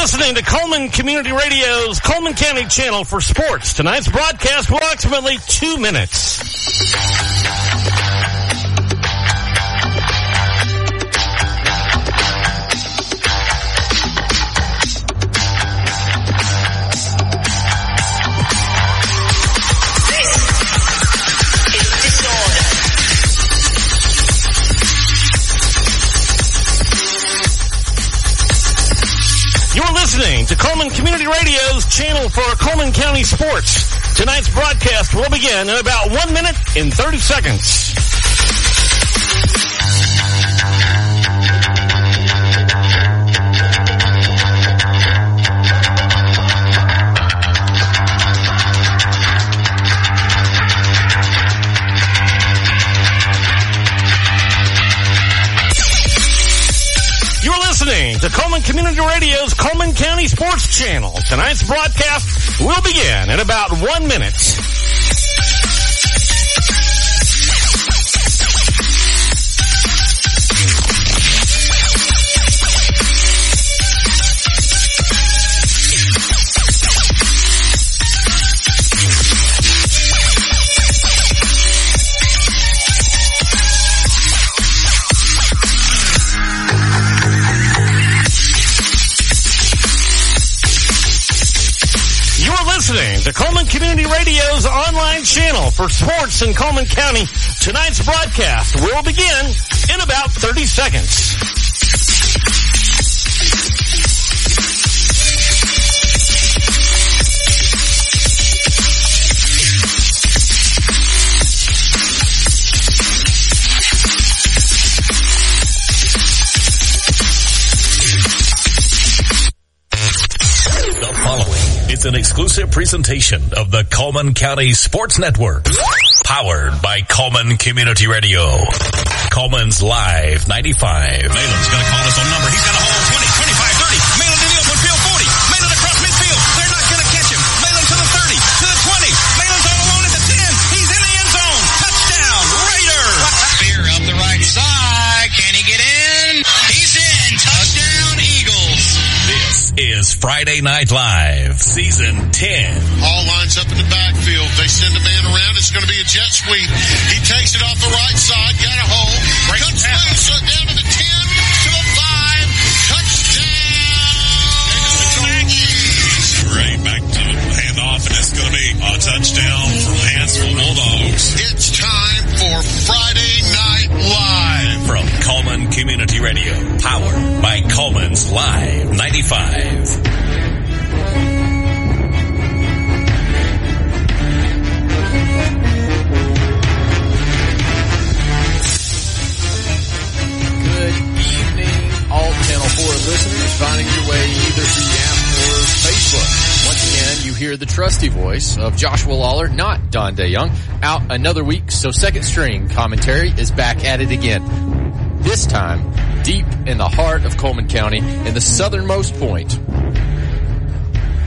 listening to Cullman Community Radio's Cullman County channel for sports. Tonight's broadcast will approximately two minutes. Radio's channel for Cullman County sports. Tonight's broadcast will begin in about one minute and 30 seconds. Listening to Cullman Community Radio's Cullman County Sports Channel. Tonight's broadcast will begin in about one minute. Online channel for sports in Cullman County. Tonight's broadcast will begin in about 30 seconds. Is an exclusive presentation of the Cullman County Sports Network. Powered by Cullman Community Radio. Cullman's Live 95. Malin's going to call us on number. He's got a hole 20, 25, 30. Malin in the Friday Night Live, Season 10. All lines up in the backfield. They send a man around. It's going to be a jet sweep. He takes it off the right side. Got a hole. Cuts loose. uh, Down to the 10. To the 5. Touchdown. Right back to handoff, and it's going to be a touchdown from Hanceville Bulldogs. It's time for Friday Night Live. From Cullman Community Radio. Powered by Cullman's Live 95. Good evening, all Channel 4 listeners finding your way either through the app or Facebook. Once again, you hear the trusty voice of Joshua Lawler, not Don Day Young, out another week, so second string commentary is back at it again. This time, deep in the heart of Cullman County, in the southernmost point,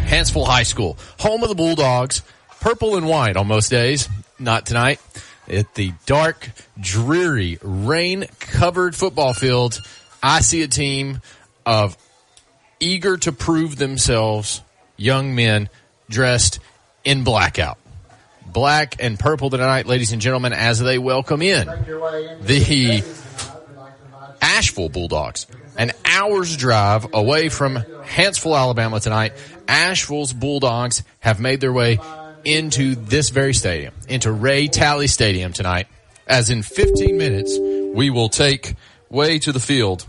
Hanceville High School, home of the Bulldogs, purple and white on most days, not tonight. At the dark, dreary, rain-covered football field, I see a team of eager to prove themselves young men dressed in blackout. Black and purple tonight, ladies and gentlemen, as they welcome in the Ashville Bulldogs. An hour's drive away from Hanceville, Alabama tonight. Ashville's Bulldogs have made their way into this very stadium, into Ray Talley Stadium tonight. As in 15 minutes, we will take way to the field.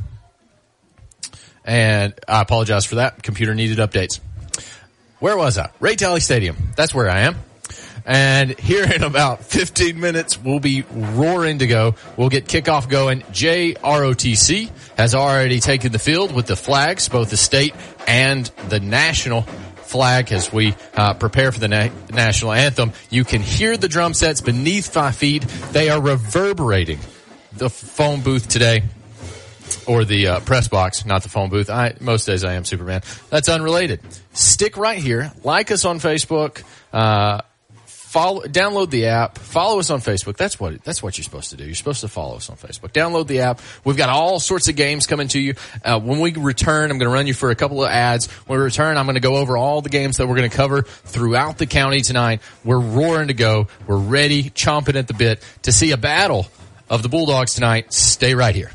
And I apologize for that. Computer needed updates. Where was I? Ray Talley Stadium. That's where I am. And here in about 15 minutes, we'll be roaring to go. We'll get kickoff going. JROTC has already taken the field with the flags, both the state and the national flag as we uh, prepare for the na- national anthem. You can hear the drum sets beneath my feet. They are reverberating the phone booth today or the uh, press box, not the phone booth. I most days I am Superman. That's unrelated. Stick right here. Like us on Facebook. Uh, follow, download the app, follow us on Facebook. That's what, that's what you're supposed to do. You're supposed to follow us on Facebook. Download the app. We've got all sorts of games coming to you. Uh, when we return, I'm going to run you for a couple of ads. When we return, I'm going to go over all the games that we're going to cover throughout the county tonight. We're roaring to go. We're ready, chomping at the bit to see a battle of the Bulldogs tonight. Stay right here.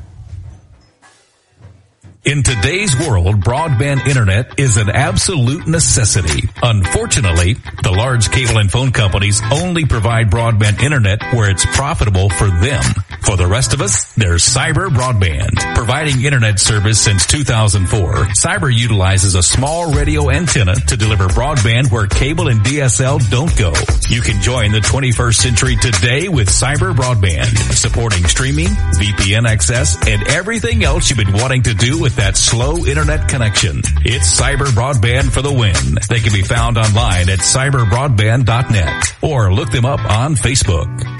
In today's world, broadband internet is an absolute necessity. Unfortunately, the large cable and phone companies only provide broadband internet where it's profitable for them. For the rest of us, there's Cyber Broadband. Providing internet service since 2004, Cyber utilizes a small radio antenna to deliver broadband where cable and DSL don't go. You can join the 21st century today with Cyber Broadband, supporting streaming, VPN access, and everything else you've been wanting to do with that slow internet connection. It's Cyber Broadband for the win. They can be found online at cyberbroadband.net or look them up on Facebook.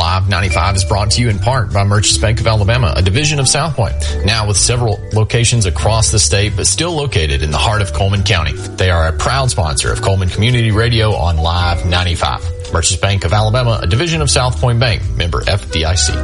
Live 95 is brought to you in part by Merchants Bank of Alabama, a division of South Point, now with several locations across the state, but still located in the heart of Cullman County. They are a proud sponsor of Cullman Community Radio on Live 95. Merchants Bank of Alabama, a division of South Point Bank, member FDIC.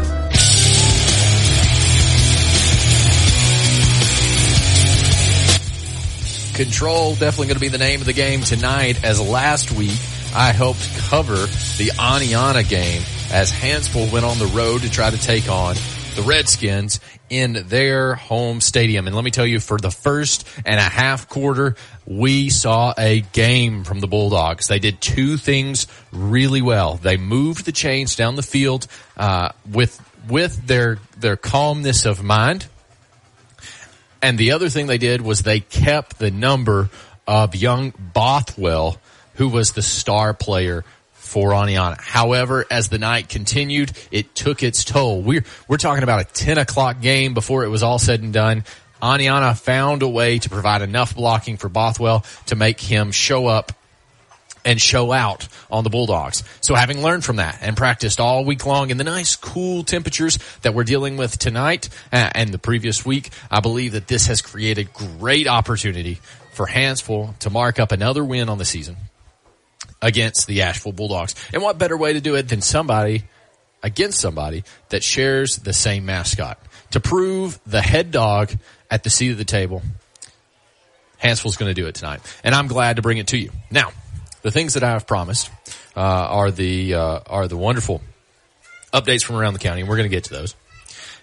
Control definitely going to be the name of the game tonight as last week I helped cover the Oneonta game as Hanceville went on the road to try to take on the Redskins in their home stadium. And let me tell you, for the first and a half quarter, we saw a game from the Bulldogs. They did two things really well. They moved the chains down the field uh, with with their their calmness of mind. And the other thing they did was they kept the number of young Bothwell, who was the star player for Oneonta. However, as the night continued, it took its toll. We're, we're talking about a 10 o'clock game before it was all said and done. Aniana found a way to provide enough blocking for Bothwell to make him show up and show out on the Bulldogs. So having learned from that and practiced all week long in the nice cool temperatures that we're dealing with tonight uh, and the previous week, I believe that this has created great opportunity for Hanceville to mark up another win on the season against the Ashville Bulldogs. And what better way to do it than somebody against somebody that shares the same mascot to prove the head dog at the seat of the table. Hanceville's going to do it tonight, and I'm glad to bring it to you. Now, the things that I have promised uh, are the uh, are the wonderful updates from around the county, and we're going to get to those.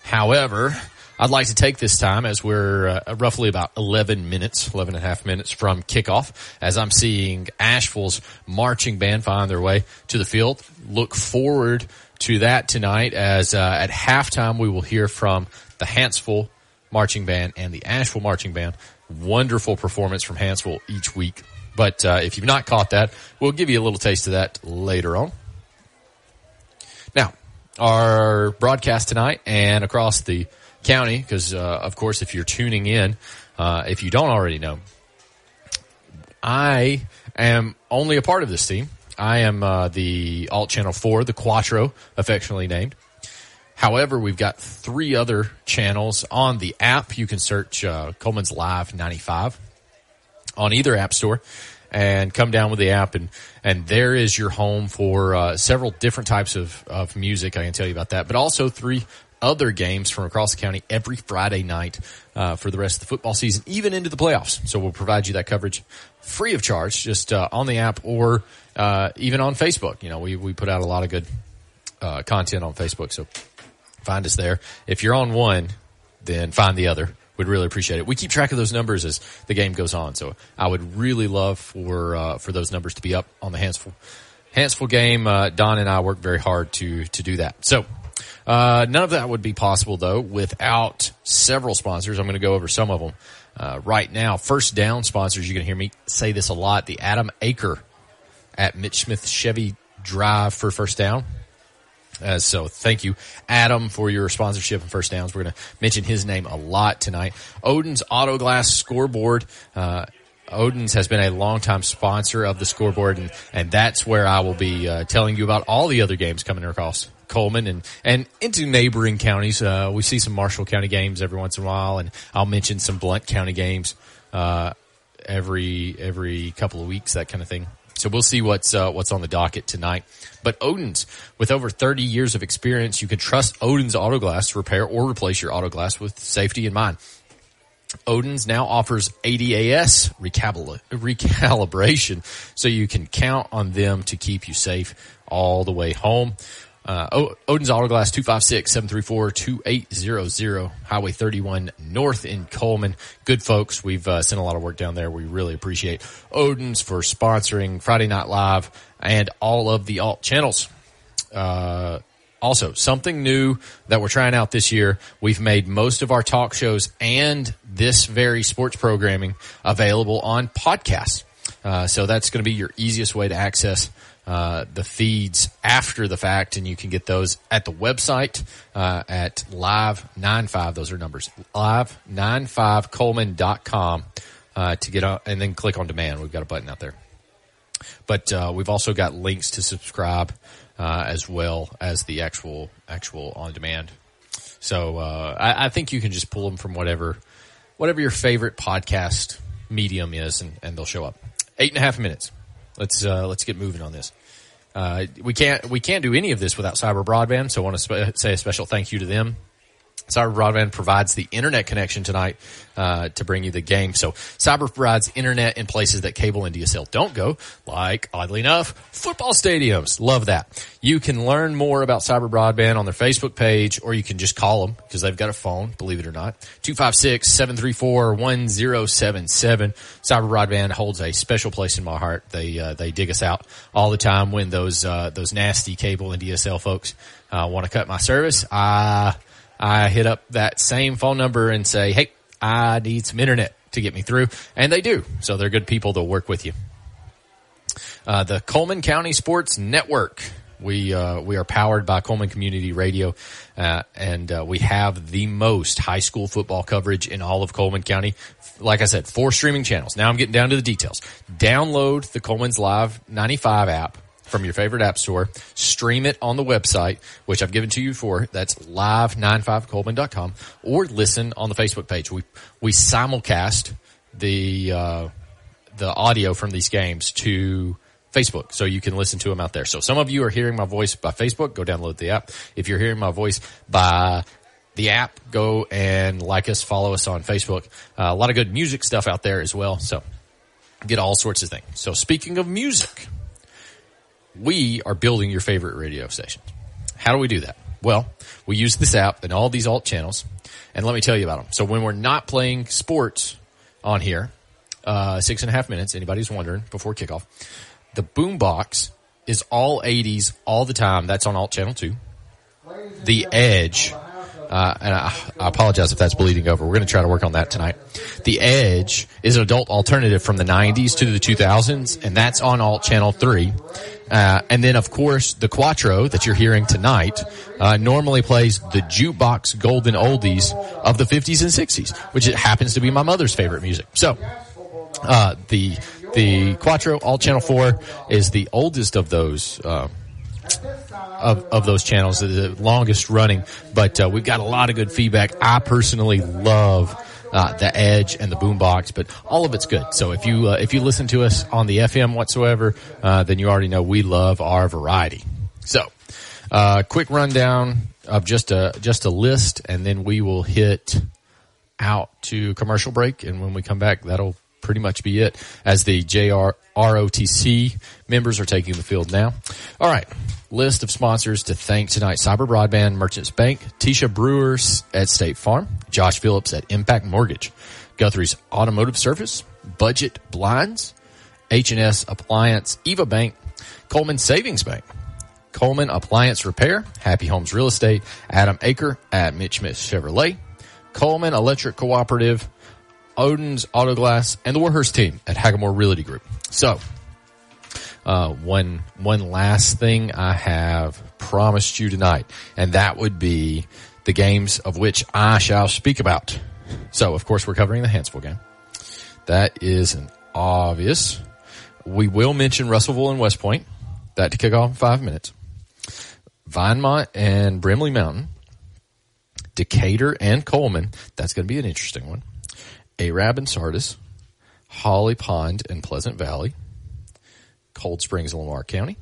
However, I'd like to take this time as we're uh, roughly about 11 minutes, 11 and a half minutes from kickoff, as I'm seeing Ashville's marching band find their way to the field. Look forward to that tonight as uh, at halftime we will hear from the Hanceville marching band and the Ashville marching band. Wonderful performance from Hanceville each week. But uh, if you've not caught that, we'll give you a little taste of that later on. Now, our broadcast tonight and across the county, because uh, of course, if you're tuning in, uh, if you don't already know, I am only a part of this team. I am uh, the Alt Channel 4, the Quattro, affectionately named. However, we've got three other channels on the app. You can search uh, Cullman's Live 95 on either app store and come down with the app and and there is your home for uh, several different types of, of music i can tell you about that but also three other games from across the county every friday night uh, for the rest of the football season even into the playoffs so we'll provide you that coverage free of charge just uh, on the app or uh, even on facebook you know we, we put out a lot of good uh, content on facebook so find us there if you're on one then find the other We'd really appreciate it. We keep track of those numbers as the game goes on, so I would really love for uh, for those numbers to be up on the Hanceville Hanceville game. Uh, Don and I work very hard to to do that. So uh, none of that would be possible though without several sponsors. I'm going to go over some of them uh, right now. First down sponsors. You're going to hear me say this a lot. The Adam Aker at Mitch Smith Chevy Drive for first down. Uh, so thank you, Adam, for your sponsorship and first downs. We're going to mention his name a lot tonight. Odin's Auto Glass Scoreboard. Uh, Odin's has been a longtime sponsor of the scoreboard, and, and that's where I will be uh, telling you about all the other games coming across Cullman and, and into neighboring counties. Uh, we see some Marshall County games every once in a while, and I'll mention some Blount County games uh, every every couple of weeks, that kind of thing. So we'll see what's uh, what's on the docket tonight. But Odin's, with over 30 years of experience, you can trust Odin's Auto Glass to repair or replace your auto glass with safety in mind. Odin's now offers ADAS recalibra- recalibration, so you can count on them to keep you safe all the way home. Uh, Odin's Autoglass 256-734-2800, Highway 31 North in Cullman. Good folks. We've uh, sent a lot of work down there. We really appreciate Odin's for sponsoring Friday Night Live and all of the alt channels. Uh, also, something new that we're trying out this year. We've made most of our talk shows and this very sports programming available on podcasts. Uh, so that's going to be your easiest way to access uh, the feeds after the fact, and you can get those at the website uh, at live95. Those are numbers live95cullman.com uh, to get on, and then click on demand. We've got a button out there. But uh, we've also got links to subscribe uh, as well as the actual actual on demand. So uh, I, I think you can just pull them from whatever whatever your favorite podcast medium is, and, and they'll show up. Eight and a half minutes. Let's uh, let's get moving on this. Uh, we can't we can't do any of this without Cyber Broadband, so I want to say a special thank you to them. Cyber Broadband provides the internet connection tonight uh, to bring you the game. So Cyber provides internet in places that cable and DSL don't go, like oddly enough, football stadiums. Love that. You can learn more about Cyber Broadband on their Facebook page, or you can just call them because they've got a phone. Believe it or not, 256-734-1077. Cyber Broadband holds a special place in my heart. They uh, they dig us out all the time when those uh, those nasty cable and DSL folks uh, want to cut my service. I I hit up that same phone number and say, Hey, I need some internet to get me through. And they do. So they're good people. They'll work with you. Uh, the Cullman County Sports Network. We, uh, we are powered by Cullman Community Radio, uh, and, uh, we have the most high school football coverage in all of Cullman County. Like I said, four streaming channels. Now I'm getting down to the details. Download the Cullman's Live 95 app from your favorite app store. Stream it on the website, which I've given to you for. That's live95cullman.com or listen on the Facebook page. We, we simulcast the, uh, the audio from these games to Facebook. So you can listen to them out there. So some of you are hearing my voice by Facebook. Go download the app. If you're hearing my voice by the app, go and like us, follow us on Facebook. Uh, a lot of good music stuff out there as well. So get all sorts of things. So speaking of music, we are building your favorite radio stations. How do we do that? Well, we use this app and all these alt channels, and let me tell you about them. So when we're not playing sports on here, uh, six and a half minutes, anybody's wondering, before kickoff, the boombox is all 80s all the time. That's on alt channel 2. The Edge, uh, and I, I apologize if that's bleeding over. We're going to try to work on that tonight. The Edge is an adult alternative from the 90s to the 2000s, and that's on alt channel 3. Uh, and then, of course, the Quattro that you're hearing tonight uh, normally plays the jukebox golden oldies of the 50s and 60s, which it happens to be my mother's favorite music. So, uh, the the Quattro All Channel Four is the oldest of those. Uh, of, of those channels, the longest running, but uh, we've got a lot of good feedback. I personally love uh, the Edge and the Boombox, but all of it's good. So if you uh, if you listen to us on the FM whatsoever, uh, then you already know we love our variety. So, uh, quick rundown of just a just a list, and then we will hit out to commercial break, and when we come back, that'll pretty much be it. As the JR ROTC members are taking the field now. All right. List of sponsors to thank tonight. Cyber Broadband, Merchants Bank, Tisha Brewers at State Farm, Josh Phillips at Impact Mortgage, Guthrie's Automotive Service, Budget Blinds, H&S Appliance, Eva Bank, Cullman Savings Bank, Cullman Appliance Repair, Happy Homes Real Estate, Adam Aker at Mitch Smith Chevrolet, Cullman Electric Cooperative, Odin's Auto Glass, and the Warhurst team at Hagamore Realty Group. So, uh, one one last thing I have promised you tonight, and that would be the games of which I shall speak about. So, of course, we're covering the Hanceville game. That is an obvious. We will mention Russellville and West Point. That to kick off in five minutes. Vinemont and Brindlee Mountain. Decatur and Cullman. That's going to be an interesting one. Arab and Sardis. Holly Pond and Pleasant Valley. Cold Springs, Lamar County,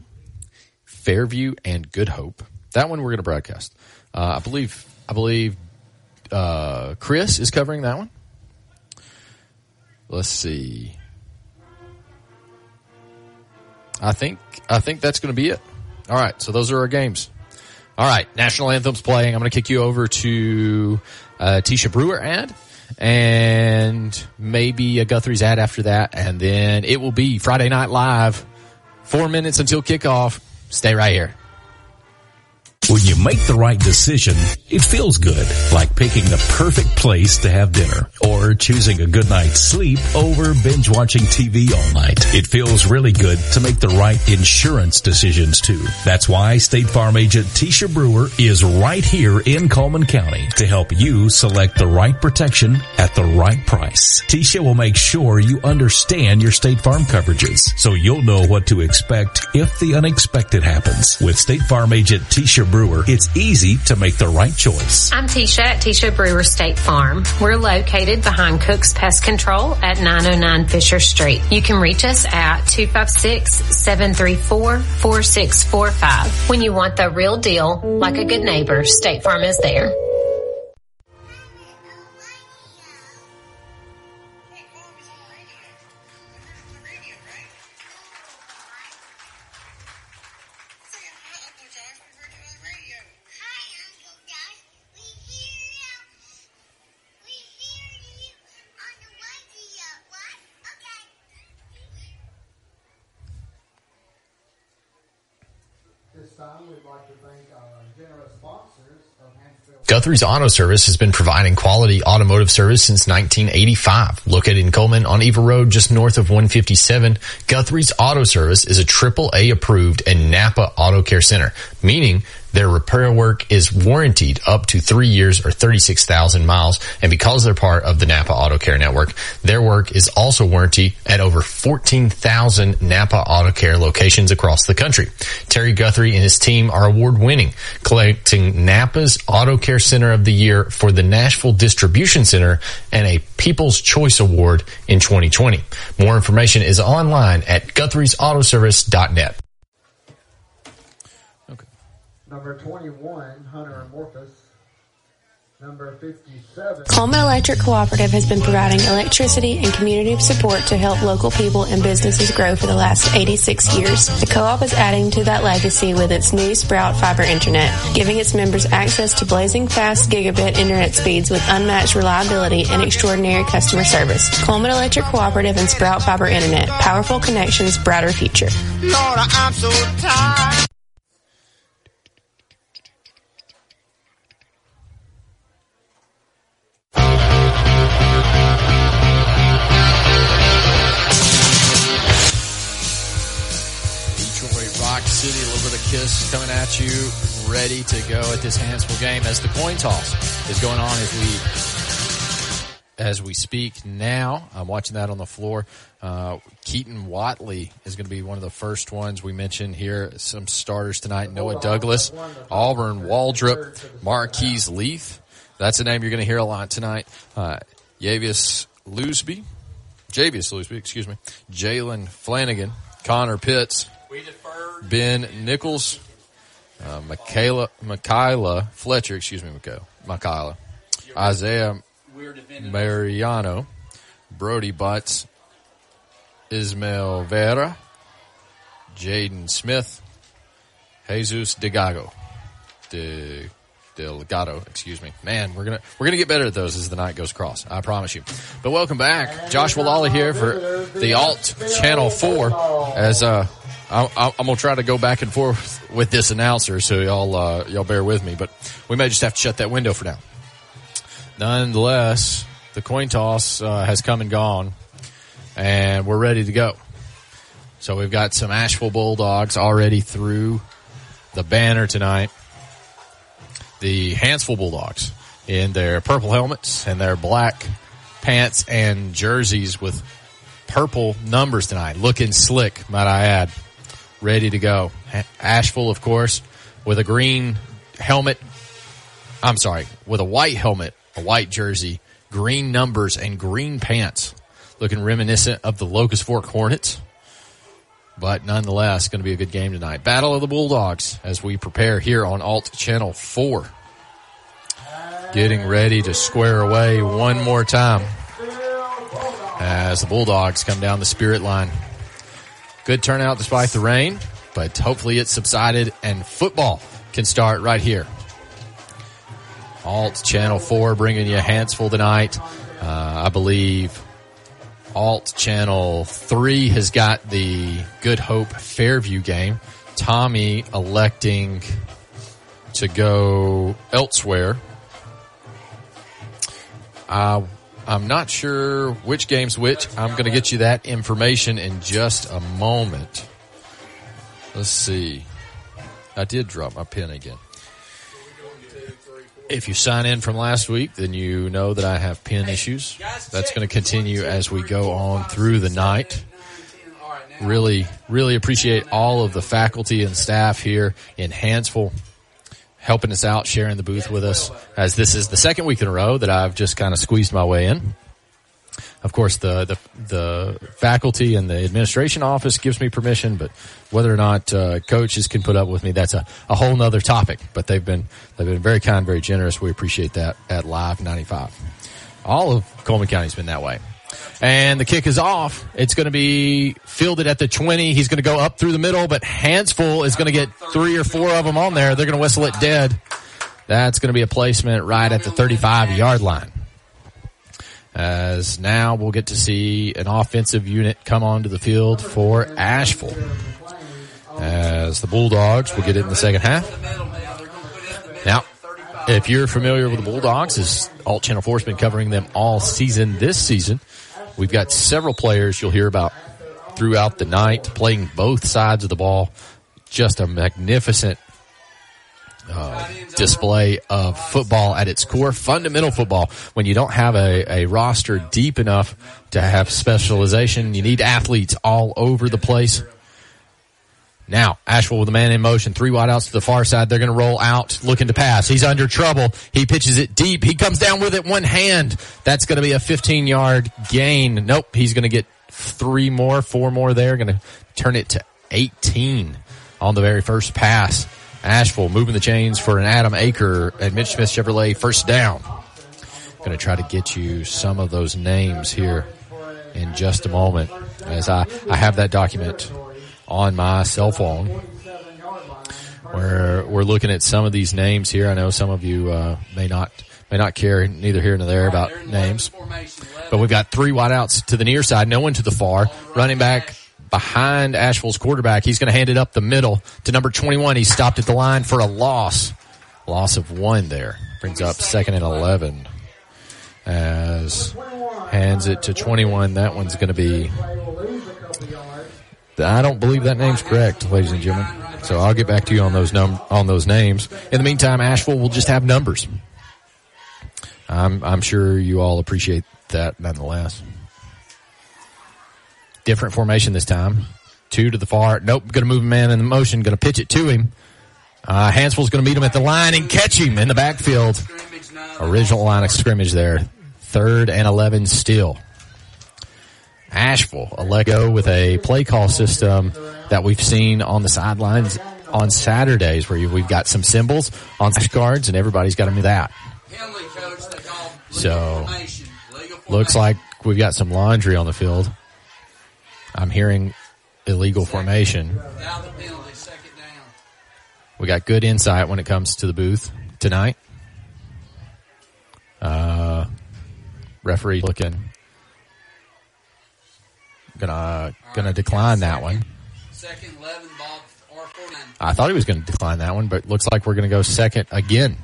Fairview, and Good Hope. That one we're going to broadcast. Uh, I believe. I believe uh, Chris is covering that one. Let's see. I think I think that's going to be it. All right, so those are our games. All right, national anthems playing. I'm going to kick you over to uh, Tisha Brewer ad and maybe a Guthrie's ad after that, and then it will be Friday Night Live. Four minutes until kickoff. Stay right here. When you make the right decision, it feels good, like picking the perfect place to have dinner or choosing a good night's sleep over binge watching TV all night. It feels really good to make the right insurance decisions too. That's why State Farm agent Tisha Brewer is right here in Cullman County to help you select the right protection at the right price. Tisha will make sure you understand your State Farm coverages so you'll know what to expect if the unexpected happens. With State Farm agent Tisha Brewer, it's easy to make the right choice. I'm Tisha at Tisha Brewer State Farm. We're located behind Cook's Pest Control at 909 Fisher Street. You can reach us at 256-734-4645. When you want the real deal, like a good neighbor, State Farm is there. Guthrie's Auto Service has been providing quality automotive service since 1985. Located in Cullman on Eva Road, just north of 157, Guthrie's Auto Service is a AAA approved and Napa Auto Care Center, meaning their repair work is warranted up to three years or 36,000 miles. And because they're part of the Napa Auto Care Network, their work is also warranted at over 14,000 Napa Auto Care locations across the country. Terry Guthrie and his team are award winning, collecting Napa's Auto Care Center of the Year for the Nashville Distribution Center and a People's Choice Award in 2020. More information is online at guthrie'sautoservice.net. Number 21, Hunter and Morpheus. Number 57. Cullman Electric Cooperative has been providing electricity and community support to help local people and businesses grow for the last 86 years. The co-op is adding to that legacy with its new Sprout Fiber Internet, giving its members access to blazing fast gigabit internet speeds with unmatched reliability and extraordinary customer service. Cullman Electric Cooperative and Sprout Fiber Internet. Powerful connections, brighter future. Lord, little bit of kiss coming at you, ready to go at this Hanceville game as the coin toss is going on as we as we speak now. I'm watching that on the floor. Uh, Keaton Watley is going to be one of the first ones we mentioned here. Some starters tonight: Noah Douglas, Auburn Waldrop, Marquise Leaf. That's a name you're going to hear a lot tonight. Uh, Yavius Lusby, Javius Lusby, excuse me, Jalen Flanagan, Connor Pitts, Ben Nichols, uh, Michaela, Michaela Fletcher, excuse me, Michaela, Michaela, Isaiah Mariano, Brody Butts, Ismail Vera, Jaden Smith, Jesus DeGago, De, Delgado, excuse me. Man, we're gonna we're gonna get better at those as the night goes across. I promise you. But welcome back, Joshua Lawley here for the Alt Channel Four. As uh, I, I'm gonna try to go back and forth with this announcer, so y'all uh, y'all bear with me. But we may just have to shut that window for now. Nonetheless, the coin toss uh, has come and gone, and we're ready to go. So we've got some Ashville Bulldogs already through the banner tonight. The Hanceville Bulldogs in their purple helmets and their black pants and jerseys with purple numbers tonight. Looking slick, might I add. Ready to go. Ashville, of course, with a green helmet. I'm sorry, with a white helmet, a white jersey, green numbers, and green pants. Looking reminiscent of the Locust Fork Hornets. But nonetheless, going to be a good game tonight. Battle of the Bulldogs as we prepare here on Alt Channel 4. Getting ready to square away one more time as the Bulldogs come down the spirit line. Good turnout despite the rain, but hopefully it subsided and football can start right here. Alt Channel 4 bringing you Hanceville tonight. Uh, I believe Alt Channel 3 has got the Good Hope Fairview game. Tommy electing to go elsewhere. Uh, I'm not sure which game's which. I'm going to get you that information in just a moment. Let's see. I did drop my pen again. If you sign in from last week, then you know that I have pen issues. That's going to continue as we go on through the night. Really, really appreciate all of the faculty and staff here in Hanceville helping us out, sharing the booth with us, as this is the second week in a row that I've just kind of squeezed my way in. Of course, the, the, the faculty and the administration office gives me permission, but whether or not uh, coaches can put up with me, that's a, a whole nother topic. But they've been they've been very kind, very generous. We appreciate that at Live 95. All of Cullman County's been that way. And the kick is off. It's going to be fielded at the 20. He's going to go up through the middle, but Hanceville is going to get three or four of them on there. They're going to whistle it dead. That's going to be a placement right at the 35 yard line. As now we'll get to see an offensive unit come onto the field for Ashville. As the Bulldogs will get it in the second half. If you're familiar with the Bulldogs, as Alt Channel 4 has been covering them all season this season, we've got several players you'll hear about throughout the night playing both sides of the ball. Just a magnificent uh, display of football at its core, fundamental football. When you don't have a, a roster deep enough to have specialization, you need athletes all over the place. Now, Ashville with a man in motion, three wide outs to the far side. They're going to roll out, looking to pass. He's under trouble. He pitches it deep. He comes down with it one hand. That's going to be a 15 yard gain. Nope. He's going to get three more, four more there. Going to turn it to 18 on the very first pass. Ashville moving the chains for an Adam Aker at Mitch Smith Chevrolet first down. Going to try to get you some of those names here in just a moment as I, I have that document on my cell phone where we're looking at some of these names here. I know some of you uh, may not may not care neither here nor there about names, but we've got three wideouts to the near side, no one to the far. Running back behind Ashville's quarterback. He's going to hand it up the middle to number 21. He stopped at the line for a loss. Loss of one there. Brings up second and 11 as hands it to 21. That one's going to be I don't believe that name's correct, ladies and gentlemen. So I'll get back to you on those num on those names. In the meantime, Ashville will just have numbers. I'm I'm sure you all appreciate that nonetheless. Different formation this time. Two to the far. Nope. Going to move a man in the motion. Going to pitch it to him. Uh, Hanceville's going to meet him at the line and catch him in the backfield. Original line of scrimmage there. Third and 11 still. Ashville, a Lego with a play call system that we've seen on the sidelines on Saturdays where we've got some symbols on cards and everybody's got to do that. So looks like we've got some laundry on the field. I'm hearing illegal formation. We got good insight when it comes to the booth tonight. Uh, referee looking gonna gonna decline that one. Second, 11, Bob, R49. I thought he was going to decline that one, but looks like we're going to go second again.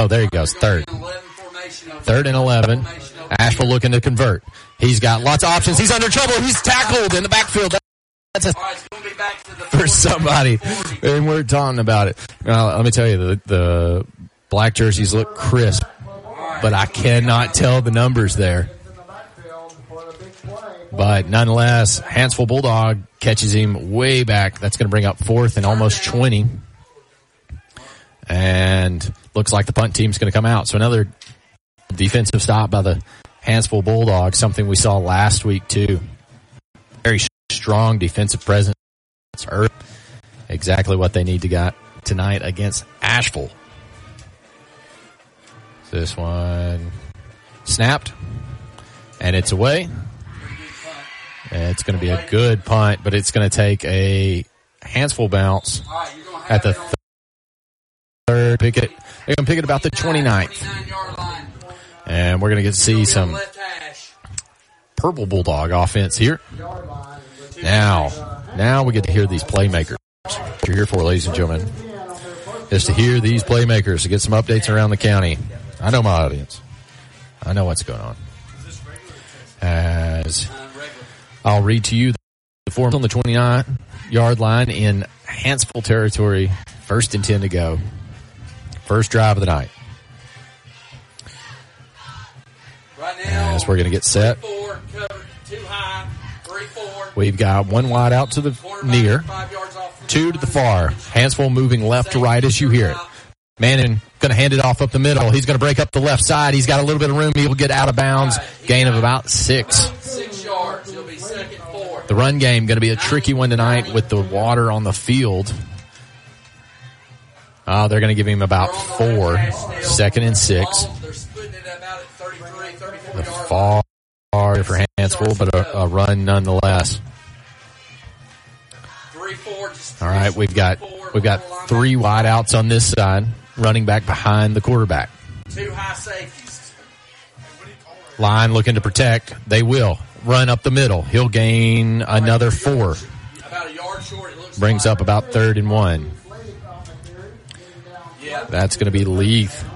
Oh, there he goes, third. Third and 11. Ashville looking to convert. He's got lots of options. He's under trouble. He's tackled in the backfield. That's a for somebody, and we're talking about it. Now, let me tell you, the, the black jerseys look crisp, but I cannot tell the numbers there. But nonetheless, Hanceville Bulldog catches him way back. That's going to bring up fourth and almost 20. And looks like the punt team's going to come out. So another defensive stop by the Hanceville Bulldogs, something we saw last week too. Very strong defensive presence. Exactly what they need to get tonight against Ashville. This one snapped, and it's away. It's going to be a good punt, but it's going to take a handsful bounce at the th- third pick it. They're going to pick it about the 29th. And we're going to get to see some purple bulldog offense here. Now, now we get to hear these playmakers. What you're here for, ladies and gentlemen, is to hear these playmakers to get some updates around the county. I know my audience. I know what's going on. As I'll read to you the form on the 29 yard line in Hanceville territory. First and 10 to go. First drive of the night. Right now, As we're going to get set. Four covered, two high, three, four. We've got one wide out to the near, two to the far. Hanceville moving left to right as you hear it. Manning going to hand it off up the middle. He's going to break up the left side. He's got a little bit of room. He will get out of bounds. Gain of about six. The run game going to be a tricky one tonight with the water on the field. Uh, they're going to give him about four, second and six. They're splitting it about at 33, 34 The far for Hanceville, but a, a run nonetheless. All right, we've got we've got three wideouts on this side, running back behind the quarterback. Line looking to protect. They will run up the middle. He'll gain another four. Brings up about third and one. That's going to be Leith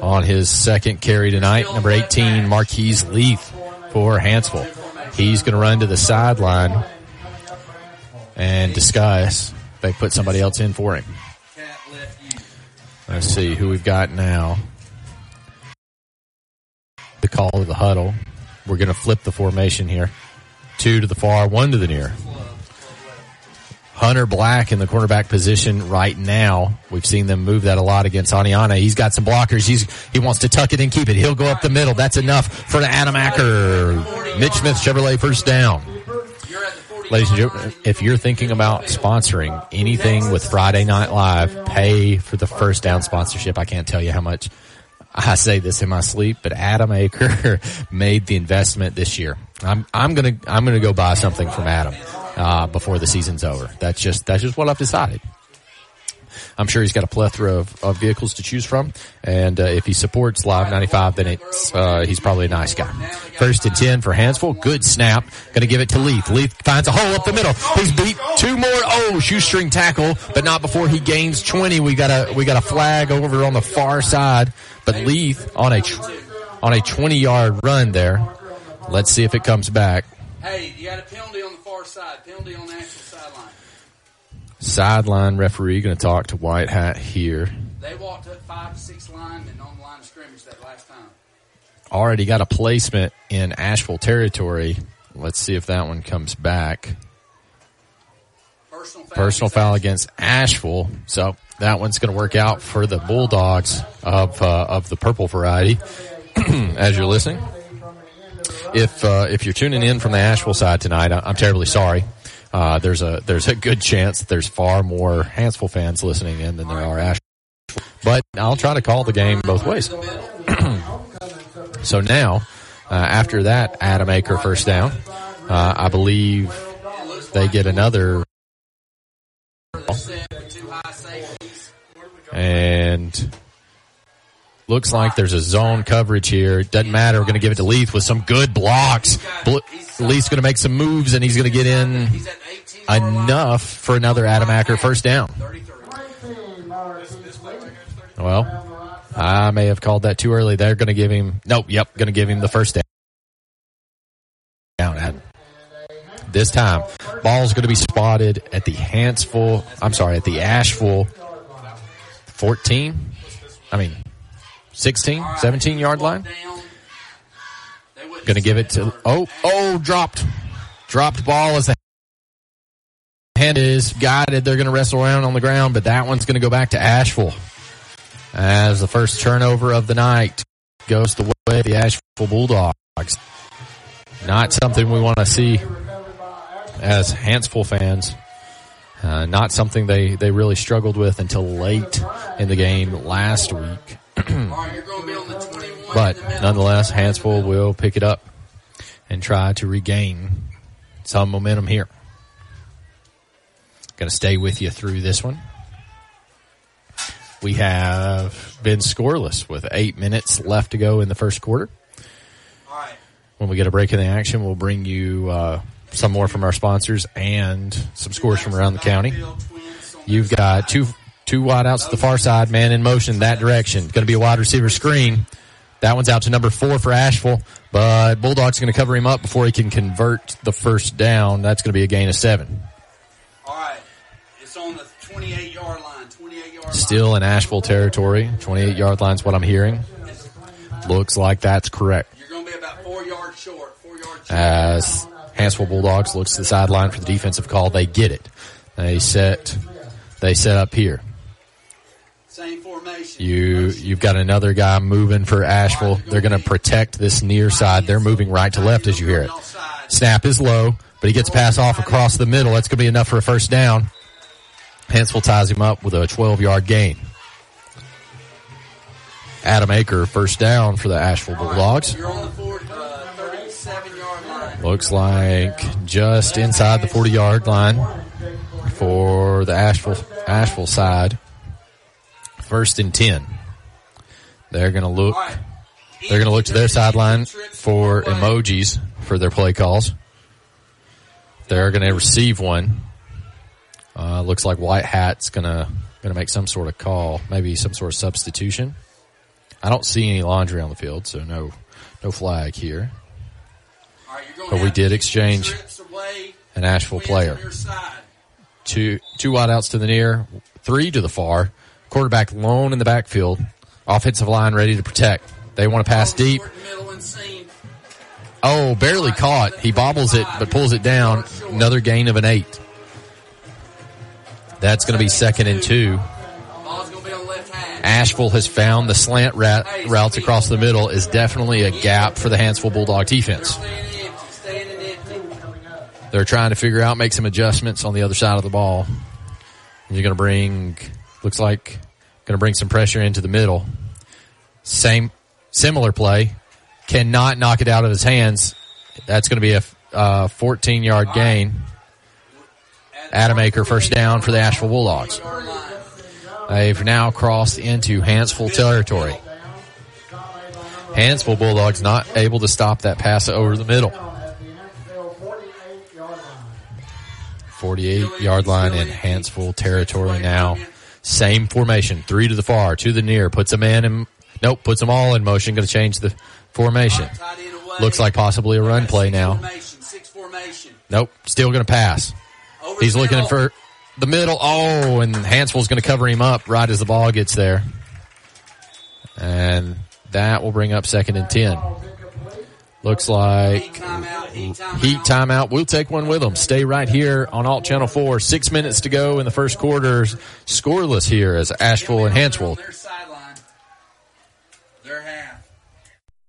on his second carry tonight. Number 18, Marquise Leith for Hanceville. He's going to run to the sideline and discuss. They put somebody else in for him. Let's see who we've got now. The call of the huddle. We're going to flip the formation here. Two to the far, one to the near. Hunter Black in the cornerback position right now. We've seen them move that a lot against Oneonta. He's got some blockers. He's he wants to tuck it and keep it. He'll go up the middle. That's enough for Adam Acker. Mitch Smith Chevrolet first down. Ladies and gentlemen, if you're thinking about sponsoring anything with Friday Night Live, pay for the first down sponsorship. I can't tell you how much I say this in my sleep, but Adam Aker made the investment this year. I'm I'm gonna I'm gonna go buy something from Adam uh, before the season's over. That's just that's just what I've decided. I'm sure he's got a plethora of, of vehicles to choose from, and uh, if he supports Live 95, then it's uh, he's probably a nice guy. First and ten for Hanceville. Good snap. Going to give it to Leith. Leith finds a hole up the middle. He's beat two more. Oh, shoestring tackle, but not before he gains 20. We got a we got a flag over on the far side, but Leith on a on a 20 yard run there. Let's see if it comes back. Hey, you got a penalty on the far side. Penalty on sideline. Sideline referee going to talk to White Hat here. They walked up five to six linemen on the line of scrimmage that last time. already got a placement in Ashville territory. Let's see if that one comes back. Personal foul. Personal foul against Ashville. So that one's going to work out for the Bulldogs of uh, of the purple variety. As you're listening, if uh, if you're tuning in from the Ashville side tonight, I- I'm terribly sorry. Uh, there's a there's a good chance that there's far more Hanceville fans listening in than there are Ashville. But I'll try to call the game both ways. So now, uh, after that Adam Aker first down, uh, I believe they get another. And looks like there's a zone coverage here. Doesn't matter. We're going to give it to Leith with some good blocks. Bl- Leith's going to make some moves and he's going to get in enough for another Adam Acker first down. Well, I may have called that too early. They're going to give him, nope, yep, going to give him the first down. At this time, ball's going to be spotted at the Hanceville, I'm sorry, at the Ashville 14, I mean, 16, 17 yard line. Going to give it to, oh, oh, dropped. Dropped ball as the hand is guided. They're going to wrestle around on the ground, but that one's going to go back to Ashville as the first turnover of the night goes the way of the Ashville Bulldogs. Not something we want to see as Hanceville fans. Uh, not something they, they really struggled with until late in the game last week. But nonetheless, Hanceville will pick it up and try to regain some momentum here. Going to stay with you through this one. We have been scoreless with eight minutes left to go in the first quarter. When we get a break in the action, we'll bring you uh, some more from our sponsors and some scores from around the county. You've got two two wide outs to the far side, man in motion that direction. Going to be a wide receiver screen. That one's out to number four for Ashville, but Bulldogs going to cover him up before he can convert the first down. That's going to be a gain of seven. All right. It's on the 28 yard line. 28 yard line. Still in Ashville territory. 28 yard line's what I'm hearing. Looks like that's correct. You're going to be about four yards short. Four yards short. As Hanceville Bulldogs looks to the sideline for the defensive call, they get it. They set, they set up here. Same formation. You, you've got another guy moving for Ashville. They're going to protect this near side. They're moving right to left as you hear it. Snap is low, but he gets pass off across the middle. That's going to be enough for a first down. Hanceville ties him up with a 12 yard gain. Adam Aker, first down for the Ashville Bulldogs. You're on the four, uh, 37 yard line. Looks like just inside the 40 yard line for the Ashville, Ashville side. First and 10. They're going to look, they're going to look to their sideline for emojis for their play calls. They're going to receive one. Uh, looks like White Hat's going to, going to make some sort of call, maybe some sort of substitution. I don't see any laundry on the field, so no, no flag here. But we did exchange an Ashville player. Two two wideouts to the near, three to the far. Quarterback lone in the backfield. Offensive line ready to protect. They want to pass deep. Oh, barely caught. He bobbles it, but pulls it down. Another gain of an eight. That's going to be second and two. Ashville has found the slant rat, routes across the middle is definitely a gap for the Hanceville Bulldog defense. They're trying to figure out, make some adjustments on the other side of the ball. And you're going to bring, looks like, going to bring some pressure into the middle. Same, similar play. Cannot knock it out of his hands. That's going to be a uh, 14 yard gain. Adam Aker first down for the Ashville Bulldogs. They've now crossed into Hanceville territory. Hanceville Bulldogs not able to stop that pass over the middle. 48 yard line in Hanceville territory now. Same formation, three to the far, to the near, puts a man in, nope, puts them all in motion, going to change the formation. Looks like possibly a run play now. Nope, still going to pass. He's looking for the middle. Oh, and Hanceville's going to cover him up right as the ball gets there. And that will bring up second and 10. Looks like heat timeout. We'll take one with them. Stay right here on Alt Channel 4. Six minutes to go in the first quarter. Scoreless here as Ashville and Hanceville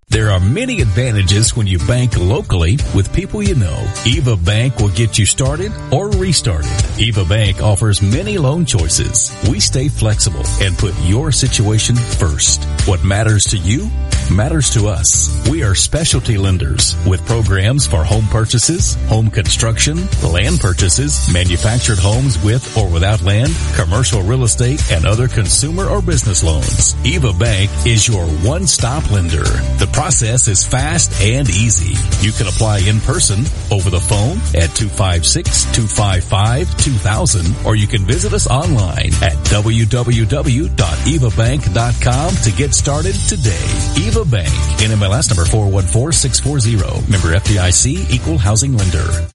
There are many advantages when you bank locally with people you know. Eva Bank will get you started or restarted. Eva Bank offers many loan choices. We stay flexible and put your situation first. What matters to you matters to us. We are specialty lenders with programs for home purchases, home construction, land purchases, manufactured homes with or without land, commercial real estate, and other consumer or business loans. Eva Bank is your one-stop lender. The process is fast and easy. You can apply in person, over the phone at 256-255-2000, or you can visit us online at www.evabank.com to get started today. Eva Bank, NMLS number 414640, member FDIC, equal housing lender.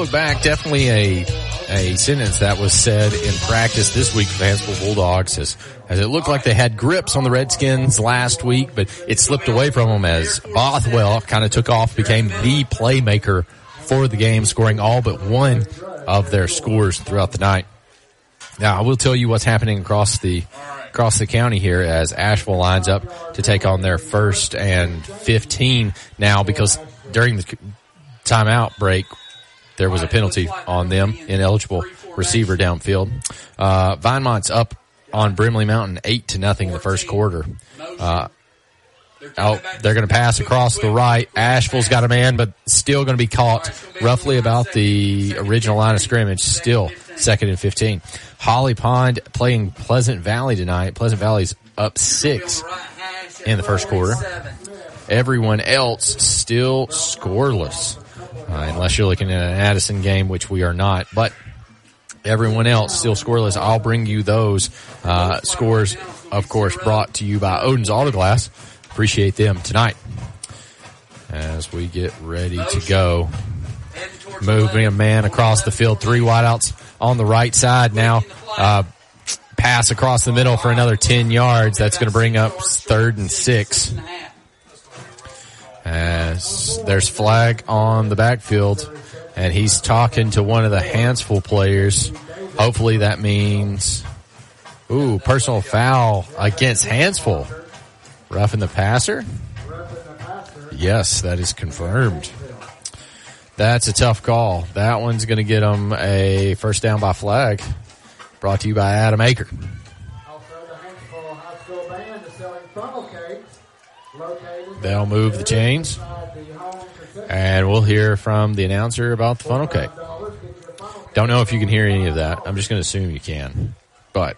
Look back. Definitely a a sentence that was said in practice this week for the Hanceville Bulldogs as, as it looked like they had grips on the Redskins last week, but it slipped away from them as Bothwell kind of took off, became the playmaker for the game, scoring all but one of their scores throughout the night. Now, I will tell you what's happening across the across the county here as Ashville lines up to take on their first and 15 now because during the timeout break, there was a penalty on them, ineligible receiver downfield. Uh, Vinemont's up on Brindlee Mountain eight to nothing in the first quarter. Uh, out, they're going to pass across the right. Ashville's got a man, but still going to be caught roughly about the original line of scrimmage. Still second and 15. Holly Pond playing Pleasant Valley tonight. Pleasant Valley's up six in the first quarter. Everyone else still scoreless, unless you're looking at an Addison game, which we are not. But everyone else still scoreless. I'll bring you those uh, scores, of course, brought to you by Odin's Auto Glass. Appreciate them tonight as we get ready to go. Moving a man across the field, three wideouts on the right side now. Uh, pass across the middle for another 10 yards. That's going to bring up third and six. As there's flag on the backfield and he's talking to one of the Hanceville players. Hopefully that means, ooh, personal foul against Hanceville. Roughing the passer? Yes, that is confirmed. That's a tough call. That one's going to get them a first down by flag. Brought to you by Adam Aker. Also, the Hanceville High School Band is selling funnel cakes located They'll move the chains. And we'll hear from the announcer about the funnel cake. Don't know if you can hear any of that. I'm just going to assume you can. But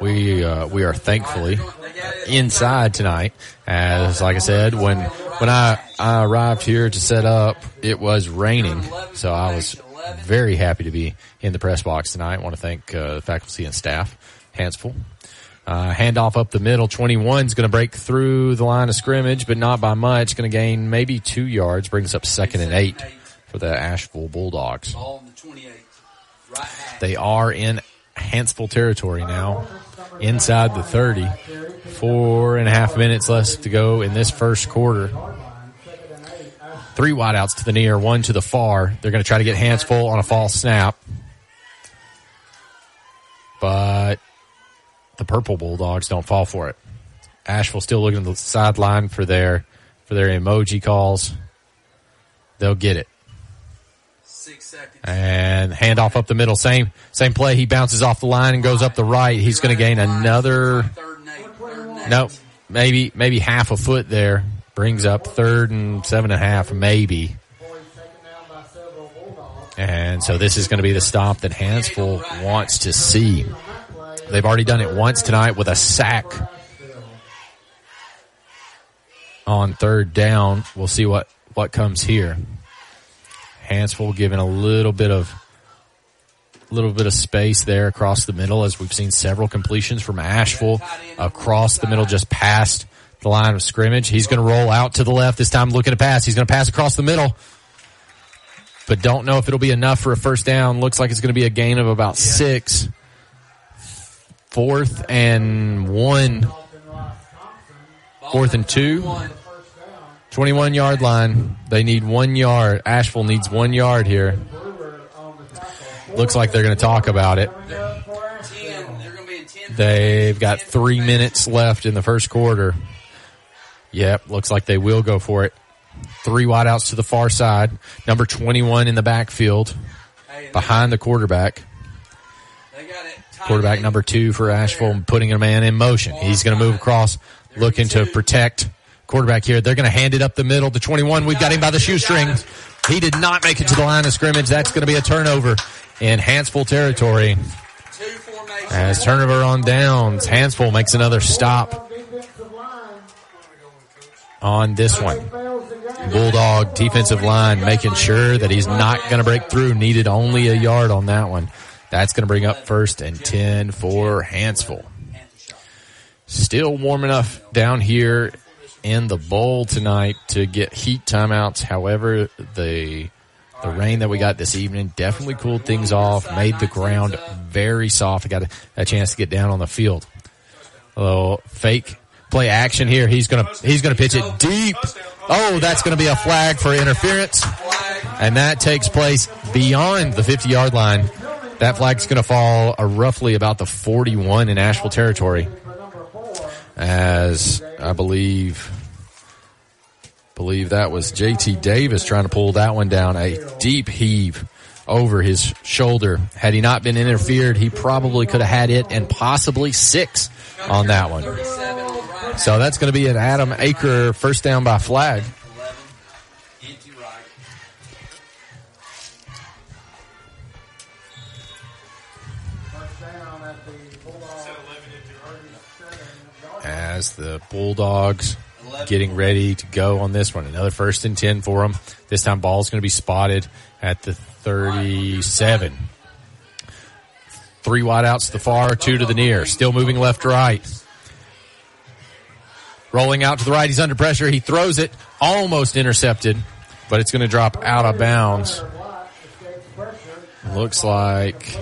we uh, we are thankfully inside tonight. As like I said, when when I, I arrived here to set up, it was raining, so I was very happy to be in the press box tonight. I want to thank uh, the faculty and staff, Hanceville. Uh, handoff up the middle. 21 is going to break through the line of scrimmage, but not by much. Going to gain maybe two yards. Brings up second and eight for the Ashville Bulldogs. Ball on the 28. Right half. They are in Hanceville territory now, inside the 30. Four and a half minutes left to go in this first quarter. Three wideouts to the near, one to the far. They're going to try to get Hanceville on a false snap. But the purple Bulldogs don't fall for it. Ashville still looking at the sideline for their for their emoji calls. They'll get it. Six seconds. And handoff up the middle. Same same play. He bounces off the line and goes up the right. He's going to gain another. Third and eight. Third and eight. No, maybe maybe half a foot there. Brings up third and seven and a half, maybe. boys taken down by several Bulldogs. And so this is going to be the stop that Hanceville wants to see. They've already done it once tonight with a sack on third down. We'll see what, what comes here. Hanceville giving a little bit of little bit of space there across the middle as we've seen several completions from Ashville across the middle just past the line of scrimmage. He's going to roll out to the left this time looking to pass. He's going to pass across the middle but don't know if it'll be enough for a first down. Looks like it's going to be a gain of about six. Fourth and one. Fourth and two. 21 yard line. They need one yard. Ashville needs one yard here. Looks like they're going to talk about it. They've got three minutes left in the first quarter. Yep, looks like they will go for it. Three wideouts to the far side. Number 21 in the backfield behind the quarterback. They got it. tight Quarterback number two for Ashville putting a man in motion. He's going to move across, looking to protect quarterback here. They're going to hand it up the middle to 21. We've got him by the shoestrings. He did not make it to the line of scrimmage. That's going to be a turnover in Hanceville territory. As turnover on downs, Hanceville makes another stop on this one. Bulldog defensive line making sure that he's not going to break through. Needed only a yard on that one. That's going to bring up first and 10 for Hanceville. Still warm enough down here in the bowl tonight to get heat timeouts. However, the the rain that we got this evening definitely cooled things off, made the ground very soft. I got a, a chance to get down on the field. A little fake play action here. He's gonna he's gonna pitch it deep. Oh, that's gonna be a flag for interference, and that takes place beyond the 50 yard line. That flag's gonna fall uh, roughly about the 41 in Ashville territory, as I believe believe that was JT Davis trying to pull that one down. A deep heave over his shoulder. Had he not been interfered, he probably could have had it and possibly six on that one. So that's going to be an Adam Aker first down by flag. As the Bulldogs getting ready to go on this one. Another first and 10 for them. This time ball's going to be spotted at the 37. Three wideouts to the far, two to the near. Still moving left to right. Rolling out to the right. He's under pressure. He throws it. Almost intercepted, but it's going to drop out of bounds. Looks like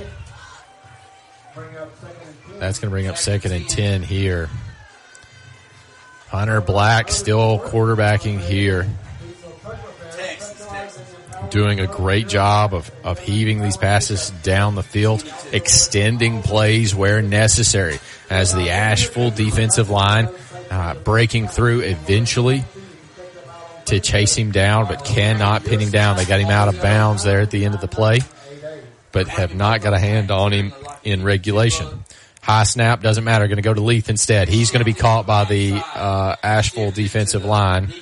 that's going to bring up second and 10 here. Hunter Black still quarterbacking here. Doing a great job of, of heaving these passes down the field, extending plays where necessary as the Ashville defensive line uh, breaking through eventually to chase him down, but cannot pin him down. They got him out of bounds there at the end of the play, but have not got a hand on him in regulation. High snap doesn't matter. Going to go to Leith instead. He's going to be caught by the uh, Ashville defensive line.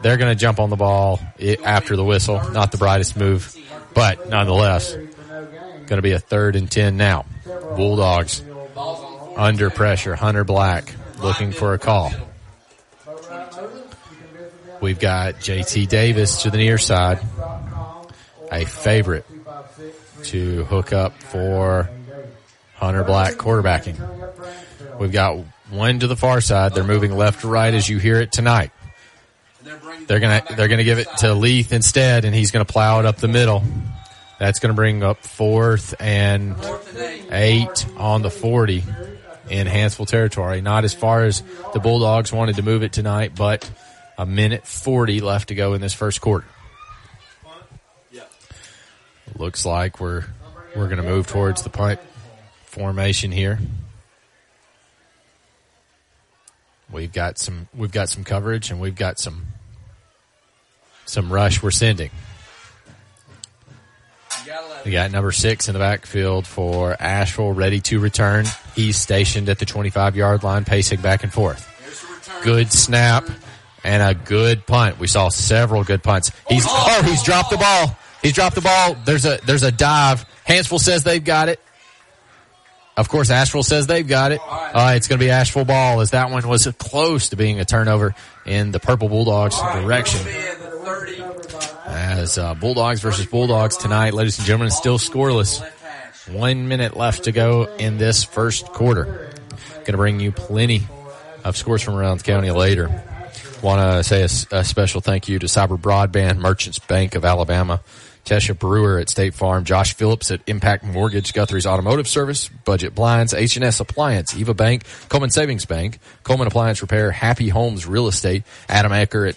They're going to jump on the ball after the whistle. Not the brightest move, but nonetheless, going to be a third and ten now. Bulldogs under pressure. Hunter Black looking for a call. We've got JT Davis to the near side, a favorite to hook up for Hunter Black quarterbacking. We've got one to the far side. They're moving left to right as you hear it tonight. They're gonna they're gonna give it to Leith instead, and he's gonna plow it up the middle. That's gonna bring up fourth and eight on the forty in Hanceville territory. Not as far as the Bulldogs wanted to move it tonight, but a minute forty left to go in this first quarter. Looks like we're we're gonna move towards the punt formation here. We've got some we've got some coverage and we've got some some rush we're sending. We got number six in the backfield for Ashville, ready to return. He's stationed at the 25 yard line, pacing back and forth. Good snap and a good punt. We saw several good punts. He's oh, he's dropped the ball. He's dropped the ball. There's a there's a dive. Hanceville says they've got it. Of course, Ashville says they've got it. Uh, it's going to be Ashville ball as that one was close to being a turnover in the Purple Bulldogs direction. As uh, Bulldogs versus Bulldogs tonight, ladies and gentlemen, still scoreless. One minute left to go in this first quarter. Going to bring you plenty of scores from around the county later. Want to say a, a special thank you to Cyber Broadband, Merchants Bank of Alabama, Tesha Brewer at State Farm, Josh Phillips at Impact Mortgage, Guthrie's Automotive Service, Budget Blinds, H&S Appliance, Eva Bank, Cullman Savings Bank, Cullman Appliance Repair, Happy Homes Real Estate, Adam Aker at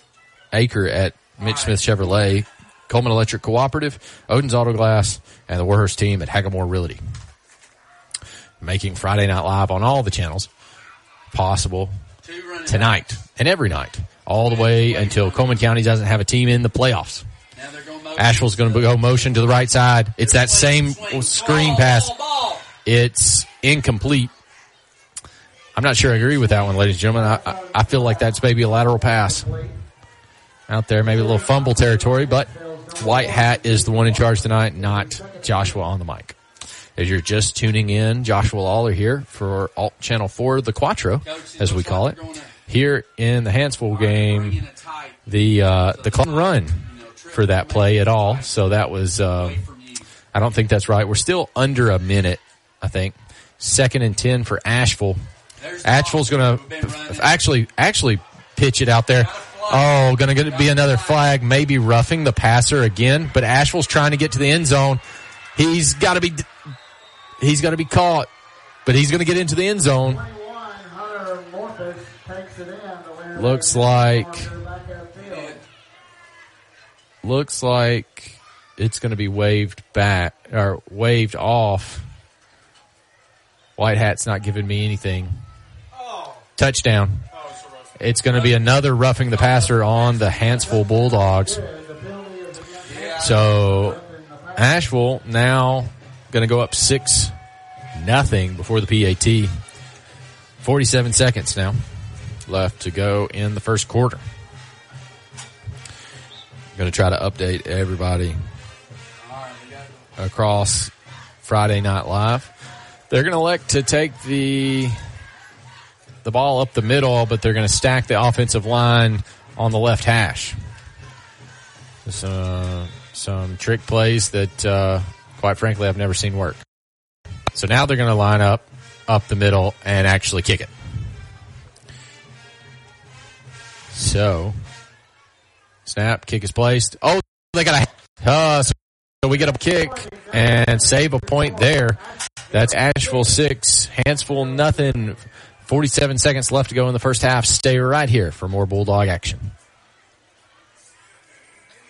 Aker at Mitch Smith Chevrolet, Cullman Electric Cooperative, Odin's Auto Glass, and the Warhurst team at Hagamore Realty. Making Friday Night Live on all the channels possible tonight and every night, all the way until Cullman County doesn't have a team in the playoffs. Ashville's going to go motion to the right side. It's that same screen pass. It's incomplete. I'm not sure I agree with that one, ladies and gentlemen. I, I feel like that's maybe a lateral pass out there, maybe a little fumble territory, but White Hat is the one in charge tonight, not Joshua on the mic. As you're just tuning in, Joshua Lawler here for Alt Channel 4, the Quattro, as we call it. Here in the Hanceville game, the, uh, the clock run for that play at all. So that was, uh, I don't think that's right. We're still under a minute, I think. Second and 10 for Ashville. Ashville's going to actually, actually pitch it out there. Oh, going to be another flag, maybe roughing the passer again, but Ashville's trying to get to the end zone. He's got to be, he's got to be caught, but he's going to get into the end zone. Hunter Morpheus takes it in. looks like looks like it's going to be waved back or waved off. White hat's not giving me anything. Touchdown. It's going to be another roughing the passer on the Hanceville Bulldogs. So Ashville now going to go up six nothing before the PAT. 47 seconds now left to go in the first quarter. Going to try to update everybody across Friday Night Live. They're going to elect to take the the ball up the middle, but they're going to stack the offensive line on the left hash. Some some trick plays that, uh, quite frankly, I've never seen work. So now they're going to line up up the middle and actually kick it. So, snap, kick is placed. Oh, they got a, uh, so we get a kick and save a point there. That's Ashville six, Hanceville nothing. 47 seconds left to go in the first half. Stay right here for more Bulldog action.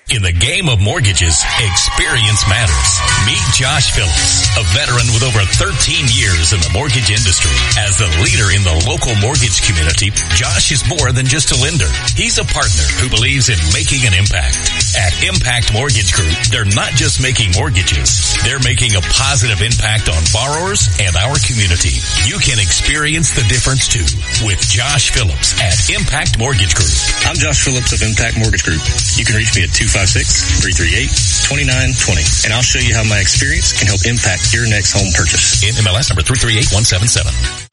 In the game of mortgages, experience matters. Meet Josh Phillips, a veteran with over 13 years in the mortgage industry. As the leader in the local mortgage community, Josh is more than just a lender. He's a partner who believes in making an impact. At Impact Mortgage Group, they're not just making mortgages, they're making a positive impact on borrowers and our community. You can experience the difference too with Josh Phillips at Impact Mortgage Group. I'm Josh Phillips of Impact Mortgage Group. You can reach me at 256-338-2920 and I'll show you how my experience can help impact your next home purchase. In MLS number 338177.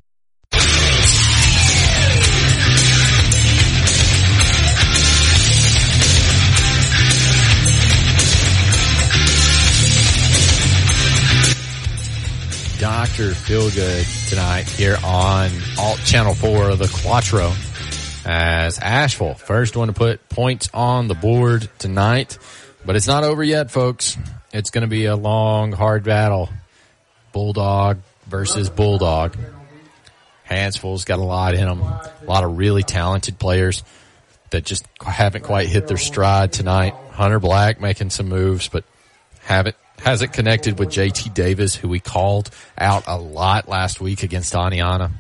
Dr. Feelgood tonight here on Alt Channel 4 of the Quattro as Ashville, first one to put points on the board tonight. But it's not over yet, folks. It's going to be a long, hard battle. Bulldog versus Bulldog. Hanceville's got a lot in them. A lot of really talented players that just haven't quite hit their stride tonight. Hunter Black making some moves, but haven't hasn't connected with JT Davis, who we called out a lot last week against Oneonta.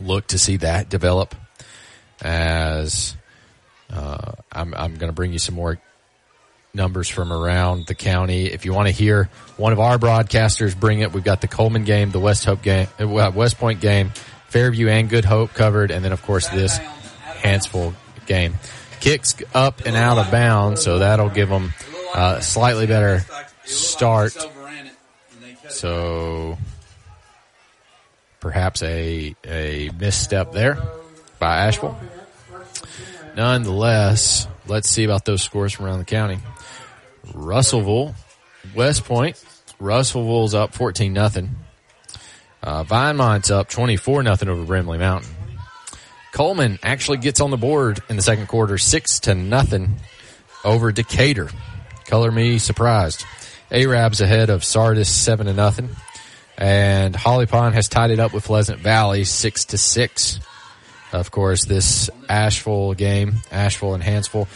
Look to see that develop as uh, I'm, I'm going to bring you some more numbers from around the county. If you want to hear one of our broadcasters bring it, we've got the Cullman game, the West Hope game, uh, West Point game, Fairview and Good Hope covered, and then of course this Hanceville game. Kicks up and out of bounds, so that'll give them a slightly better start. So perhaps a a misstep there by Ashville. Nonetheless, let's see about those scores from around the county. Russellville, West Point. Russellville's up 14 nothing. Uh, Vinemont's up 24 nothing over Brindlee Mountain. Cullman actually gets on the board in the second quarter, six to nothing over Decatur. Color me surprised. Arabs ahead of Sardis seven to nothing. And Holly Pond has tied it up with Pleasant Valley six to six. Of course, this Ashville game, Ashville and Hanceville.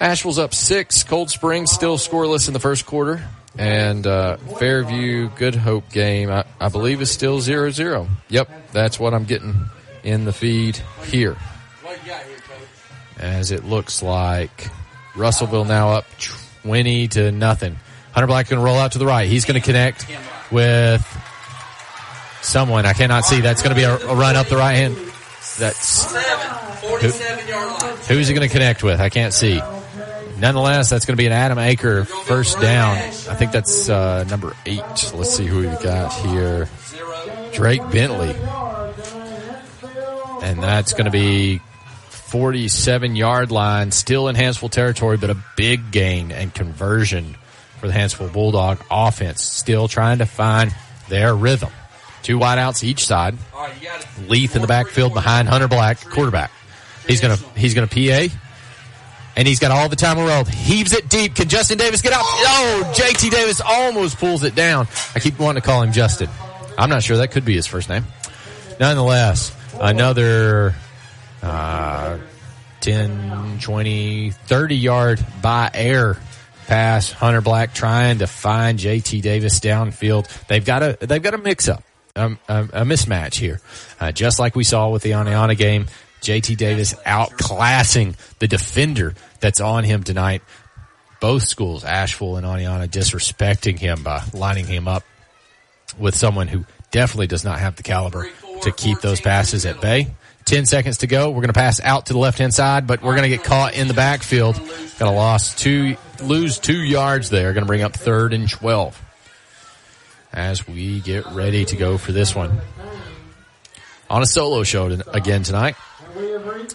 Ashville's up six. Cold Springs still scoreless in the first quarter. And uh, Fairview Good Hope game, I, I believe, is still 0 0. Yep, that's what I'm getting in the feed here. As it looks like Russellville now up 20 to nothing. Hunter Black to roll out to the right. He's going to connect with someone. I cannot see. That's going to be a, a run up the right hand. That's who, who's he going to connect with? I can't see. Nonetheless, that's going to be an Adam Aker first down. I think that's uh, number eight. Let's see who we've got here. Drake Bentley. And that's going to be 47 yard line, still in Hanceville territory, but a big gain and conversion for the Hanceville Bulldog offense. Still trying to find their rhythm. Two wideouts each side. Leith in the backfield behind Hunter Black, quarterback. He's gonna he's gonna PA. And he's got all the time in the world. Heaves it deep. Can Justin Davis get out? Oh, JT Davis almost pulls it down. I keep wanting to call him Justin. I'm not sure that could be his first name. Nonetheless, another Uh, 10, 20, 30 yard by air pass. Hunter Black trying to find JT Davis downfield. They've got a, they've got a mix up, um, a, a mismatch here. Uh, just like we saw with the Oneonta game, JT Davis outclassing the defender that's on him tonight. Both schools, Ashville and Oneonta, disrespecting him by lining him up with someone who definitely does not have the caliber to keep those passes at bay. 10 seconds to go. We're going to pass out to the left hand side, but we're going to get caught in the backfield. Got a loss two, lose two yards there. Going to bring up third and 12 as we get ready to go for this one. On a solo show again tonight.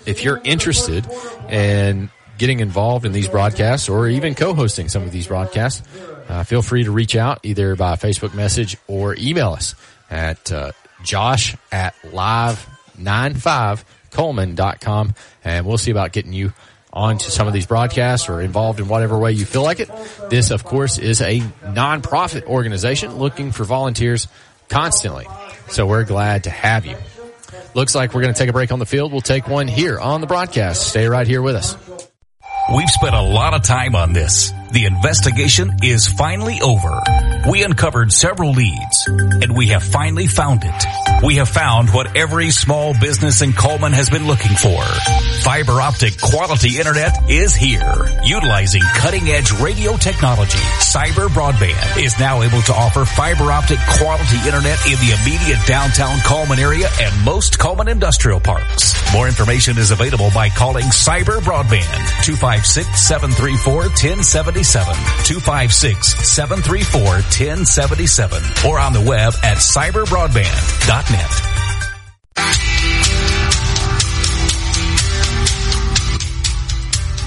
If you're interested in getting involved in these broadcasts or even co-hosting some of these broadcasts, uh, feel free to reach out either by Facebook message or email us at uh, josh at live95cullman.com and we'll see about getting you onto some of these broadcasts or involved in whatever way you feel like it. This, of course, is a nonprofit organization looking for volunteers constantly. So we're glad to have you. Looks like we're going to take a break on the field. We'll take one here on the broadcast. Stay right here with us. We've spent a lot of time on this. The investigation is finally over. We uncovered several leads and we have finally found it. We have found what every small business in Cullman has been looking for. Fiber optic quality internet is here. Utilizing cutting edge radio technology, Cyber Broadband is now able to offer fiber optic quality internet in the immediate downtown Cullman area and most Cullman industrial parks. More information is available by calling Cyber Broadband 256-734-1077, 256-734-1077, or on the web at cyberbroadband.net.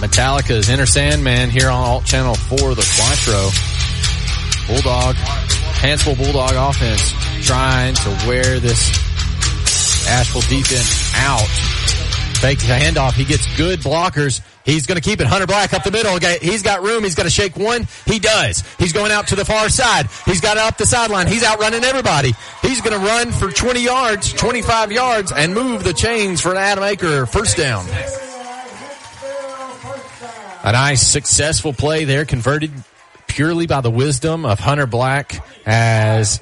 Metallica's Enter Sandman here on Alt Channel 4, the Quattro. Bulldog, Hanceville Bulldog offense trying to wear this Ashville defense out. Fake handoff. He gets good blockers. He's going to keep it. Hunter Black up the middle. He's got room. He's got to shake one. He does. He's going out to the far side. He's got it up the sideline. He's outrunning everybody. He's going to run for 20 yards, 25 yards, and move the chains for an Adam Aker first down. A nice successful play there converted purely by the wisdom of Hunter Black as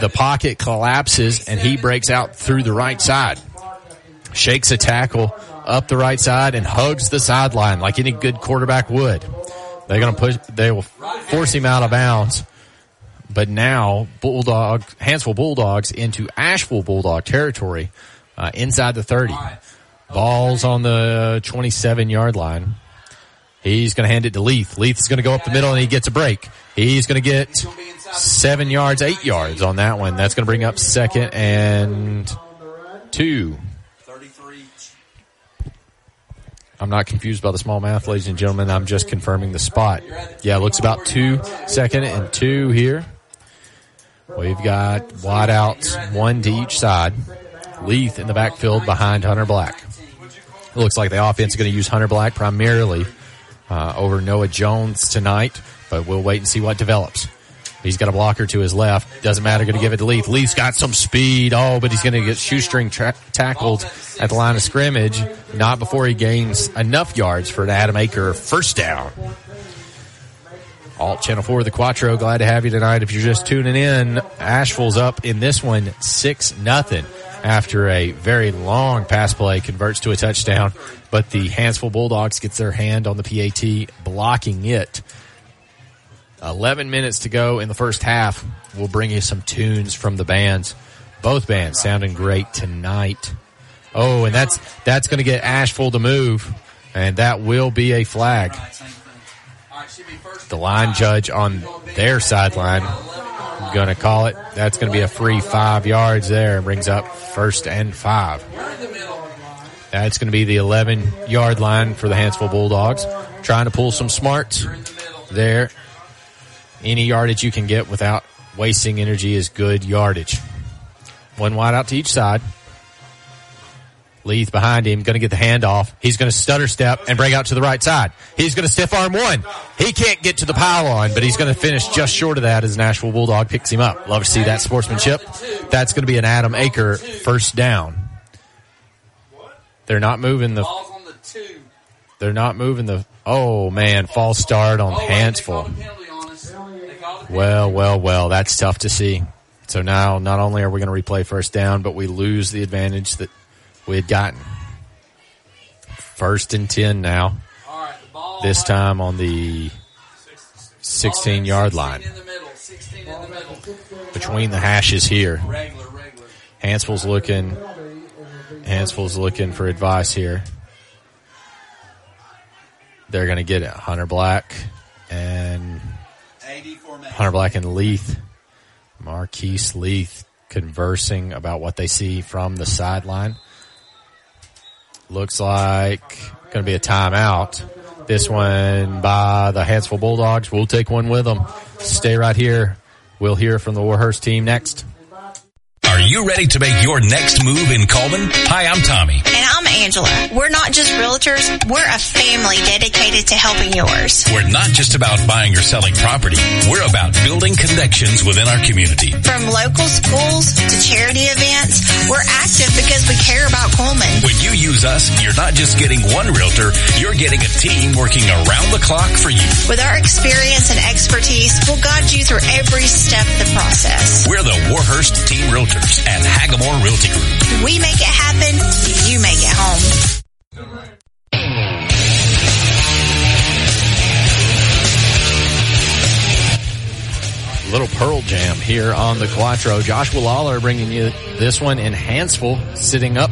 the pocket collapses and he breaks out through the right side. Shakes a tackle up the right side and hugs the sideline like any good quarterback would. They're going to push, they will force him out of bounds. But now Bulldog, Hanceville Bulldogs into Ashville Bulldog territory, uh, inside the 30. Balls on the 27 yard line. He's going to hand it to Leith. Leith is going to go up the middle and he gets a break. He's going to get seven yards, eight yards on that one. That's going to bring up second and two. I'm not confused by the small math, ladies and gentlemen. I'm just confirming the spot. Yeah, it looks about two, second and two here. We've got wideouts, one to each side. Leith in the backfield behind Hunter Black. It looks like the offense is going to use Hunter Black primarily uh, over Noah Jones tonight, but we'll wait and see what develops. He's got a blocker to his left. Doesn't matter. Going to give it to Leith. Leith's got some speed. Oh, but he's going to get shoestring tra- tackled at the line of scrimmage. Not before he gains enough yards for an Adam Aker first down. Alt Channel 4, the Quattro. Glad to have you tonight. If you're just tuning in, Ashville's up in this one 6 nothing after a very long pass play converts to a touchdown. But the Hanceville Bulldogs gets their hand on the PAT, blocking it. 11 minutes to go in the first half. We'll bring you some tunes from the bands. Both bands sounding great tonight. Oh, and that's, that's going to get Ashville to move. And that will be a flag. The line judge on their sideline going to call it. That's going to be a free five yards there and brings up first and five. That's going to be the 11 yard line for the Hanceville Bulldogs. Trying to pull some smarts there any yardage you can get without wasting energy is good yardage. One wide out to each side. Leith behind him, going to get the handoff. He's going to stutter step and break out to the right side. He's going to stiff arm one. He can't get to the pylon, but he's going to finish just short of that as Nashville Bulldog picks him up. Love to see that sportsmanship. That's going to be an Adam Aker first down. They're not moving the. Ball's on the two. They're not moving the. Oh man, false start on Oh, Hanceville. called a penalty on us. They called a Well, well, well. That's tough to see. So now, not only are we going to replay first down, but we lose the advantage that we had gotten. First and ten now. This time on the 16 yard line. in the middle. 16 in the middle. Between the hashes here. Regular, looking. Hanceville's looking for advice here. They're going to get it. Hunter Black and 80 formation. Hunter Black and Leith, Marquise Leith conversing about what they see from the sideline. Looks like going to be a timeout. This one by the Hanceville Bulldogs. We'll take one with them. Stay right here. We'll hear from the Warhurst team next. Are you ready to make your next move in Cullman? Hi, I'm Tommy. And I'm Angela. We're not just realtors, we're a family dedicated to helping yours. We're not just about buying or selling property. We're about building connections within our community. From local schools to charity events, we're active because we care about Cullman. When you use us, you're not just getting one realtor, you're getting a team working around the clock for you. With our experience and expertise, we'll guide you through every step of the process. We're the Warhurst Team Realtors at Hagamore Realty Group. We make it happen, you make it home. Little Pearl Jam here on the Quattro. Joshua Lawler bringing you this one in Hanceville, sitting up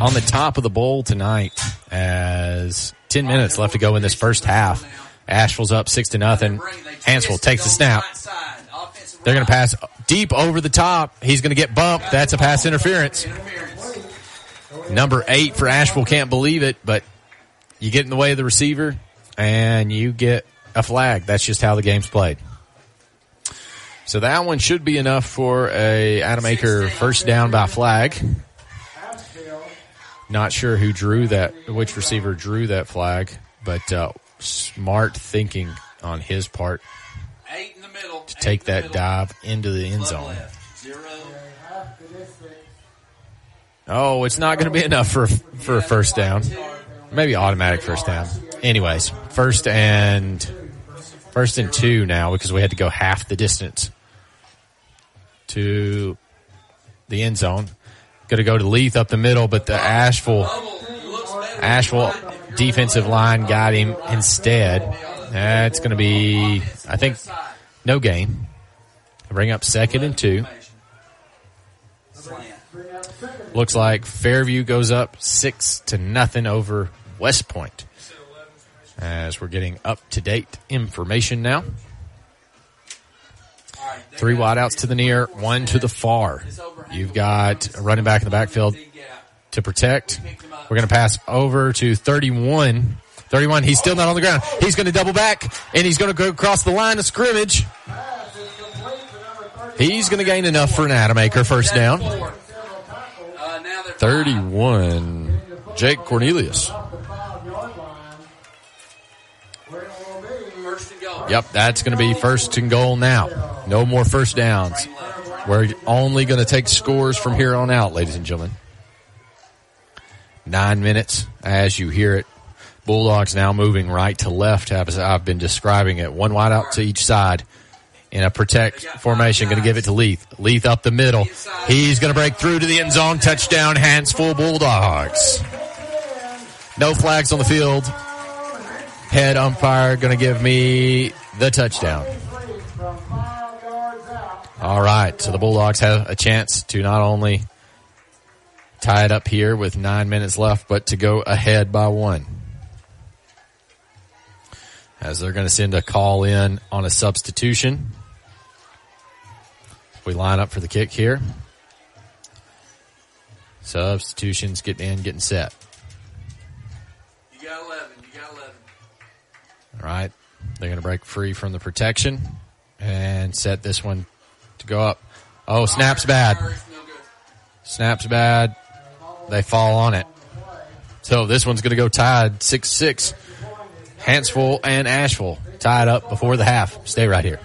on the top of the bowl tonight as 10 minutes left to go in this first half. Ashville's up six to nothing. Hanceville takes the snap. They're going to pass deep over the top. He's going to get bumped. That's a pass interference. Number eight for Ashville can't believe it, but you get in the way of the receiver and you get a flag. That's just how the game's played. So that one should be enough for a Adam Aker first down by flag. Not sure who drew that, which receiver drew that flag, but uh, smart thinking on his part Eight in the middle. to take that dive into the end zone. Zero. Oh, it's not going to be enough for for a first down. Maybe automatic first down. Anyways, first and first and two now because we had to go half the distance to the end zone. Going to go to Leith up the middle, but the Ashville Ashville defensive line got him instead. That's going to be, I think, no gain. Bring up second and two. Looks like Fairview goes up six to nothing over West Point. As we're getting up to date information now. Three wideouts to the near, one to the far. You've got a running back in the backfield to protect. We're going to pass over to 31. 31, he's still not on the ground. He's going to double back and he's going to go across the line of scrimmage. He's going to gain enough for an Adam Aker first down. 31, Jake Cornelius. Yep, that's going to be first and goal now. No more first downs. We're only going to take scores from here on out, ladies and gentlemen. Nine minutes as you hear it. Bulldogs now moving right to left, as I've been describing it. One wide out to each side in a protect formation. Going to give it to Leith. Leith up the middle. He's going to break through to the end zone. Touchdown, Hanceville Bulldogs. No flags on the field. Head umpire going to give me the touchdown. All right, so the Bulldogs have a chance to not only tie it up here with nine minutes left, but to go ahead by one. As they're going to send a call in on a substitution. We line up for the kick here. Substitutions getting in, getting set. You got 11. You got 11. All right. They're going to break free from the protection and set this one to go up. Oh, snap's bad. Snap's bad. They fall on it. So this one's going to go tied 6 6. Hanceville and Ashville tied up before the half. Stay right here.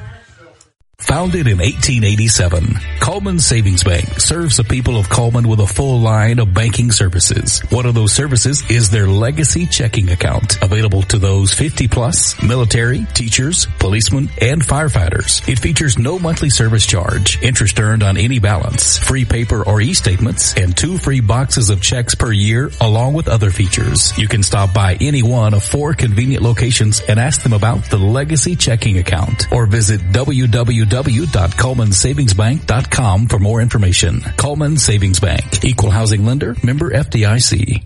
Founded in 1887, Cullman Savings Bank serves the people of Cullman with a full line of banking services. One of those services is their legacy checking account, available to those 50 plus, military, teachers, policemen, and firefighters. It features no monthly service charge, interest earned on any balance, free paper or e-statements, and two free boxes of checks per year, along with other features. You can stop by any one of four convenient locations and ask them about the legacy checking account, or visit www.cullmansavingsbank.com for more information. Cullman Savings Bank, equal housing lender, member FDIC.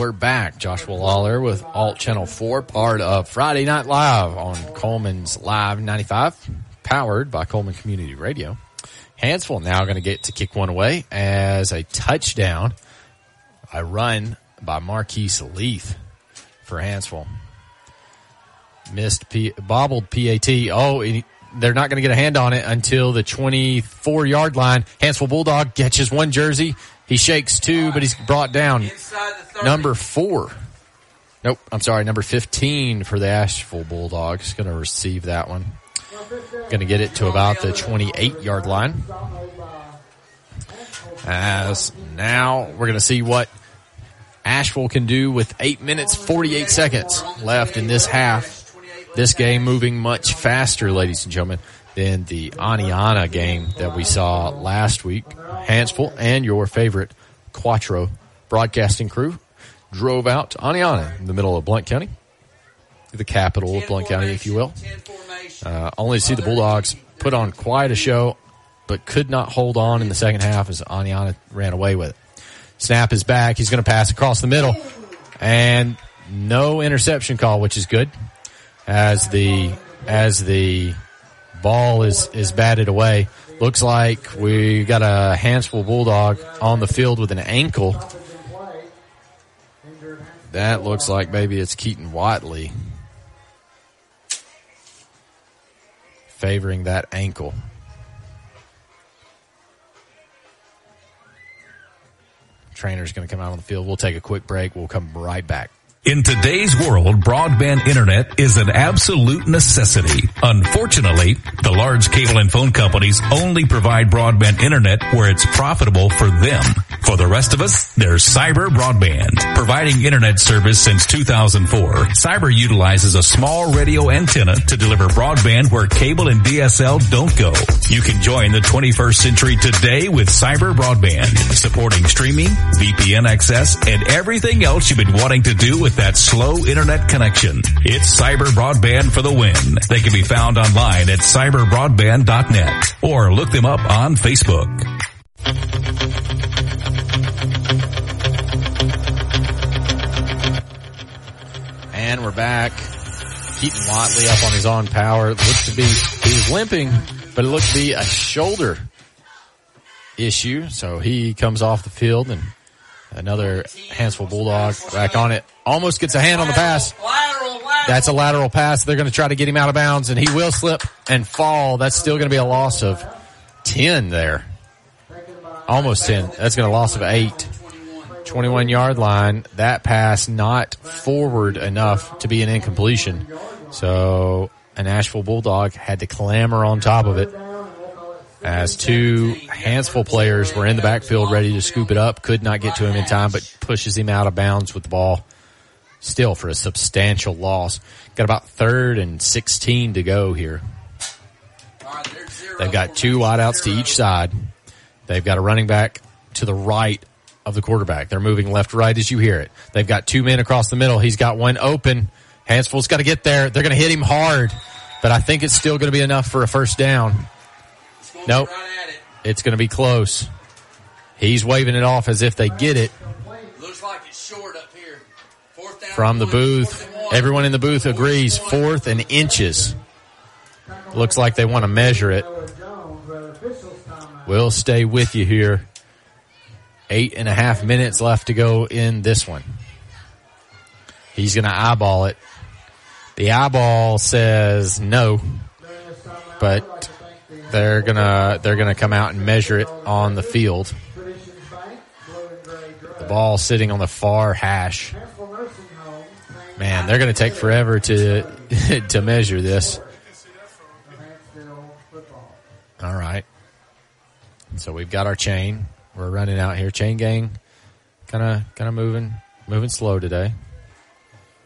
We're back. Joshua Lawler with Alt Channel 4, part of Friday Night Live on Cullman's Live 95, powered by Cullman Community Radio. Hanceville now going to get to kick one away as a touchdown. A run by Marquise Leith for Hanceville. Missed P- bobbled PAT. Oh, he- they're not going to get a hand on it until the 24 yard line. Hanceville Bulldog catches one jersey. He shakes two, but he's brought down. Number four. Nope, I'm sorry, number 15 for the Ashville Bulldogs. Going to receive that one. Going to get it to about the 28 yard line. As now we're going to see what Ashville can do with 8 minutes 48 seconds left in this half. This game moving much faster, ladies and gentlemen, than the Oneonta game that we saw last week. Hanceville and your favorite Quattro broadcasting crew drove out to Oneonta in the middle of Blount County, the capital of Blount County, if you will. Uh, only to see the Bulldogs put on quite a show, but could not hold on in the second half as Oneonta ran away with it. Snap is back. He's going to pass across the middle, and no interception call, which is good. As the as the ball is is batted away, looks like we got a Hanceville Bulldog on the field with an ankle. That looks like maybe it's Keaton Watley favoring that ankle. Trainer's going to come out on the field. We'll take a quick break. We'll come right back. In today's world, broadband internet is an absolute necessity. Unfortunately, the large cable and phone companies only provide broadband internet where it's profitable for them. For the rest of us, there's Cyber Broadband. Providing internet service since 2004, Cyber utilizes a small radio antenna to deliver broadband where cable and DSL don't go. You can join the 21st century today with Cyber Broadband, supporting streaming, VPN access, and everything else you've been wanting to do with that slow internet connection. It's Cyber Broadband for the win. They can be found online at cyberbroadband.net or look them up on Facebook. And we're back. Keaton Watley up on his on power. It to be, he was limping, but it looked to be a shoulder issue. So he comes off the field and another Hanceville Bulldog back on it. Almost gets a hand on the pass. That's a lateral pass. They're going to try to get him out of bounds and he will slip and fall. That's still going to be a loss of 10 there. Almost 10. That's going to loss of eight. 21 yard line. That pass not forward enough to be an incompletion. So an Ashville Bulldog had to clamber on top of it as two Hanceville players were in the backfield ready to scoop it up. Could not get to him in time, but pushes him out of bounds with the ball. Still for a substantial loss. Got about third and 16 to go here. They've got two wideouts to each side. They've got a running back to the right of the quarterback. They're moving left right as you hear it. They've got two men across the middle. He's got one open. Hanceville's got to get there. They're going to hit him hard, but I think it's still going to be enough for a first down. Nope. It's going to be close. He's waving it off as if they get it Looks like it's short up here. Fourth down. from the booth. Everyone in the booth agrees fourth and inches. Looks like they want to measure it. We'll stay with you here. Eight and a half minutes left to go in this one. He's going to eyeball it. The eyeball says no, but they're gonna they're gonna come out and measure it on the field. The ball sitting on the far hash. Man, they're gonna take forever to to measure this. All right. So we've got our chain. We're running out here. Chain gang, kind of kind of moving moving slow today.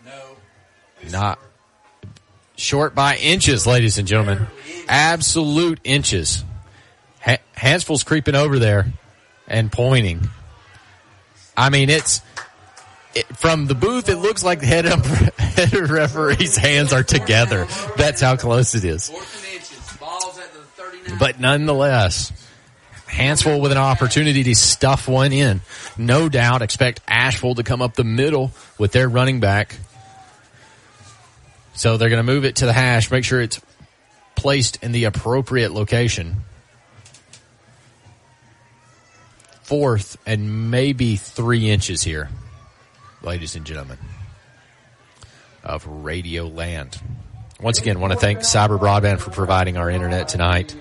No. Not short by inches, ladies and gentlemen. Absolute inches. Ha- Hanceville's creeping over there and pointing. I mean, it's it, from the booth. It looks like the head, ump- head referee's hands are together. That's how close it is. Fourth and inches. Balls at the 39. But nonetheless, Hanceville with an opportunity to stuff one in. No doubt expect Ashville to come up the middle with their running back. So they're going to move it to the hash, make sure it's placed in the appropriate location. Fourth and maybe three inches here, ladies and gentlemen, of Radio Land. Once again, want to thank Cyber Broadband for providing our internet tonight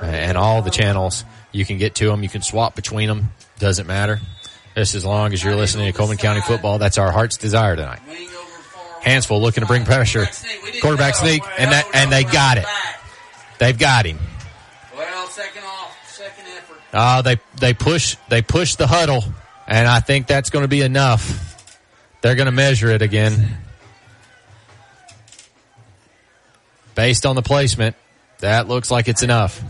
and all the channels. You can get to them. You can swap between them. Doesn't matter. Just as long as you're listening to Cullman County football, that's our heart's desire tonight. Hanceville looking to bring pressure. Quarterback sneak, and that, and they got it. They've got him. Well, second off, second effort. Uh, they they push they push the huddle, and I think that's going to be enough. They're going to measure it again, based on the placement. That looks like it's enough.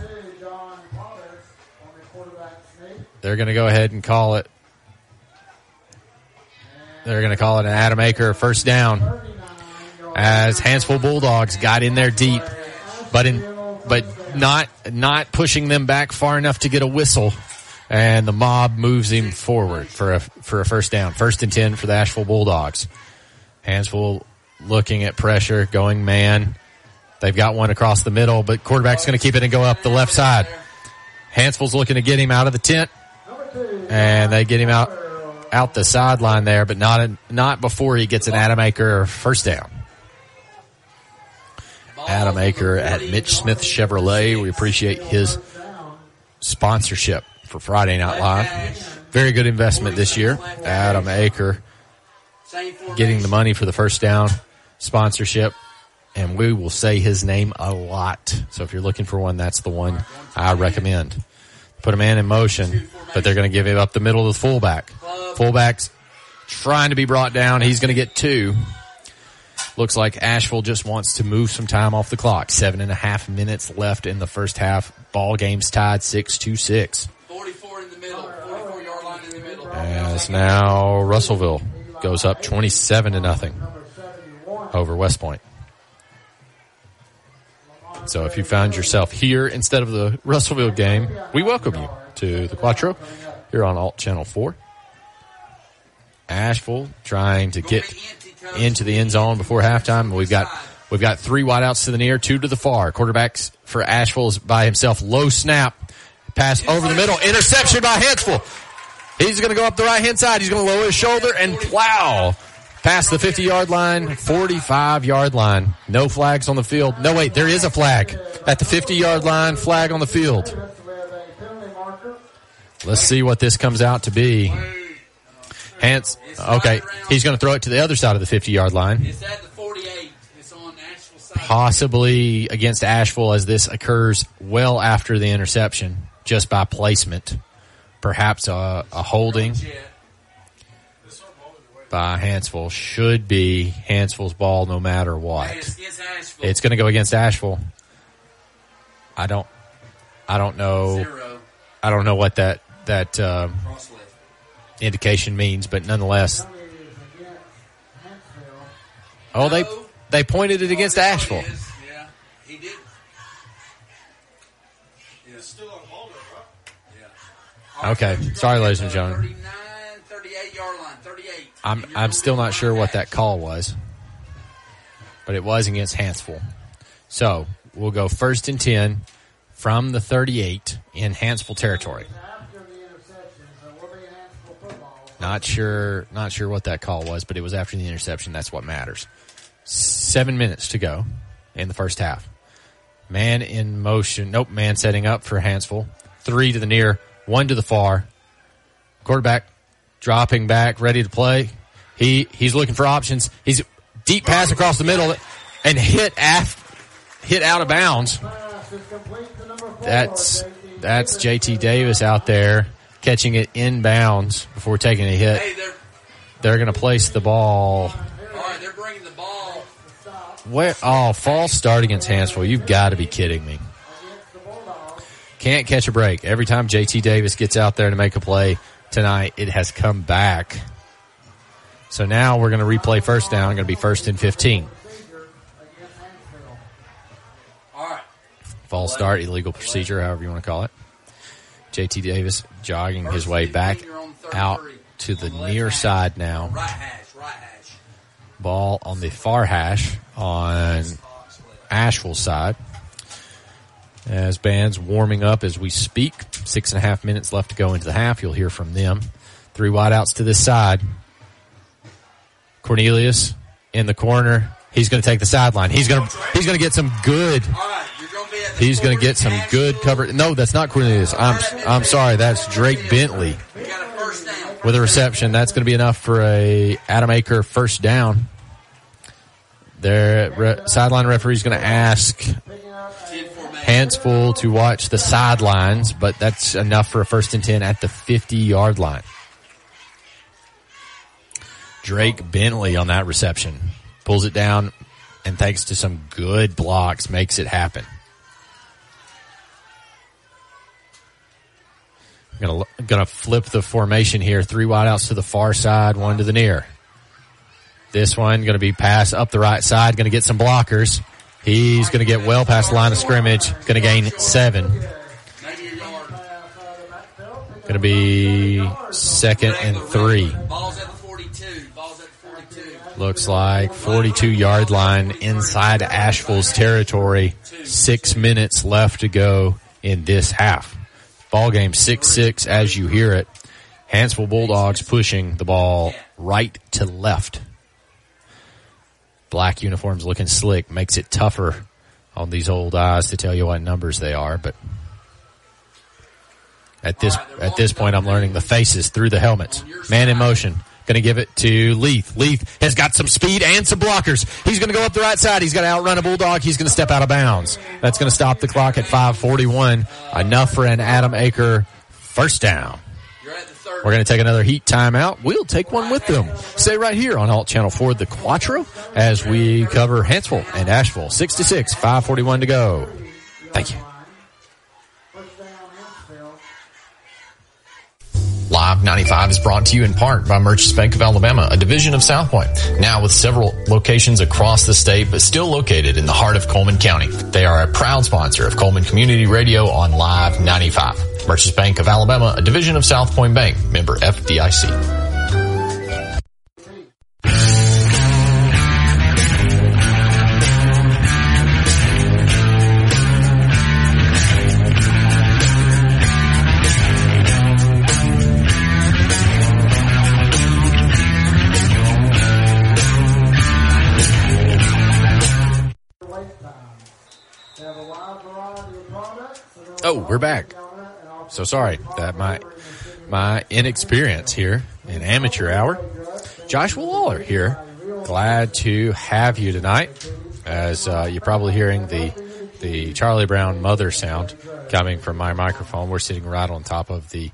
They're going to go ahead and call it. They're going to call it an Adam Aker first down, as Hanceville Bulldogs got in there deep, but in but not not pushing them back far enough to get a whistle, and the mob moves him forward for a for a first down, first and ten for the Ashville Bulldogs. Hanceville looking at pressure, going man. They've got one across the middle, but quarterback's going to keep it and go up the left side. Hanceville's looking to get him out of the tent, and they get him out out the sideline there, but not not before he gets an Adam Aker first down. Adam Aker at Mitch Smith Chevrolet. We appreciate his sponsorship for Friday Night Live. Very good investment this year. Adam Aker getting the money for the first down sponsorship. And we will say his name a lot. So if you're looking for one, that's the one I recommend. Put a man in motion, but they're going to give him up the middle of the fullback. Fullback's trying to be brought down. He's going to get two. Looks like Ashville just wants to move some time off the clock. Seven and a half minutes left in the first half. Ball game's tied six to six. 44 in the middle. 44 yard line in the middle. As now Russellville goes up twenty-seven to nothing over West Point. So if you found yourself here instead of the Russellville game, we welcome you to the Quattro here on Alt Channel 4. Ashville trying to get into the end zone before halftime. We've got we've got three wideouts to the near, two to the far. Quarterbacks for Ashville is by himself. Low snap, pass over the middle, interception by Hanceville. He's going to go up the right hand side. He's going to lower his shoulder and plow past the 50 yard line, 45 yard line. No flags on the field. No, wait, there is a flag at the 50 yard line, flag on the field. Let's see what this comes out to be. Hans, okay, he's going to throw it to the other side of the 50 yard line. It's at the 48. It's on Ashville. Possibly against Ashville as this occurs well after the interception, just by placement. Perhaps a, a holding by Hanceville should be Hanceville's ball no matter what. It's against Ashville. It's going to go against Ashville. I don't, I don't know, Zero. I don't know what that that um, indication means, but nonetheless, oh they they pointed it against Ashville. Is, yeah, he did. Yeah, still on hold, right? Okay, sorry, ladies and gentlemen. 39, 38 yard line. 38. I'm I'm still not sure what that call was, but it was against Hanceville. So we'll go first and ten from the 38 in Hanceville territory. Not sure, not sure what that call was, but it was after the interception. That's what matters. Seven minutes to go in the first half. Man in motion. Nope, man setting up for Hanceville. Three to the near, one to the far. Quarterback dropping back, ready to play. He he's looking for options. He's deep pass across the middle and hit af, hit out of bounds. That's that's JT Davis out there catching it in bounds before taking a hit. They're going to place the ball. All right, they're bringing the ball. Where? Oh, false start against Hanceville. You've got to be kidding me. Can't catch a break. Every time JT Davis gets out there to make a play tonight, it has come back. So now we're going to replay first down. Going to be first and 15. All right. False start, illegal procedure, however you want to call it. JT Davis jogging his way back out to the near side now. Ball on the far hash on Ashville side. As bands warming up as we speak. Six and a half minutes left to go into the half. You'll hear from them. Three wideouts to this side. Cornelius in the corner. He's going to take the sideline. He's going to he's going to get some good. He's going to get some good cover. No, that's not Cornelius. I'm I'm sorry. That's Drake Bentley with a reception. That's going to be enough for a Adam Aker first down. Their re- sideline referee is going to ask Hanceville to watch the sidelines, but that's enough for a first and 10 at the 50 yard line. Drake Bentley on that reception pulls it down and thanks to some good blocks makes it happen. Gonna gonna flip the formation here. Three wideouts to the far side, one to the near. This one gonna be pass up the right side. Gonna get some blockers. He's gonna get well past the line of scrimmage. Gonna gain seven. Gonna be second and three. Ball's at the 42. Ball's at the 42. Looks like 42 yard line inside Ashville's territory. Six minutes left to go in this half. Ball game 6-6 as you hear it. Hanceville Bulldogs pushing the ball right to left. Black uniforms looking slick makes it tougher on these old eyes to tell you what numbers they are, but at this at this point I'm learning the faces through the helmets. Man in motion. Going to give it to Leith. Leith has got some speed and some blockers. He's going to go up the right side. He's going to outrun a Bulldog. He's going to step out of bounds. That's going to stop the clock at 541. Enough for an Adam Aker first down. We're going to take another heat timeout. We'll take one with them. Stay right here on Alt Channel 4, the Quattro, as we cover Hanceville and Ashville. 66, 541 to go. Thank you. Live 95 is brought to you in part by Merchants Bank of Alabama, a division of South Point. Now with several locations across the state, but still located in the heart of Cullman County. They are a proud sponsor of Cullman Community Radio on Live 95. Merchants Bank of Alabama, a division of South Point Bank, member FDIC. Oh, we're back. So sorry that my my inexperience here in amateur hour. Joshua Waller here. Glad to have you tonight. As uh, you're probably hearing the the Charlie Brown mother sound coming from my microphone. We're sitting right on top of the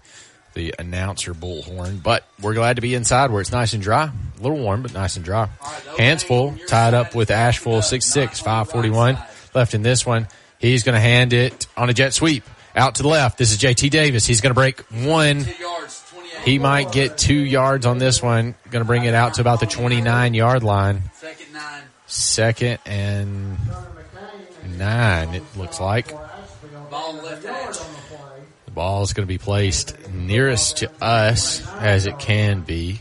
the announcer bullhorn, but we're glad to be inside where it's nice and dry. A little warm, but nice and dry. Hanceville, tied up with Ashville 6-6, 541 left in this one. He's going to hand it on a jet sweep out to the left. This is JT Davis. He's going to break one. He might get two yards on this one. Going to bring it out to about the 29 yard line. Second nine. And nine, it looks like. Ball left hash. The ball is going to be placed nearest to us as it can be.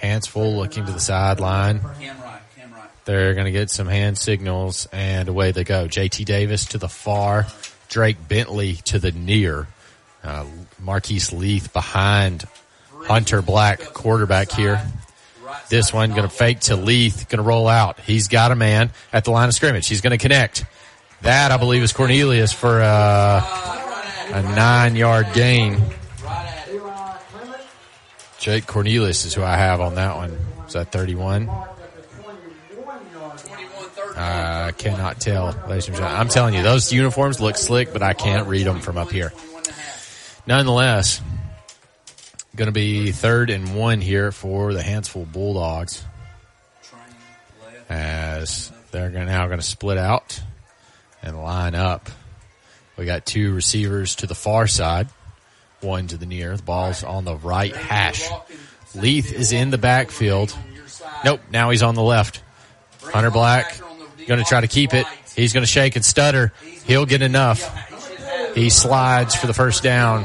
Hanceville looking to the sideline. Cam right. Cam right. They're going to get some hand signals and away they go. JT Davis to the far, Drake Bentley to the near, uh, Marquise Leith behind Hunter Black, quarterback here. This one going to fake to Leith, going to roll out. He's got a man at the line of scrimmage. He's going to connect. That, I believe, is Cornelius for uh, a nine yard gain. Jake Cornelius is who I have on that one. Is that 31? I cannot tell, ladies and gentlemen. I'm telling you, those uniforms look slick, but I can't read them from up here. Nonetheless, going to be third and one here for the Hanceville Bulldogs. As they're now going to split out and line up. We got two receivers to the far side, one to the near. The ball's on the right hash. Leith is in the backfield. Nope, now he's on the left. Hunter Black going to try to keep it. He's going to shake and stutter. He'll get enough. He slides for the first down.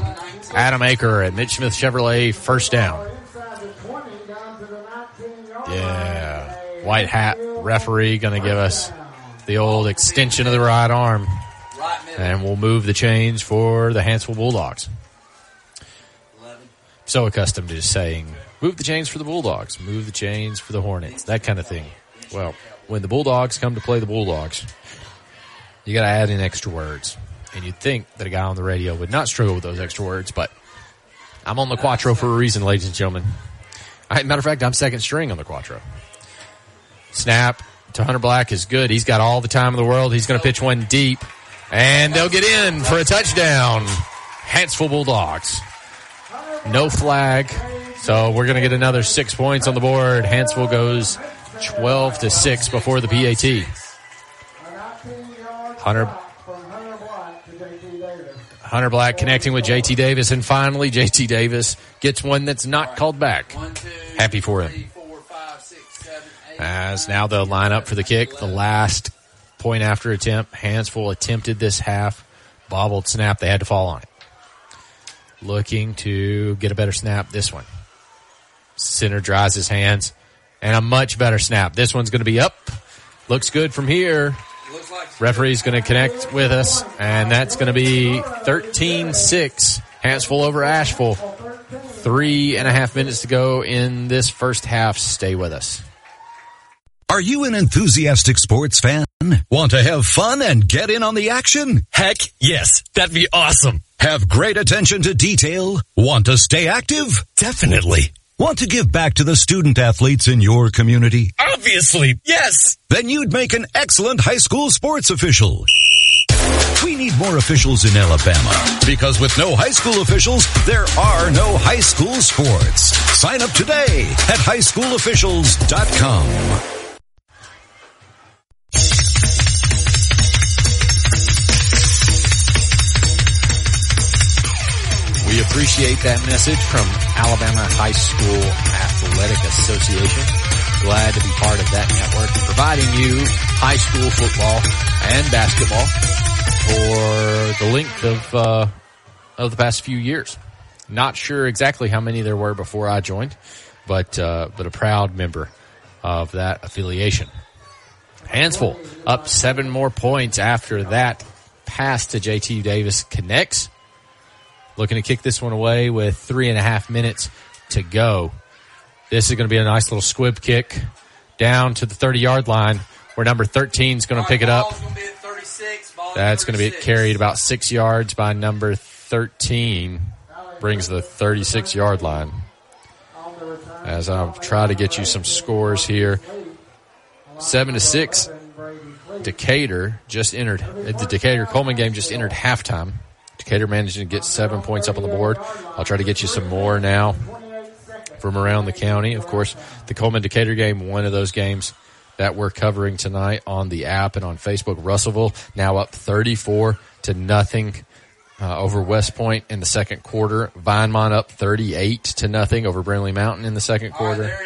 Adam Aker at Mitch Smith Chevrolet, first down. Yeah. White hat referee going to give us the old extension of the right arm. And we'll move the chains for the Hansville Bulldogs. So accustomed to saying, move the chains for the Bulldogs, move the chains for the Hornets, that kind of thing. Well, when the Bulldogs come to play the Bulldogs, you got to add in extra words. And you'd think that a guy on the radio would not struggle with those extra words, but I'm on the Quattro for a reason, ladies and gentlemen. I, matter of fact, I'm second string on the Quattro. Snap to Hunter Black is good. He's got all the time in the world. He's going to pitch one deep, and they'll get in for a touchdown. Hanceville Bulldogs. No flag, so we're going to get another six points on the board. Hanceville goes 12 to 6 before the PAT. Hunter Hunter Black connecting with JT Davis, and finally JT Davis gets one that's not called back. Happy for him. As now the lineup for the kick. The last point after attempt. Hanceville attempted this half. Bobbled snap. They had to fall on it. Looking to get a better snap this one. Center dries his hands. And a much better snap. This one's going to be up. Looks good from here. Referee's going to connect with us, and that's going to be 13-6. Hanceville over Ashville. Three and a half minutes to go in this first half. Stay with us. Are you an enthusiastic sports fan? Want to have fun and get in on the action? Heck yes, that'd be awesome. Have great attention to detail? Want to stay active? Definitely. Want to give back to the student athletes in your community? Obviously, yes. Then you'd make an excellent high school sports official. We need more officials in Alabama because with no high school officials, there are no high school sports. Sign up today at highschoolofficials.com. appreciate that message from Alabama High School Athletic Association. Glad to be part of that network, providing you high school football and basketball for the length of uh, of the past few years. Not sure exactly how many there were before I joined, but uh, but a proud member of that affiliation. Hanceville up seven more points after that pass to JT Davis connects. Looking to kick this one away with three and a half minutes to go. This is going to be a nice little squib kick down to the 30 yard line where number 13 is going to pick it up. That's going to be carried about six yards by number 13. Brings the 36 yard line. As I'll try to get you some scores here. Seven to six. Decatur just entered. The Decatur Cullman game just entered halftime. Decatur managed to get seven points up on the board. I'll try to get you some more now from around the county. Of course, the Cullman Decatur game, one of those games that we're covering tonight on the app and on Facebook. Russellville now up 34 to nothing uh, over West Point in the second quarter. Vinemont up 38 to nothing over Brindlee Mountain in the second quarter.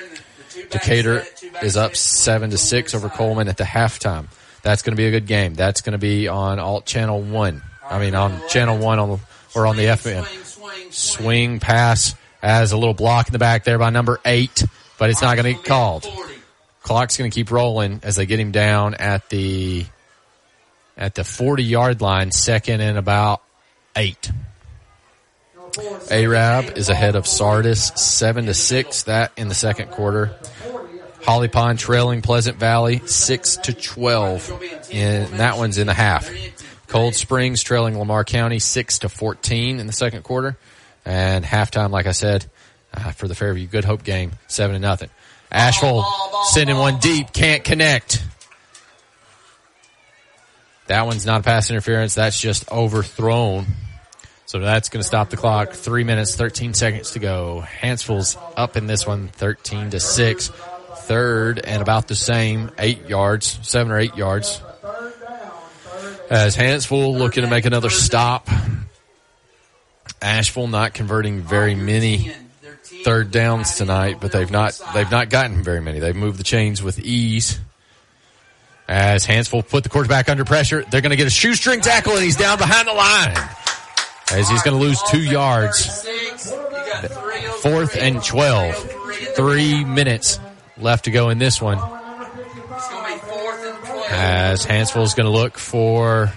Decatur is up seven to six over Cullman at the halftime. That's going to be a good game. That's going to be on Alt Channel One. I mean, on Channel One on or on the FM. Swing pass as a little block in the back there by number eight, but it's not going to get called. Clock's going to keep rolling as they get him down at the at the 40 yard line, second and about eight. Arab is ahead of Sardis seven to six. That in the second quarter. Holly Pond trailing Pleasant Valley six to twelve. and that one's in the half. Cold Springs trailing Lamar County six to fourteen in the second quarter, and halftime, like I said, uh, for the Fairview Good Hope game, seven to nothing. Ashville sending one deep, can't connect. That one's not a pass interference. That's just overthrown. So that's going to stop the clock. Three minutes, 13 seconds to go. Hanceville's up in this one, 13 to six. Third and about the same, eight yards, seven or eight yards. As Hanceville looking to make another stop. Ashville not converting very many third downs tonight, but they've not they've not gotten very many. They've moved the chains with ease. As Hanceville put the quarterback under pressure, they're going to get a shoestring tackle, and he's down behind the line. As he's going to lose two yards. Fourth and twelve. Three minutes left to go in this one. As Hanceville's going to look for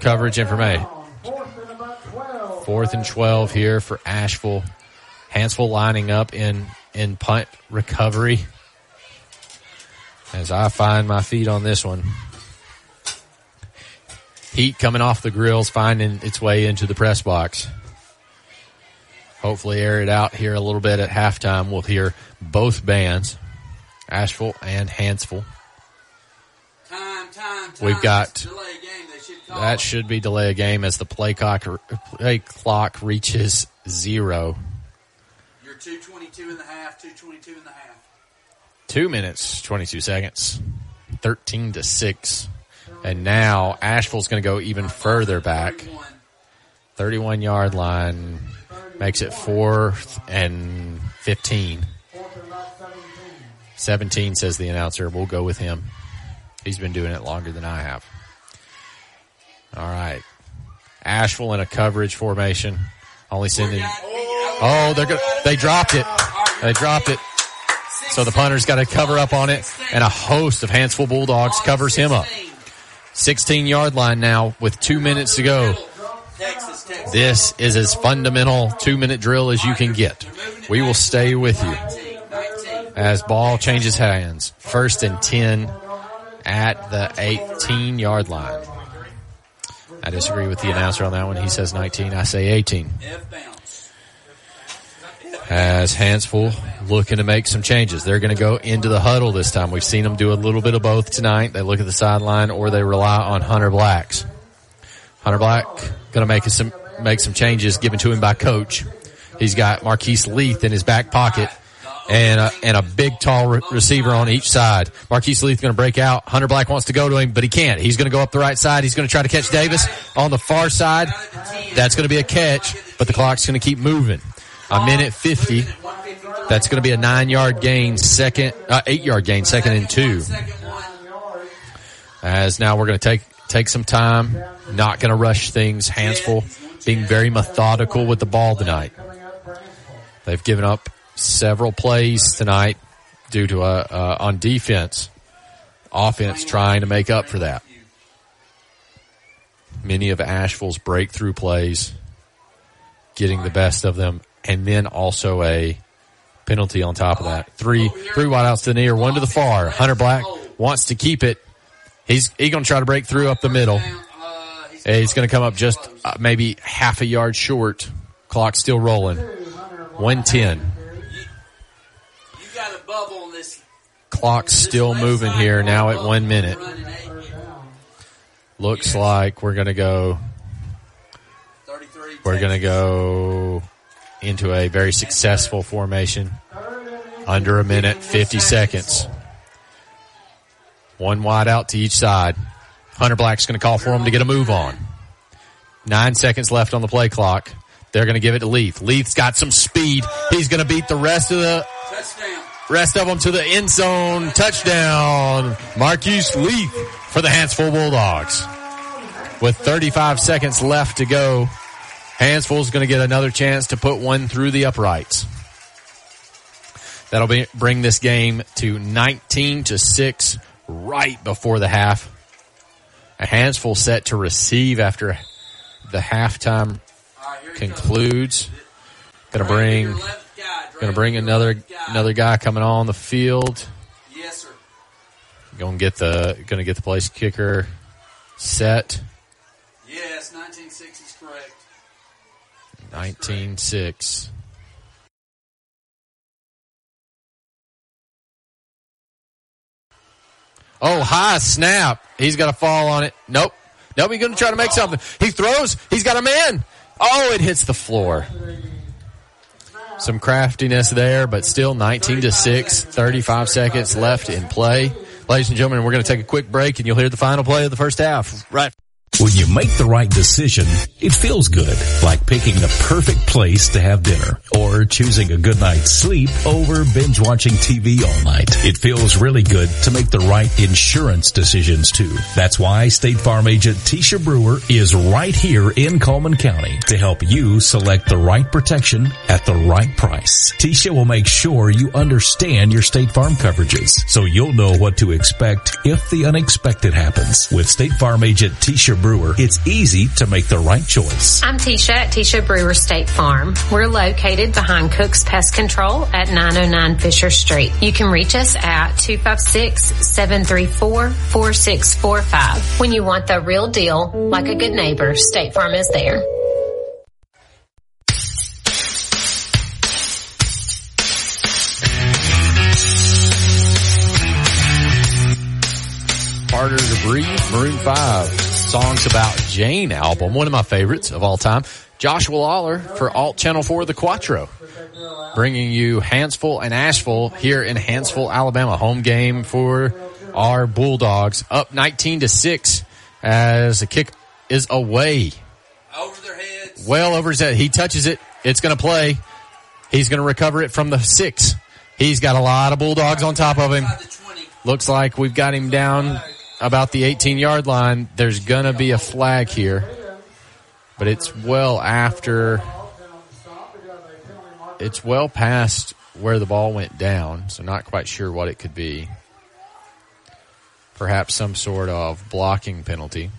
coverage information. Fourth and 12 here for Ashville. Hanceville lining up in, in punt recovery. As I find my feet on this one. Heat coming off the grills, finding its way into the press box. Hopefully air it out here a little bit at halftime. We'll hear both bands, Ashville and Hansville. We've got Delay game. They should that should be delay a game as the play clock play clock reaches zero. You're 222 and a half, 222 and a half. Two minutes, twenty two seconds, thirteen to six, and now Ashville's going to go even further back. Thirty one yard line makes it fourth and fifteen. Seventeen says the announcer. We'll go with him. He's been doing it longer than I have. All right. Ashville in a coverage formation. Only sending. Oh, they're good. They dropped it. They dropped it. So the punter's got to cover up on it, and a host of Hanceville Bulldogs covers him up. 16 yard line now with two minutes to go. This is as fundamental two minute drill as you can get. We will stay with you as ball changes hands. First and 10 at the 18 yard line. I disagree with the announcer on that one. He says 19. I say 18. As Hanceville looking to make some changes. They're going to go into the huddle this time. We've seen them do a little bit of both tonight. They look at the sideline or they rely on Hunter Blacks. Hunter Black going to make some, make some changes given to him by coach. He's got Marquise Leith in his back pocket and a, and a big tall re- receiver on each side. Marquise Leith going to break out. Hunter Black wants to go to him, but he can't. He's going to go up the right side. He's going to try to catch Davis on the far side. That's going to be a catch, but the clock's going to keep moving. A minute 50. That's going to be a nine yard gain, second, uh, eight yard gain, second and two. As now we're going to take, take some time, not going to rush things. Hanceville being very methodical with the ball tonight. They've given up several plays tonight due to a, uh, on defense, offense trying to make up for that. Many of Ashville's breakthrough plays getting the best of them and then also a penalty on top of that. Three, three wideouts to the near, one to the far. Hunter Black wants to keep it. He's, he's going to try to break through up the middle. He's going to come up just uh, maybe half a yard short. Clock still rolling. 110. You got a bubble on this. Clock's still moving here now at one minute. Looks like we're going to go. We're going to go into a very successful formation. Under a minute, 50 seconds. One wide out to each side. Hunter Black's going to call for him to get a move on. Nine seconds left on the play clock. They're going to give it to Leith. Leith's got some speed. He's going to beat the rest of the rest of them to the end zone. Touchdown. Marquise Leith for the Hanceville Bulldogs. With 35 seconds left to go, Hanceville's going to get another chance to put one through the uprights. That'll be, bring this game to 19 to 6 right before the half. A Hanceville set to receive after the halftime concludes. Gonna bring, gonna bring another another guy coming on the field. Yes, sir. Gonna get the gonna get the place kicker set. Yes, 196 is correct. Nineteen six. Oh, high snap. He's got to fall on it. Nope. Nope. He's going to try to make something. He throws. He's got a man. Oh, it hits the floor. Some craftiness there, but still 19 to 6, 35 seconds left in play. Ladies and gentlemen, we're going to take a quick break and you'll hear the final play of the first half. Right. When you make the right decision, it feels good, like picking the perfect place to have dinner or choosing a good night's sleep over binge watching TV all night. It feels really good to make the right insurance decisions too. That's why State Farm agent Tisha Brewer is right here in Cullman County to help you select the right protection at the right price. Tisha will make sure you understand your State Farm coverages so you'll know what to expect if the unexpected happens. With State Farm agent Tisha Brewer, it's easy to make the right choice. I'm Tisha at Tisha Brewer State Farm. We're located behind Cook's Pest Control at 909 Fisher Street. You can reach us at 256-734-4645. When you want the real deal, like a good neighbor, State Farm is there. Harder to Breathe, Maroon 5, Songs About Jane album, one of my favorites of all time. Joshua Lawler for Alt Channel 4, The Quattro, bringing you Hanceville and Ashville here in Hanceville, Alabama. Home game for our Bulldogs, up 19 to 6 as the kick is away. Over their heads. Well over his head. He touches it. It's going to play. He's going to recover it from the six. He's got a lot of Bulldogs on top of him. Looks like we've got him down about the 18 yard line. There's going to be a flag here, but it's well after, it's well past where the ball went down, so not quite sure what it could be. Perhaps some sort of blocking penalty.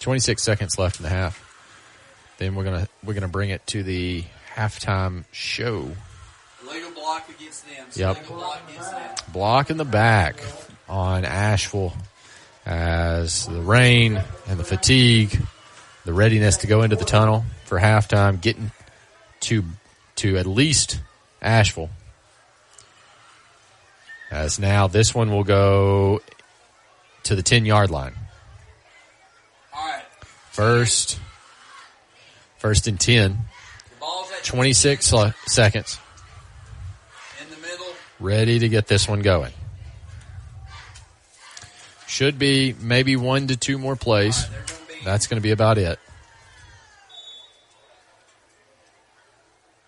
26 seconds left in the half. Then we're gonna we're gonna bring it to the halftime show. Illegal block against them. Yep. Illegal block against them. Block in the back on Ashville as the rain and the fatigue, the readiness to go into the tunnel for halftime, getting to to at least Ashville. As now this one will go to the 10 yard line. First, first and 10. 26 le- seconds. Ready to get this one going. Should be maybe one to two more plays. That's going to be about it.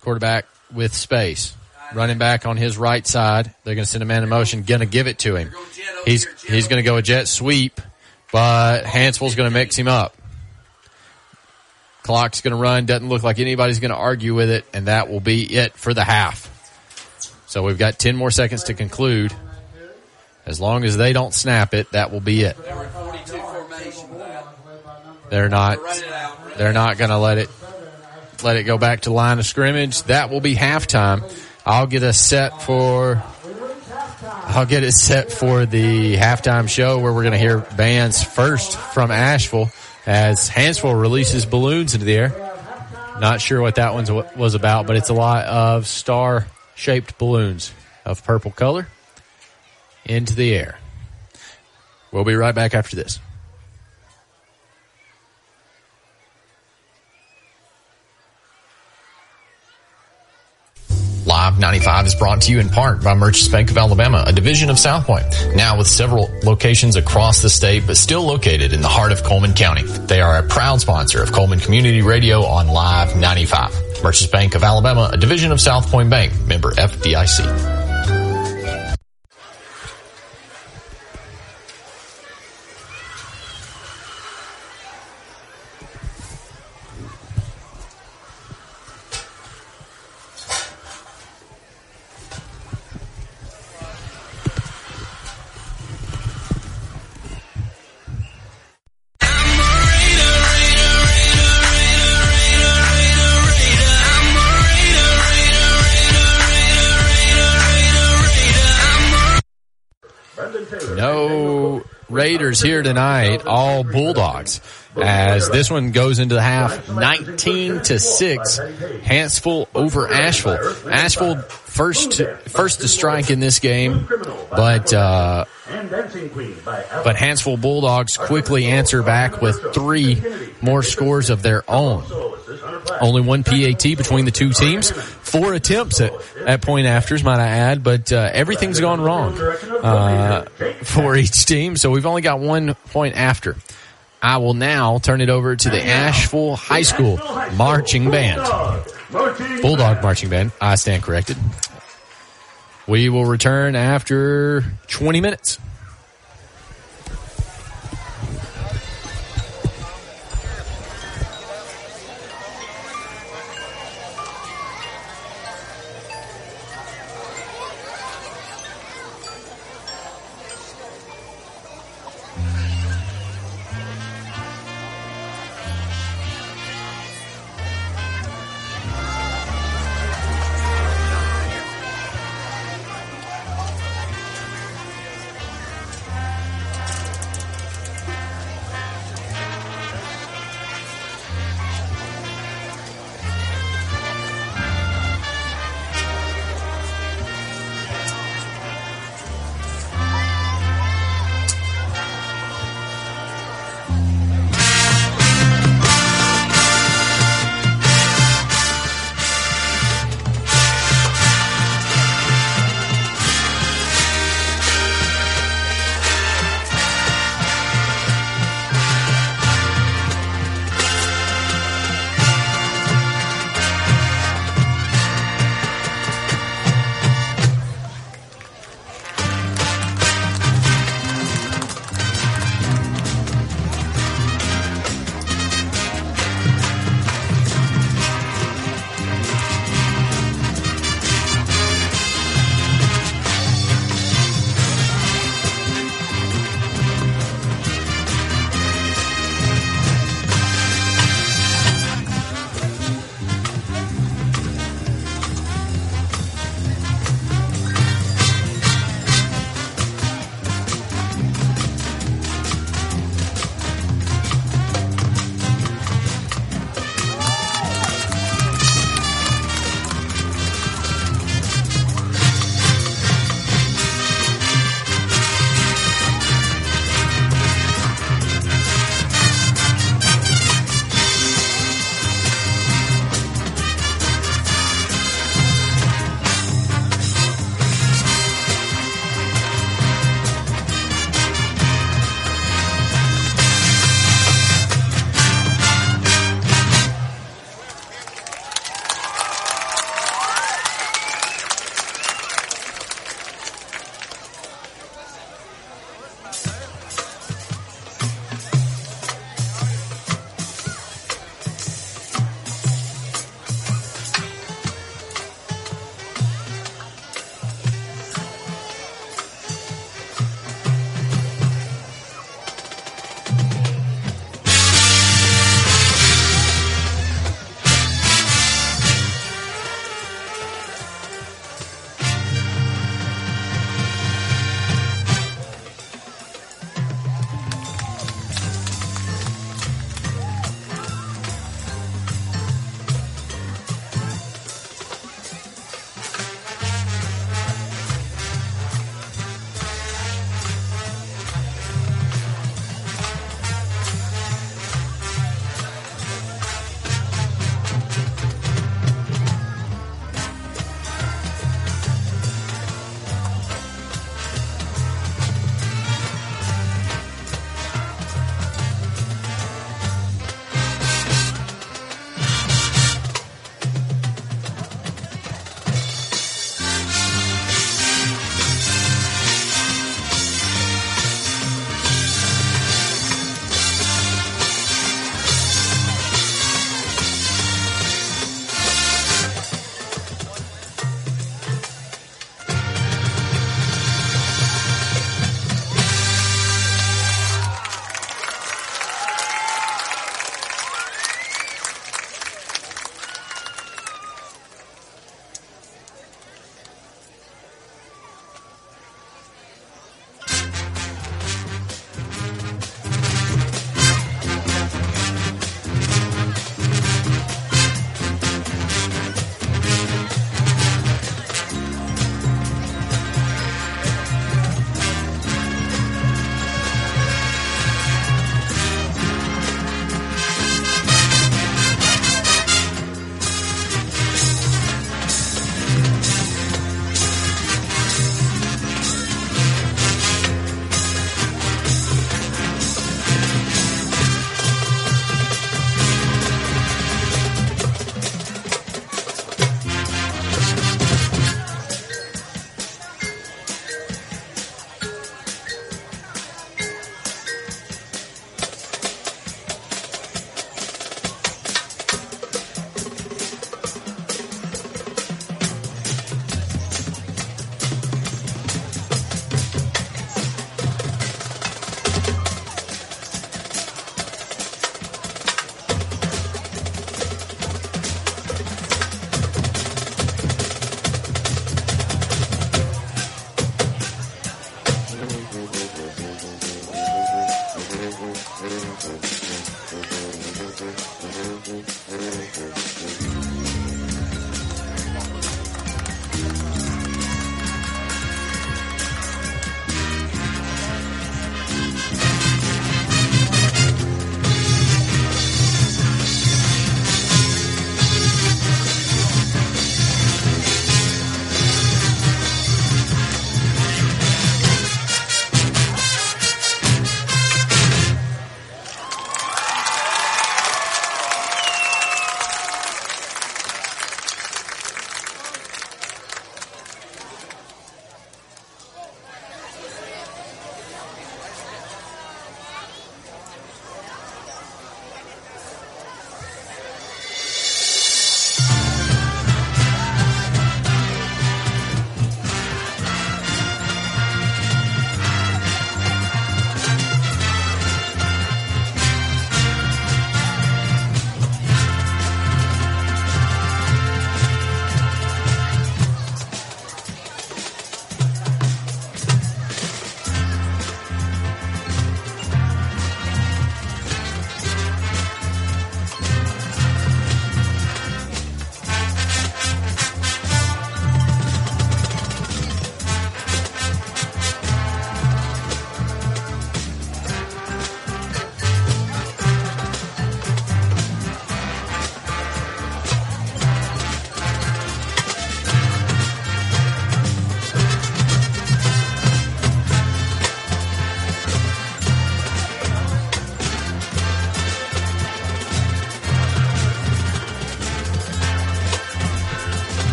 Quarterback with space. Running back on his right side. They're going to send a man in motion. Going to give it to him. He's, he's going to go a jet sweep, but Hanceville's going to mix him up. Clock's going to run. Doesn't look like anybody's going to argue with it, and that will be it for the half. So we've got 10 more seconds to conclude. As long as they don't snap it, that will be it. They're not, they're not going to let it, let it go back to line of scrimmage. That will be halftime. I'll get a set for, I'll get it set for the halftime show where we're going to hear bands first from Ashville as Hanceville releases balloons into the air. Not sure what that one was about, but it's a lot of star shaped balloons of purple color into the air. We'll be right back after this. Live 95 is brought to you in part by Merchants Bank of Alabama, a division of South Point. Now with several locations across the state, but still located in the heart of Cullman County. They are a proud sponsor of Cullman Community Radio on Live 95. Merchants Bank of Alabama, a division of South Point Bank, member FDIC. Raiders here tonight, all Bulldogs. As this one goes into the half, 19 to 6, Hanceville over Ashville. Ashville first, first to strike in this game, but, uh, but Hanceville Bulldogs quickly answer back with three more scores of their own. Only one PAT between the two teams. Four attempts at, at point afters, might I add, but uh, everything's gone wrong uh, for each team. So we've only got one point after. I will now turn it over to the Ashville High School marching band. Bulldog marching band. I stand corrected. We will return after 20 minutes.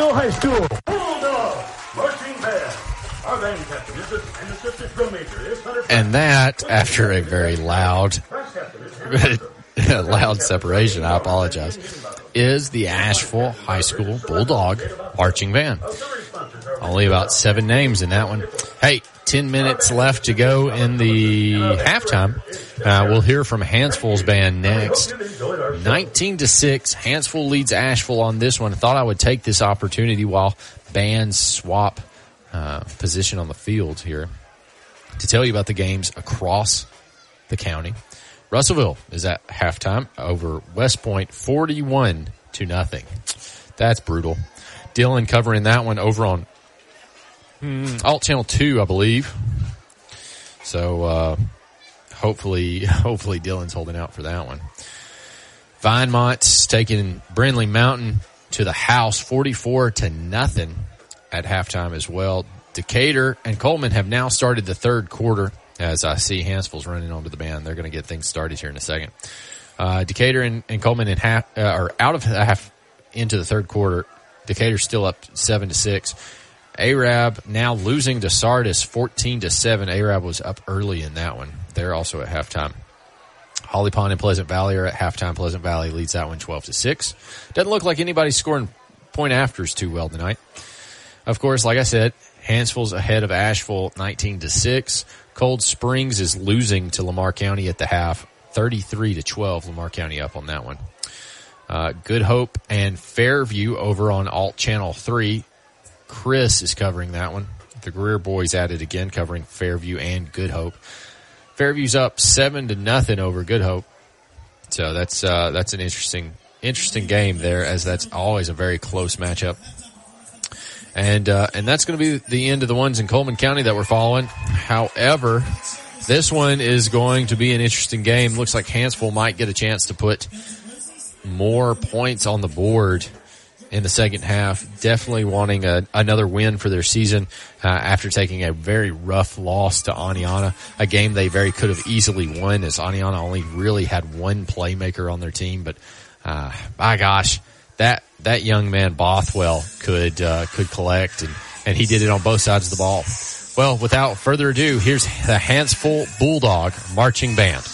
The High School Marching Band. Our band is and that, after a very loud, loud separation, I apologize, is the Ashville High School Bulldog Marching Band. Only about seven names in that one. Hey, 10 minutes left to go in the halftime. Uh, we'll hear from Hanceville's band next. 19 to 6. Hanceville leads Ashville on this one. I thought I would take this opportunity while bands swap uh, position on the field here to tell you about the games across the county. Russellville is at halftime over West Point 41 to nothing. That's brutal. Dylan covering that one over on mm, Alt Channel 2, I believe. So, uh, hopefully, hopefully Dylan's holding out for that one. Vinemont's taking Brindlee Mountain to the house 44 to nothing at halftime as well. Decatur and Cullman have now started the third quarter as I see Hanceville's running onto the band. They're going to get things started here in a second. Uh, Decatur and, and Cullman in half, uh, are out of half into the third quarter. Decatur's still up seven to six. Arab now losing to Sardis 14 to 7. Arab was up early in that one. They're also at halftime. Holly Pond and Pleasant Valley are at halftime. Pleasant Valley leads that one 12 to 6. Doesn't look like anybody's scoring point afters too well tonight. Of course, like I said, Hanceville's ahead of Ashville 19 to 6. Cold Springs is losing to Lamar County at the half 33 to 12. Lamar County up on that one. Uh, Good Hope and Fairview over on Alt Channel 3. Chris is covering that one. The Greer boys added again, covering Fairview and Good Hope. Fairview's up seven to nothing over Good Hope. So that's uh, that's an interesting interesting game there, as that's always a very close matchup. And uh, and that's going to be the end of the ones in Cullman County that we're following. However, this one is going to be an interesting game. Looks like Hanceville might get a chance to put more points on the board in the second half. Definitely wanting a, another win for their season uh, after taking a very rough loss to Oneonta, a game they very could have easily won as Oneonta only really had one playmaker on their team. But uh, my gosh, that that young man Bothwell could uh, could collect, and and he did it on both sides of the ball. Well, without further ado, here's the Hanceville Bulldog marching band.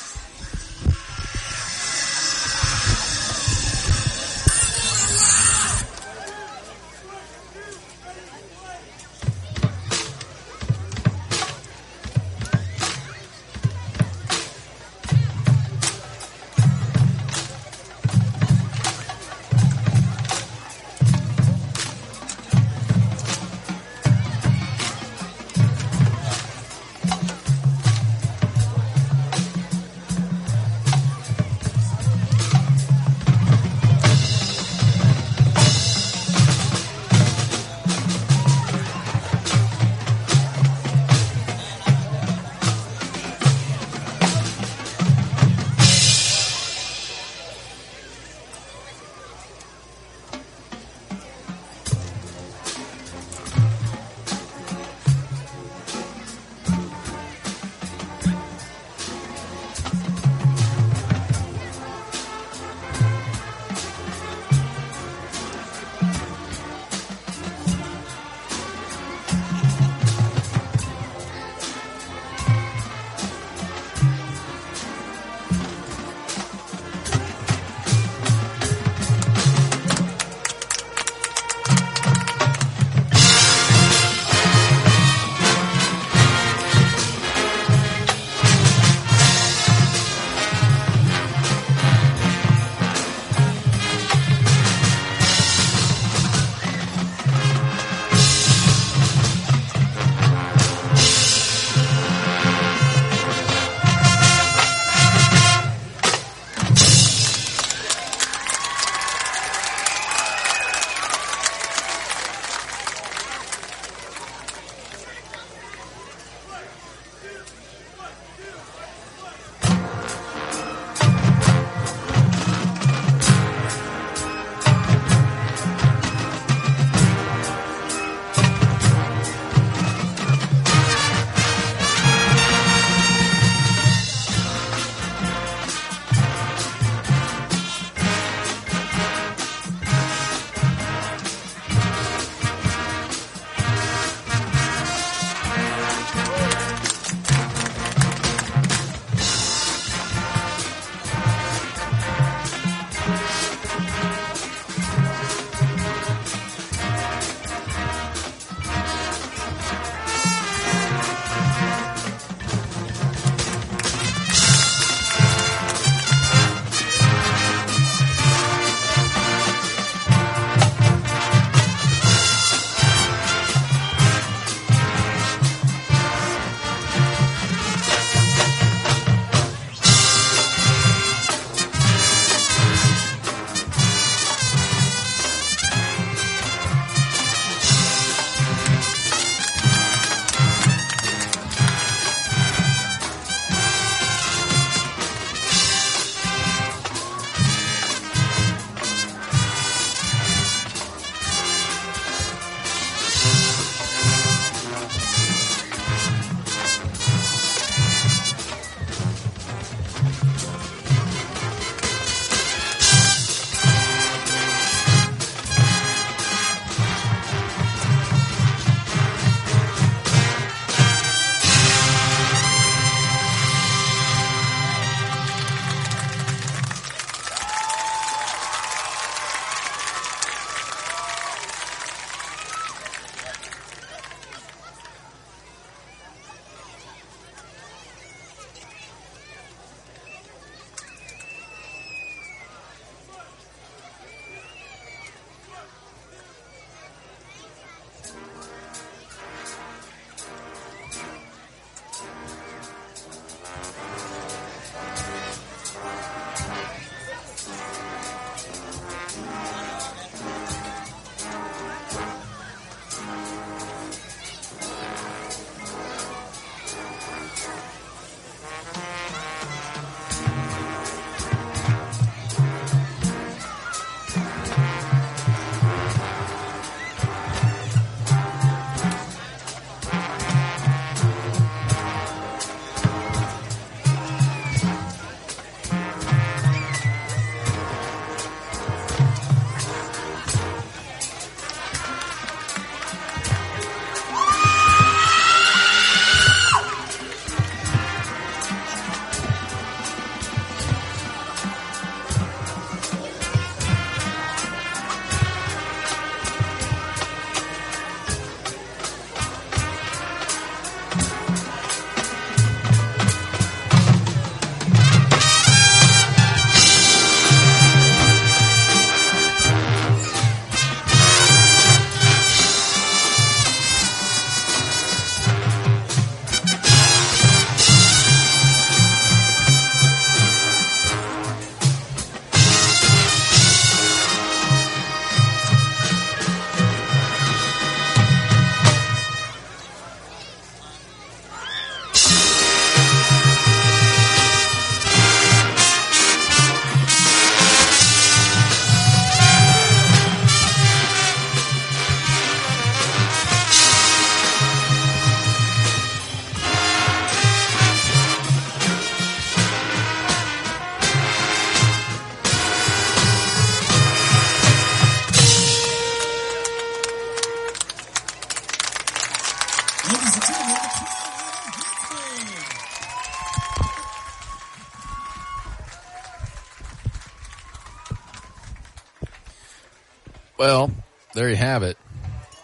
Have it.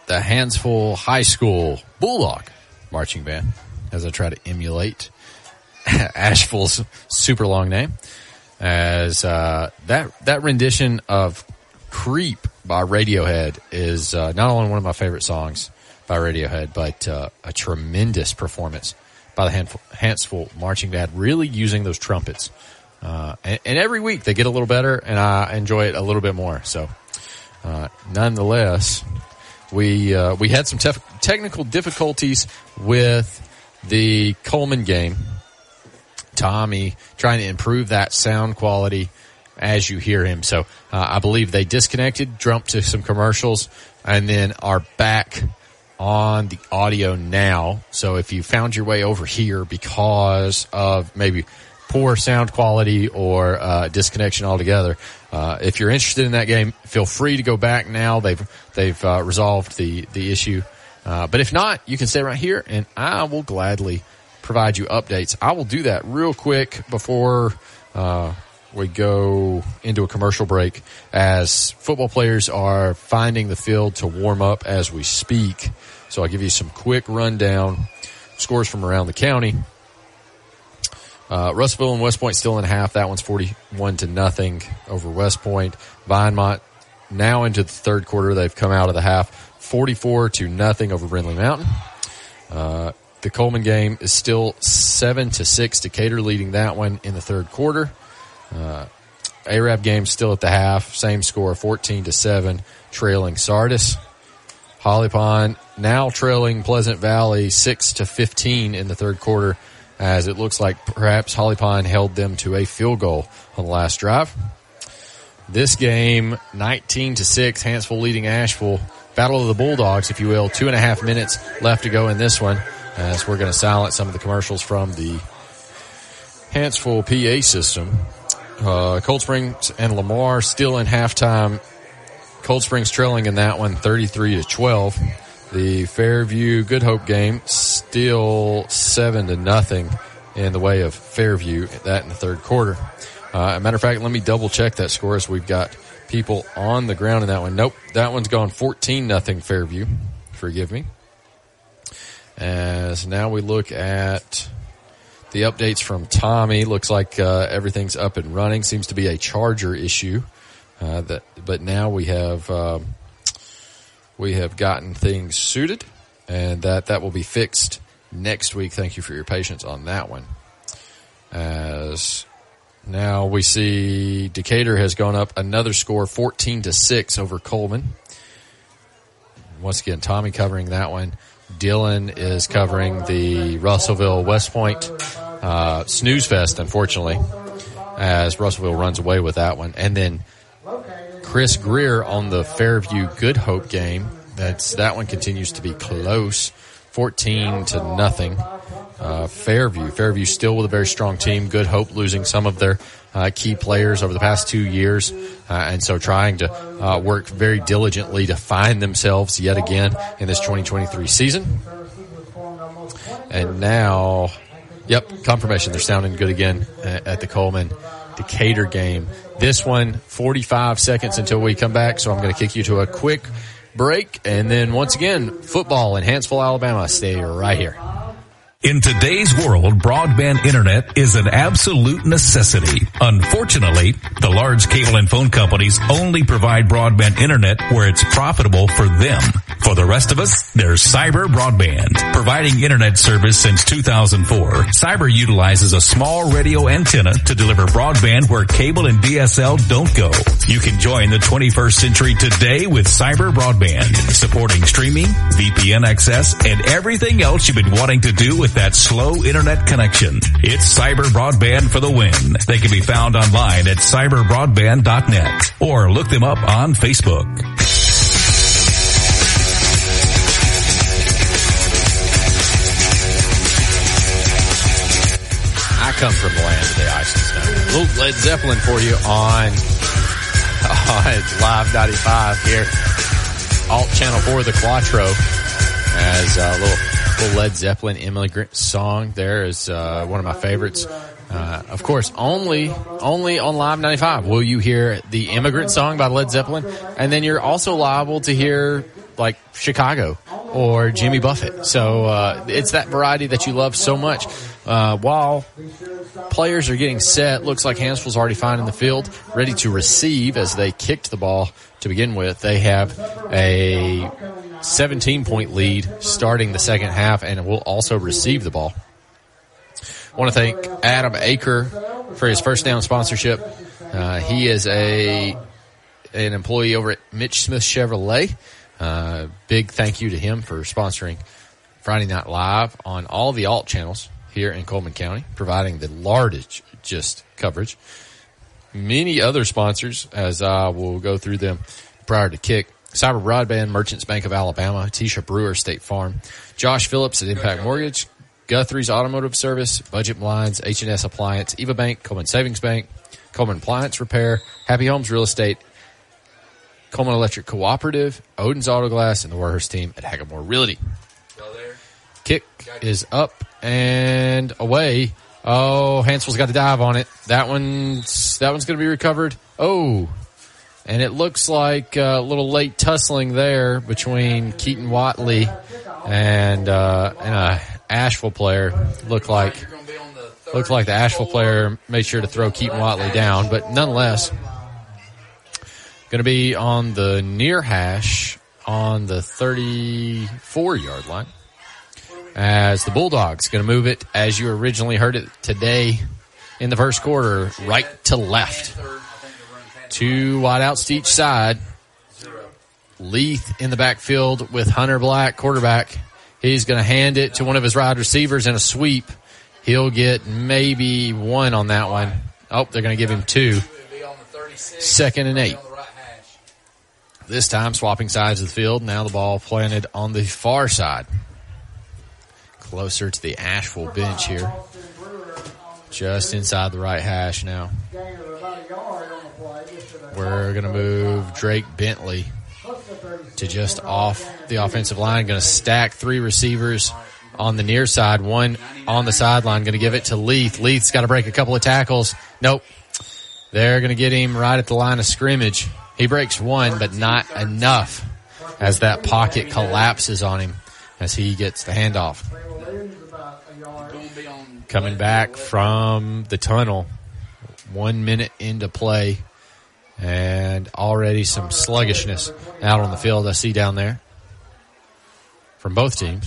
The Hanceville High School Bulldog Marching Band, as I try to emulate Ashville's super long name. As uh, that that rendition of "Creep" by Radiohead is uh, not only one of my favorite songs by Radiohead, but uh, a tremendous performance by the Hanceville Marching Band, really using those trumpets. Uh, and, and every week they get a little better, and I enjoy it a little bit more. So, uh, nonetheless, we uh, we had some tef- technical difficulties with the Cullman game. Tommy trying to improve that sound quality as you hear him. So uh, I believe they disconnected, jumped to some commercials, and then are back on the audio now. So if you found your way over here because of maybe poor sound quality or uh, disconnection altogether, uh, if you're interested in that game, feel free to go back now. They've they've uh, resolved the the issue. Uh, but if not, you can stay right here, and I will gladly provide you updates. I will do that real quick before uh, we go into a commercial break as football players are finding the field to warm up as we speak. So I'll give you some quick rundown scores from around the county. Uh, Russellville and West Point still in half. That one's 41 to nothing over West Point. Vinemont now into the third quarter. They've come out of the half 44 to nothing over Brindlee Mountain. Uh, the Cullman game is still seven to six. Decatur leading that one in the third quarter. Uh, Arab game still at the half, same score, fourteen to seven, trailing Sardis. Holly Pond now trailing Pleasant Valley six to fifteen in the third quarter, as it looks like perhaps Holly Pond held them to a field goal on the last drive. This game, nineteen to six, Hanceville leading Ashville. Battle of the Bulldogs, if you will. Two and a half minutes left to go in this one as we're going to silence some of the commercials from the Hanceville PA system. Uh, Cold Springs and Lamar still in halftime. Cold Springs trailing in that one 33 to 12. The Fairview Good Hope game still 7 to nothing in the way of Fairview, that in the third quarter. Uh, matter of fact, let me double check that score as we've got people on the ground in that one. Nope, that one's gone 14 nothing Fairview. Forgive me. As now we look at the updates from Tommy. Looks like uh, everything's up and running. Seems to be a charger issue. Uh, that, but now we have um, we have gotten things suited, and that that will be fixed next week. Thank you for your patience on that one. As now we see Decatur has gone up another score, fourteen to six over Cullman. Once again, Tommy covering that one. Dylan is covering the Russellville West Point uh, snooze fest, unfortunately, as Russellville runs away with that one. And then Chris Greer on the Fairview Good Hope game. That's that one continues to be close, fourteen to nothing. Uh, Fairview, Fairview still with a very strong team. Good Hope losing some of their uh, key players over the past two years, uh, and so trying to uh, work very diligently to find themselves yet again in this 2023 season. And now, yep, confirmation. They're sounding good again at the Cullman Decatur game. This one, 45 seconds until we come back. So I'm going to kick you to a quick break. And then once again, football in Hanceville, Alabama. Stay right here. In today's world, broadband internet is an absolute necessity. Unfortunately, the large cable and phone companies only provide broadband internet where it's profitable for them. For the rest of us, there's Cyber Broadband. Providing internet service since 2004, Cyber utilizes a small radio antenna to deliver broadband where cable and DSL don't go. You can join the 21st century today with Cyber Broadband, supporting streaming, VPN access, and everything else you've been wanting to do with that slow internet connection. It's Cyber Broadband for the win. They can be found online at cyberbroadband.net or look them up on Facebook. I come from the land of the ice and snow. Little Led Zeppelin for you on, on Live 95 here. Alt Channel 4, the Quattro, as a little Led Zeppelin immigrant song there is uh, one of my favorites. Uh, of course, only only on Live 95 will you hear the immigrant song by Led Zeppelin, and then you're also liable to hear like Chicago or Jimmy Buffett. So uh, it's that variety that you love so much. Uh, while players are getting set, looks like Hanceville's already finding the field, ready to receive as they kicked the ball to begin with. They have a 17 point lead starting the second half and will also receive the ball. I want to thank Adam Aker for his first down sponsorship. Uh, he is a an employee over at Mitch Smith Chevrolet. Uh, big thank you to him for sponsoring Friday Night Live on all the alt channels here in Cullman County, providing the largest just coverage. Many other sponsors, as I will go through them prior to kick. Cyber Broadband, Merchants Bank of Alabama, Tisha Brewer, State Farm, Josh Phillips at Impact Mortgage, Guthrie's Automotive Service, Budget Blinds, H&S Appliance, Eva Bank, Cullman Savings Bank, Cullman Appliance Repair, Happy Homes Real Estate, Cullman Electric Cooperative, Odin's Auto Glass, and the Warhurst team at Hagamore Realty. Kick is up and away. Oh, Hanceville's got to dive on it. That one's that one's going to be recovered. Oh, and it looks like a little late tussling there between Keaton Watley and uh, and a Ashville player. Looked like looked like the Ashville player made sure to throw Keaton Watley down, but nonetheless, going to be on the near hash on the 34 yard line as the Bulldogs going to move it as you originally heard it today in the first quarter, right to left. Two wideouts to each side. Leith in the backfield with Hunter Black, quarterback. He's going to hand it to one of his wide receivers in a sweep. He'll get maybe one on that one. Oh, they're going to give him two. Second and eight. This time swapping sides of the field. Now the ball planted on the far side closer to the Ashville bench here. Just inside the right hash now. We're going to move Drake Bentley to just off the offensive line. Going to stack three receivers on the near side, one on the sideline. Going to give it to Leith. Leith's got to break a couple of tackles. Nope. They're going to get him right at the line of scrimmage. He breaks one, but not enough as that pocket collapses on him as he gets the handoff. Coming back from the tunnel, one minute into play, and already some sluggishness out on the field. I see down there from both teams.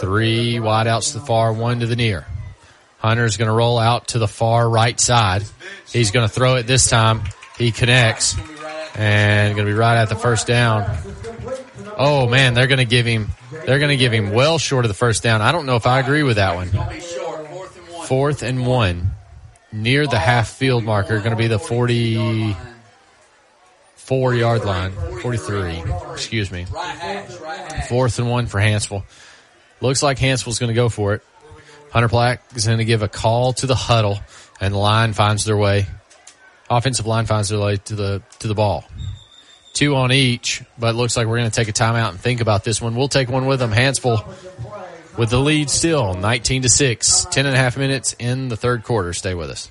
Three wideouts to the far, one to the near. Hunter's going to roll out to the far right side. He's going to throw it this time. He connects and going to be right at the first down. Oh man, they're going to give him. They're going to give him well short of the first down. I don't know if I agree with that one. Fourth and one, near the half field marker, going to be the forty-four yard line, forty-three. Excuse me. Fourth and one for Hanceville. Looks like Hanceville's going to go for it. Hunter Black is going to give a call to the huddle, and the line finds their way. Offensive line finds their way to the to the ball two on each, but looks like we're going to take a timeout and think about this one. We'll take one with them. Hanceville with the lead still, 19 to 6, 10 and a half minutes in the third quarter. Stay with us.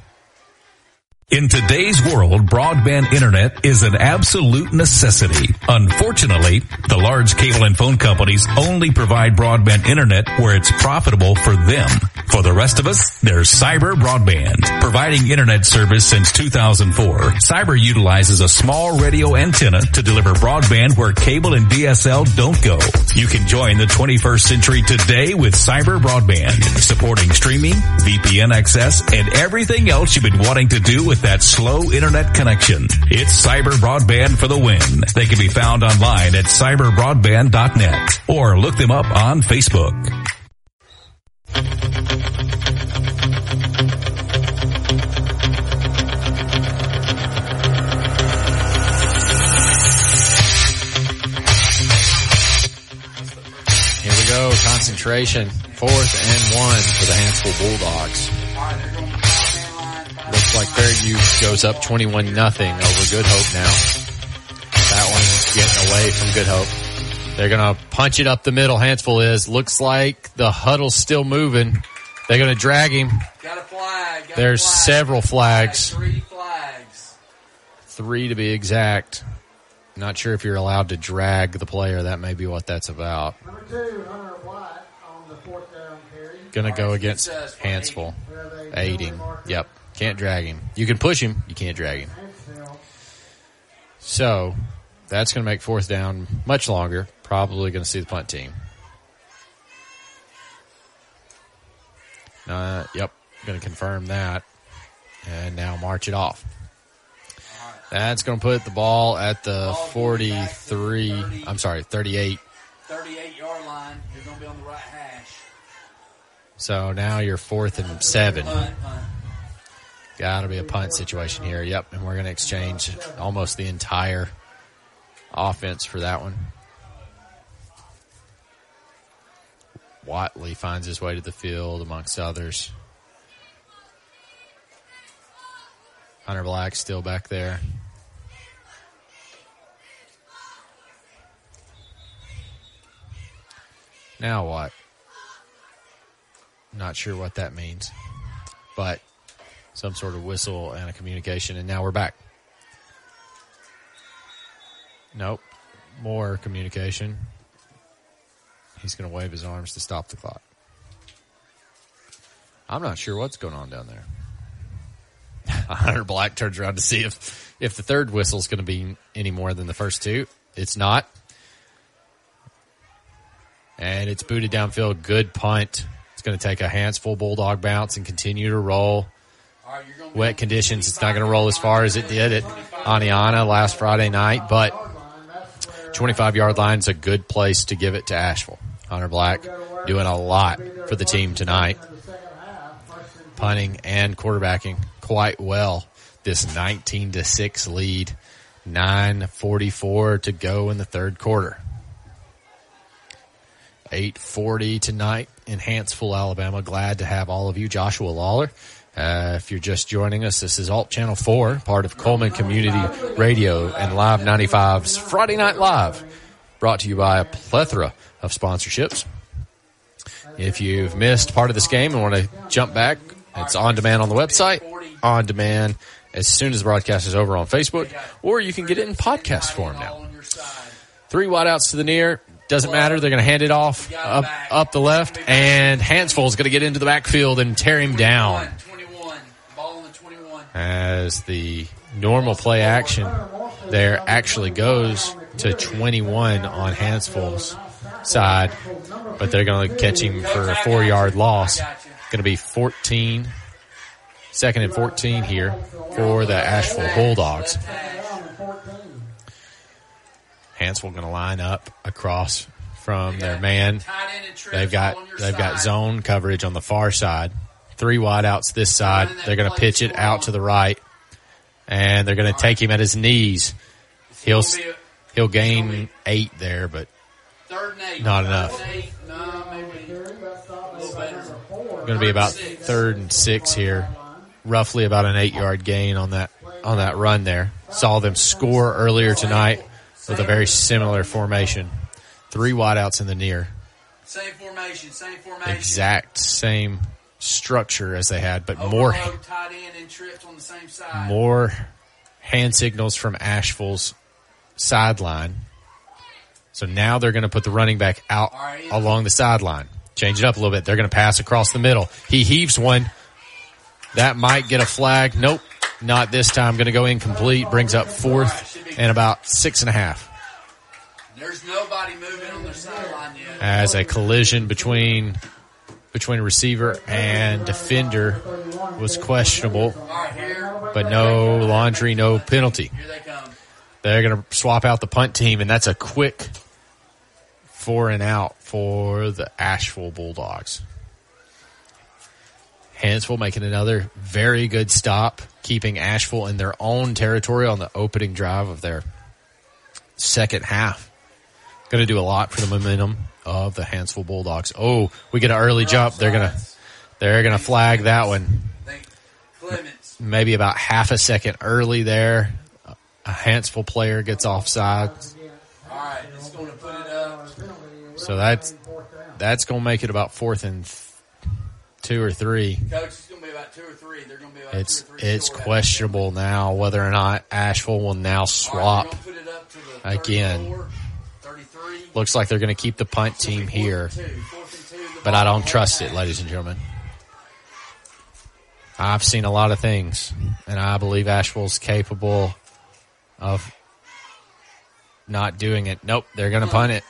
In today's world, broadband internet is an absolute necessity. Unfortunately, the large cable and phone companies only provide broadband internet where it's profitable for them. For the rest of us, there's Cyber Broadband. Providing internet service since 2004, Cyber utilizes a small radio antenna to deliver broadband where cable and DSL don't go. You can join the 21st century today with Cyber Broadband, supporting streaming, VPN access, and everything else you've been wanting to do with that slow internet connection. It's Cyber Broadband for the win. They can be found online at cyberbroadband.net or look them up on Facebook. Here we go. Concentration. Fourth and one for the Hanceville Bulldogs. Looks like Fairview goes up 21 nothing over Good Hope now. That one's getting away from Good Hope. They're going to punch it up the middle. Hanceville is. Looks like the huddle's still moving. They're going to drag him. Got a flag. Got There's a flag. several flags. Three flags. Three to be exact. Not sure if you're allowed to drag the player. That may be what that's about. Number two, Hunter Black on the fourth down carry. Going to go against Hanceville. Aiding. Yep. Can't drag him. You can push him. You can't drag him. So that's going to make fourth down much longer. Probably going to see the punt team. Uh, yep. Going to confirm that. And now march it off. That's going to put the ball at the 43. I'm sorry, 38. 38 yard line. You're going to be on the right hash. So now you're fourth and seven. Punt, punt. Got to be a punt situation here. Yep. And we're going to exchange almost the entire offense for that one. Watley finds his way to the field amongst others. Hunter Black still back there. Now what? Not sure what that means, but some sort of whistle and a communication, and now we're back. Nope. More communication. He's going to wave his arms to stop the clock. I'm not sure what's going on down there. Hunter Black turns around to see if if the third whistle is going to be any more than the first two. It's not. And it's booted downfield. Good punt. It's going to take a Hanceville bulldog bounce and continue to roll. Wet conditions. It's not going to roll as far as it did at Oneonta last Friday night, but 25 yard line is a good place to give it to Ashville. Hunter Black doing a lot for the team tonight. Punting and quarterbacking quite well. This 19 to 6 lead. 944 to go in the third quarter. 840 tonight in Hanceville, Alabama. Glad to have all of you. Joshua Lawler. Uh, if you're just joining us, this is Alt Channel 4, part of Cullman Community Radio and Live 95's Friday Night Live, brought to you by a plethora of sponsorships. If you've missed part of this game and want to jump back, it's on demand on the website, on demand as soon as the broadcast is over on Facebook, or you can get it in podcast form now. Three wideouts to the near. Doesn't matter. They're going to hand it off up, up the left, and Hanceville is going to get into the backfield and tear him down. As the normal play action there actually goes to 21 on Hanceville's side, but they're going to catch him for a four yard loss. Going to be 14, second and 14 here for the Ashville Bulldogs. Hanceville going to line up across from their man. They've got they've got zone coverage on the far side. Three wideouts this side. They're going to pitch it out to the right, and they're going to take him at his knees. He'll he'll gain eight there, but not enough. Going to be about third and six here, roughly about an eight yard gain on that on that run there. Saw them score earlier tonight with a very similar formation. Three wideouts in the near. Same formation, same formation. Exact same structure as they had, but more tight end, and tripped on the same side. more hand signals from Ashville's sideline. So now they're going to put the running back out along the sideline. Change it up a little bit. They're going to pass across the middle. He heaves one. That might get a flag. Nope, not this time. Going to go incomplete. Brings up fourth and about six and a half. There's nobody moving on their sideline yet. As a collision between between receiver and defender was questionable, but no laundry, no penalty. They're going to swap out the punt team, and that's a quick four and out for the Ashville Bulldogs. Hanceville making another very good stop, keeping Ashville in their own territory on the opening drive of their second half. Going to do a lot for the momentum of the Hanceville Bulldogs. Oh, we get an early jump. They're gonna they're gonna flag that one. Maybe about half a second early there. A Hanceville player gets offside. All right, it's going to put it up. So that's that's going to make it about fourth and two or three. Coach, it's going to be about two or three. They're going to be about It's two or three it's questionable now whether or not Ashville will now swap Put it up to the again. 34, 33. Looks like they're going to keep the punt team here, but I don't trust it, ladies and gentlemen. I've seen a lot of things, and I believe Ashville's capable of not doing it. Nope, they're going to punt it.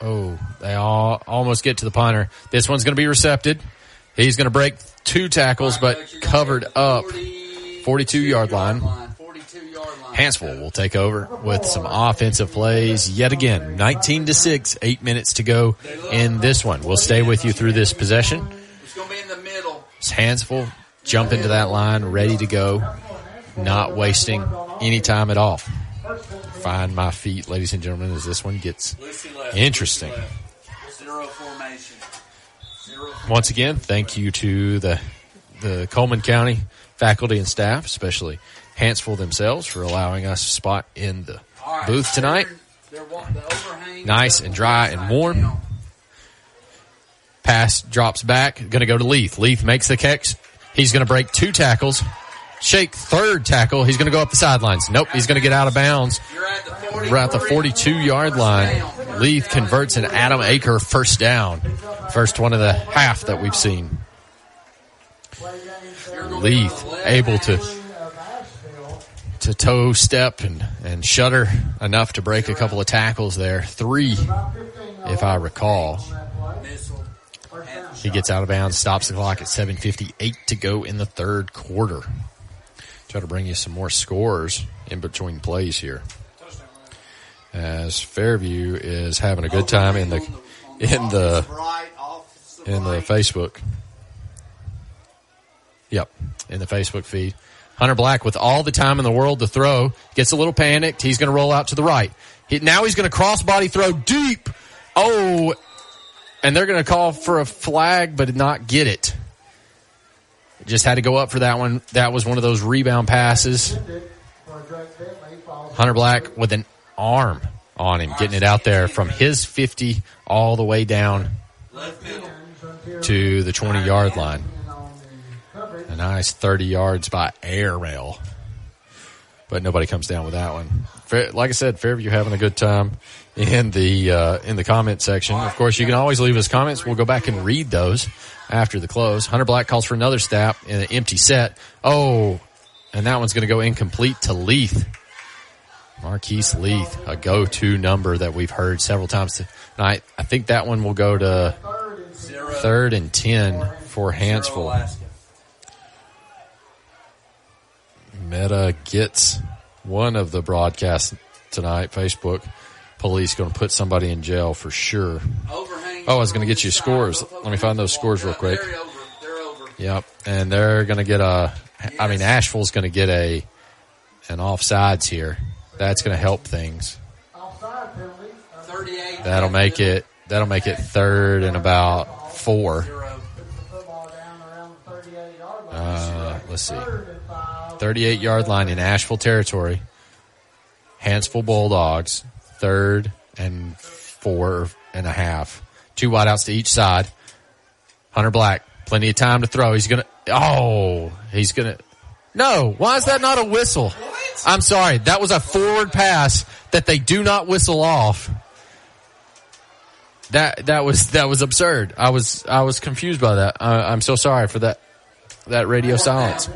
Oh, they all almost get to the punter. This one's going to be recepted. He's going to break two tackles, but covered up 42 yard line. Hanceville will take over with some offensive plays yet again. 19 to 6, eight minutes to go in this one. We'll stay with you through this possession. It's going to be in the middle. It's Hanceville jump into that line, ready to go, not wasting any time at all. Find my feet, ladies and gentlemen, as this one gets interesting. Once again, thank you to the the Cullman County faculty and staff, especially Hanceville themselves, for allowing us a spot in the right. booth tonight. They're, wa- the. Nice and dry and warm. Pass drops back. Going to go to Leith. Leith makes the catch. He's going to break two tackles. Shake third tackle. He's going to go up the sidelines. Nope. He's going to get out of bounds. We're at the 42 yard line. Leith converts an Adam Aker first down. First one of the half that we've seen. Leith able to to toe step and, and shudder enough to break a couple of tackles there. Three, if I recall. He gets out of bounds, stops the clock at 7.58 to go in the third quarter. Try to bring you some more scores in between plays here. As Fairview is having a good time in the in the in the Facebook. Yep, in the Facebook feed. Hunter Black with all the time in the world to throw gets a little panicked. He's going to roll out to the right. He, now he's going to crossbody throw deep. Oh, and they're going to call for a flag, but not get it. Just had to go up for that one. That was one of those rebound passes. Hunter Black with an arm on him, getting it out there from his 50 all the way down to the 20 yard line. A nice 30 yards by air rail. But nobody comes down with that one. Like I said, Fairview having a good time in the uh, in the comment section. Of course, you can always leave us comments. We'll go back and read those after the close. Hunter Black calls for another snap in an empty set. Oh, and that one's going to go incomplete to Leith. Marquise Leith, a go-to number that we've heard several times tonight. I think that one will go to third and 10 for Hanceville. Meta gets one of the broadcasts tonight. Facebook police going to put somebody in jail for sure. Oh, I was going to get you scores. Let me find those scores real quick. Yep, and they're going to get a. I mean, Ashville's going to get a an offsides here. That's going to help things. That'll make it. That'll make it third and about four. Uh, let's see. 38 yard line in Ashville territory. Hanceville Bulldogs, third and four and a half. Two wideouts to each side. Hunter Black, plenty of time to throw. He's gonna, oh, he's gonna, no, why is that not a whistle? I'm sorry, that was a forward pass that they do not whistle off. That, that was, that was absurd. I was, I was confused by that. Uh, I'm so sorry for that, that radio silence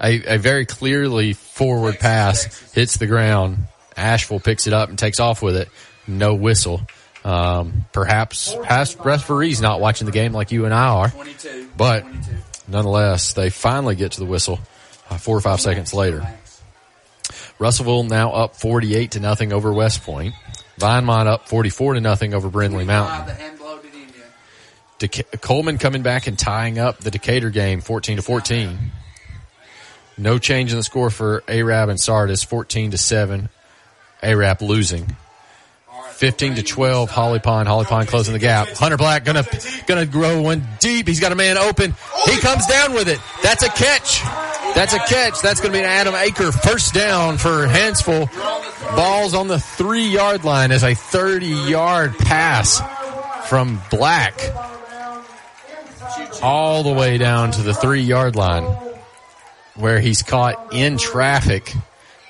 a, a very clearly forward pass hits the ground. Ashville picks it up and takes off with it. No whistle. Um, perhaps past referees not watching the game like you and I are, but nonetheless, they finally get to the whistle uh, four or five seconds later. Russellville now up 48 to nothing over West Point. Vinemont up 44 to nothing over Brindlee Mountain. Deca- Cullman coming back and tying up the Decatur game 14 to 14. No change in the score for Arab and Sardis, 14 to 7. Arab losing. 15 to 12, Holly Pond. Holly Pond closing the gap. Hunter Black gonna, gonna grow one deep. He's got a man open. He comes down with it. That's a catch. That's a catch. That's to be an Adam Aker first down for Hanceville. Balls on the three yard line as a 30 yard pass from Black all the way down to the three yard line where he's caught in traffic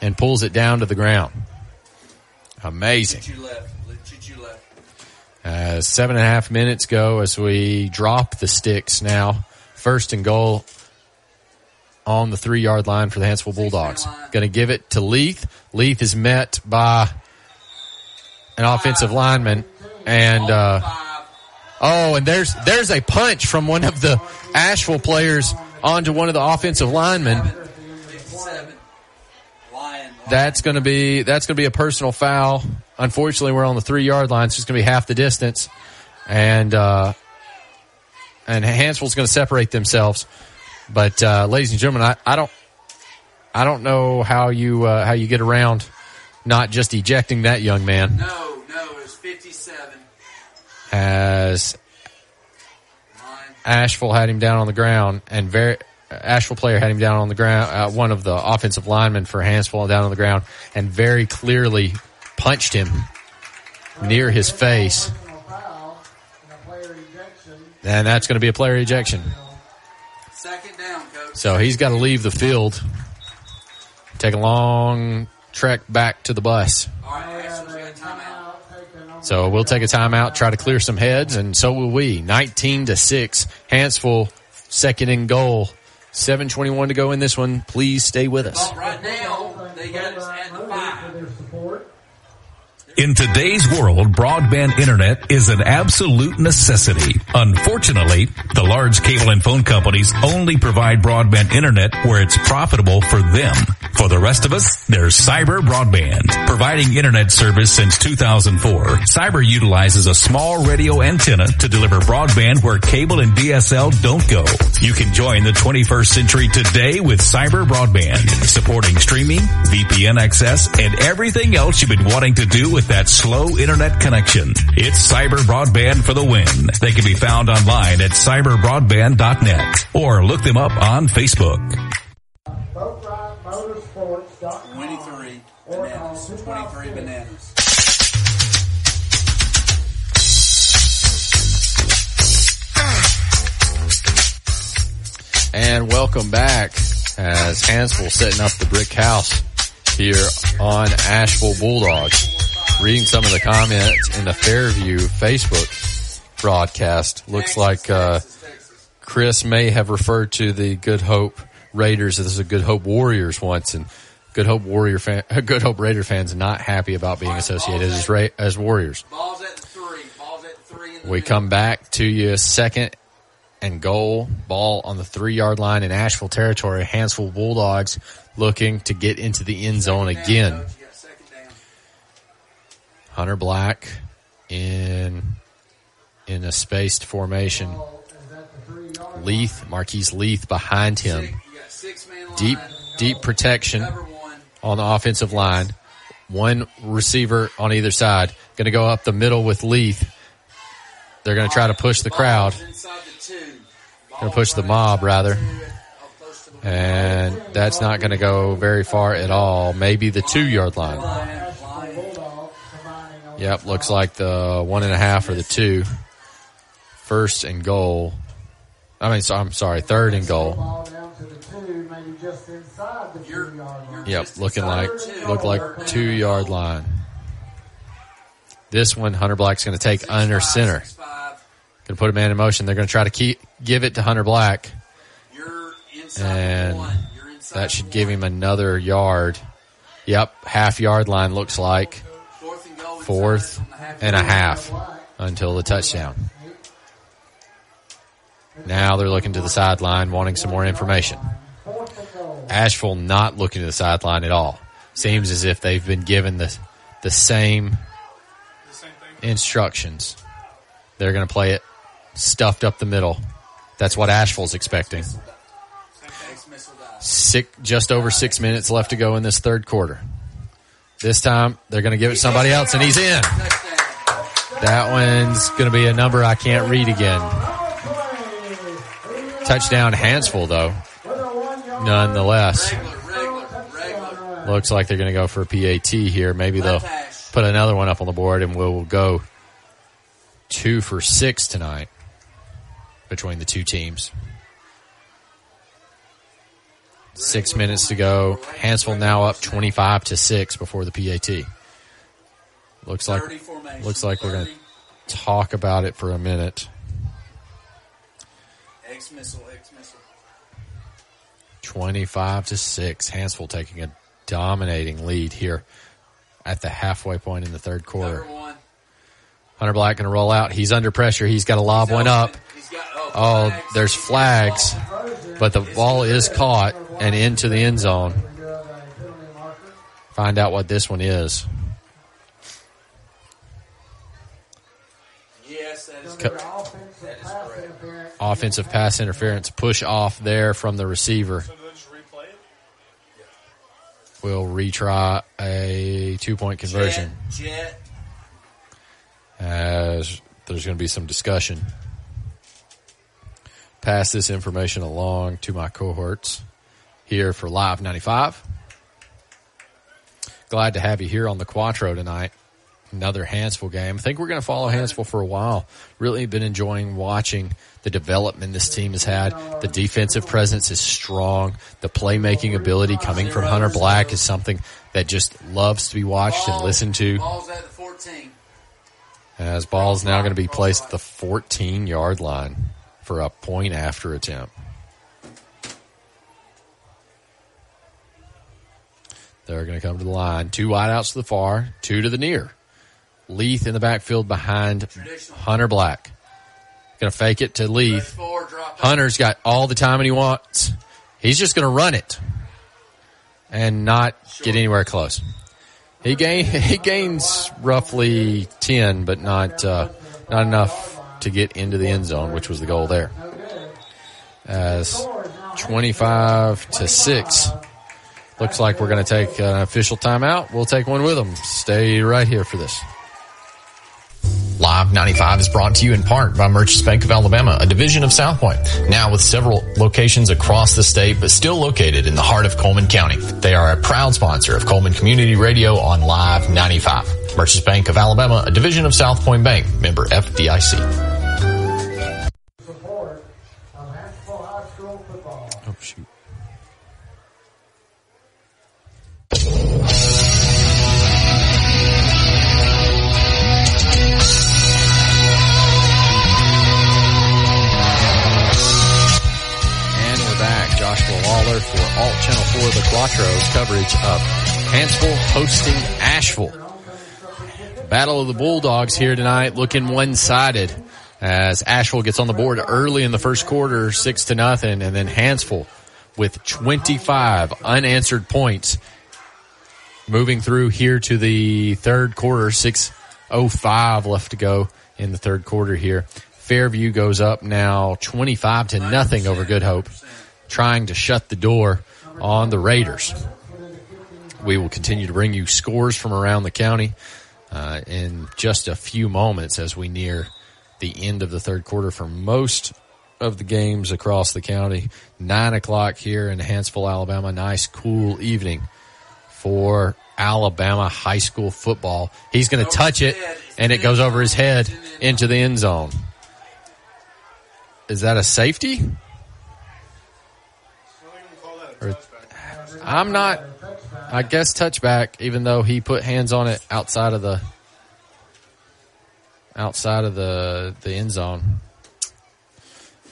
and pulls it down to the ground. Amazing. Shoot you left. Shoot you left. Uh, seven and a half minutes go as we drop the sticks now. First and goal on the three yard line for the Hanceville Bulldogs. Going to give it to Leith. Leith is met by an offensive lineman and, uh, oh, and there's, there's a punch from one of the Ashville players onto one of the offensive linemen. That's going to be that's going to be a personal foul. Unfortunately, we're on the three yard line. So it's going to be half the distance, and uh, and Hanceville's going to separate themselves. But uh, ladies and gentlemen, I, I don't I don't know how you uh, how you get around not just ejecting that young man No, no, it's 57. as Ashville had him down on the ground and very Ashville player had him down on the ground. Uh, one of the offensive linemen for Hanceville down on the ground and very clearly punched him near his face. And that's going to be a player ejection. Second down, coach. So he's got to leave the field, take a long trek back to the bus. All right, Ashville's got timeout. So we'll take a timeout, try to clear some heads, and so will we. 19 to 6. Hanceville, second and goal. 721 to go in this one. Please stay with us. Right now, they got us at the five. In today's world, broadband internet is an absolute necessity. Unfortunately, the large cable and phone companies only provide broadband internet where it's profitable for them. For the rest of us, there's Cyber Broadband. Providing internet service since 2004, Cyber utilizes a small radio antenna to deliver broadband where cable and DSL don't go. You can join the 21st century today with Cyber Broadband, supporting streaming, VPN access, and everything else you've been wanting to do with that slow internet connection. It's Cyber Broadband for the win. They can be found online at cyberbroadband.net or look them up on Facebook. 23 bananas. 23 bananas. And welcome back as Hanceville setting up the brick house here on Ashville Bulldogs. Reading some of the comments in the Fairview Facebook broadcast. Looks like, uh, Chris may have referred to the Good Hope Raiders as the Good Hope Warriors once and Good Hope Warrior fan, Good Hope Raider fans not happy about being associated as, Ra- as Warriors. Balls at three. Balls at three. We come back to you second and goal. Ball on the three yard line in Ashville territory. Hanceville Bulldogs looking to get into the end zone again. Hunter Black in in a spaced formation. Leith, Marquise Leith behind him. Deep, deep protection on the offensive line. One receiver on either side. Going to go up the middle with Leith. They're going to try to push the crowd. Going to push the mob rather. And that's not going to go very far at all. Maybe the two yard line. Yep, looks like the one and a half or the two. First and goal. I mean, so, I'm sorry, third and goal. Yep, looking like look like two yard line. This one, Hunter Black's going to take under center. Going to put a man in motion. They're going to try to keep give it to Hunter Black, and that should give him another yard. Yep, half yard line looks like fourth and a half until the touchdown. Now they're looking to the sideline, wanting some more information. Ashville not looking to the sideline at all. Seems as if they've been given the the same instructions. They're going to play it stuffed up the middle. That's what Ashville's expecting. Six, just over six minutes left to go in this third quarter. This time they're going to give it somebody else, and he's in. That one's going to be a number I can't read again. Touchdown Hanceville though. nonetheless. Looks like they're going to go for a PAT here. Maybe they'll put another one up on the board and we'll go two for six tonight between the two teams. Six minutes to go. Hanceville now up 25 to six before the PAT. Looks like, looks like we're going to talk about it for a minute. X missile, X missile. 25 to 6. Hanceville taking a dominating lead here at the halfway point in the third quarter. Hunter Black going to roll out. He's under pressure. He's got to lob one up. Oh, there's flags, but the ball is caught and into the end zone. Find out what this one is. Yes, that is correct. That is correct. Offensive pass interference push off there from the receiver. We'll retry a two point conversion Jet. as there's going to be some discussion. Pass this information along to my cohorts here for Live 95. Glad to have you here on the Quattro tonight. Another Hanceville game. I think we're going to follow Hanceville for a while. Really been enjoying watching the development this team has had. The defensive presence is strong. The playmaking ability coming from Hunter Black is something that just loves to be watched and listened to. Ball's at the 14. As ball's now going to be placed at the 14 yard line for a point after attempt. They're going to come to the line. Two wideouts to the far, two to the near. Leith in the backfield behind Hunter Black. Going to fake it to Leith. Hunter's got all the time he wants. He's just going to run it and not get anywhere close. He gain he gains roughly ten, but not uh, not enough to get into the end zone, which was the goal there. As twenty five to six, looks like we're going to take an official timeout. We'll take one with them. Stay right here for this. Live 95 is brought to you in part by Merchants Bank of Alabama, a division of South Point. Now with several locations across the state, but still located in the heart of Cullman County. They are a proud sponsor of Cullman Community Radio on Live 95. Merchants Bank of Alabama, a division of South Point Bank, member FDIC. Lawler for Alt Channel 4, the Quattro's coverage of Hanceville hosting Ashville. Battle of the Bulldogs here tonight, looking one-sided as Ashville gets on the board early in the first quarter, six to nothing, and then Hanceville with 25 unanswered points moving through here to the third quarter, 6.05 left to go in the third quarter here. Fairview goes up now 25 to nothing over Good Hope, trying to shut the door on the Raiders. We will continue to bring you scores from around the county uh, in just a few moments as we near the end of the third quarter for most of the games across the county. Nine o'clock here in Hanceville, Alabama. Nice, cool evening for Alabama high school football. He's going to touch it, and it goes over his head into the end zone. Is that a safety? I'm not. I guess touchback, even though he put hands on it outside of the outside of the the end zone.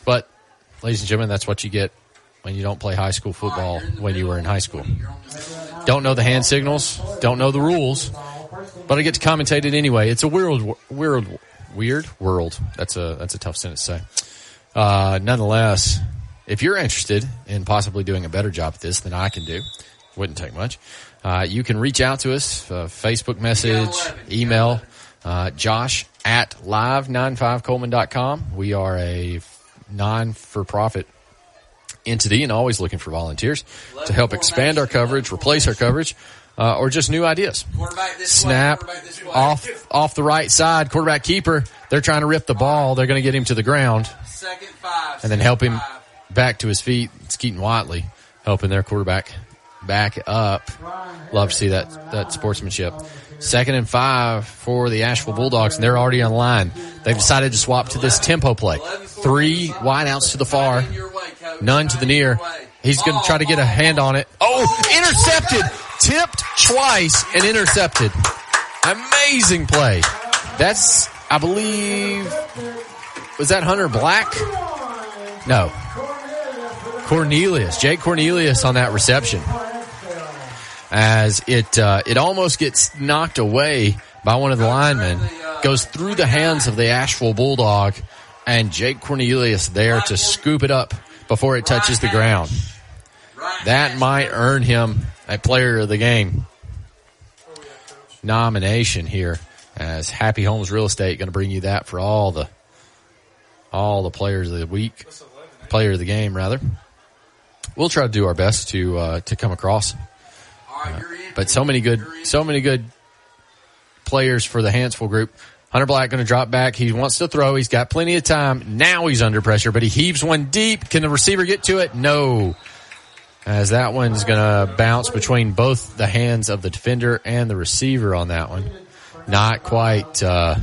But, ladies and gentlemen, that's what you get when you don't play high school football when you were in high school. Don't know the hand signals, don't know the rules, but I get to commentate it anyway. It's a weird, weird, weird world. That's a that's a tough sentence to say. Uh, nonetheless, if you're interested in possibly doing a better job at this than I can do, wouldn't take much. Uh, you can reach out to us, uh, Facebook message, email, uh, josh at live95cullman.com. We are a non-for-profit entity and always looking for volunteers to help expand our coverage, replace our coverage, uh, or just new ideas. Snap off off the right side, quarterback keeper. They're trying to rip the ball. They're going to get him to the ground Second five. and then help him back to his feet. It's Keaton Watley helping their quarterback back up. Love to see that that sportsmanship. Second and five for the Ashville Bulldogs, and they're already on line. They've decided to swap to this tempo play. Three wideouts to the far, none to the near. He's going to try to get a hand on it. Oh, intercepted, tipped twice and intercepted. Amazing play. That's, I believe, was that Hunter Black? No. Cornelius, Jake Cornelius on that reception. As it, uh, it almost gets knocked away by one of the linemen, goes through the hands of the Ashville Bulldog, and Jake Cornelius there to scoop it up before it touches the ground. That might earn him a player of the game nomination here as Happy Homes Real Estate going to bring you that for all the all the players of the week, player of the game rather. We'll try to do our best to uh, to come across, Uh, but so many good so many good players for the Hanceville group. Hunter Black going to drop back. He wants to throw. He's got plenty of time. Now he's under pressure, but he heaves one deep. Can the receiver get to it? No. As that one's going to bounce between both the hands of the defender and the receiver on that one. Not quite, uh,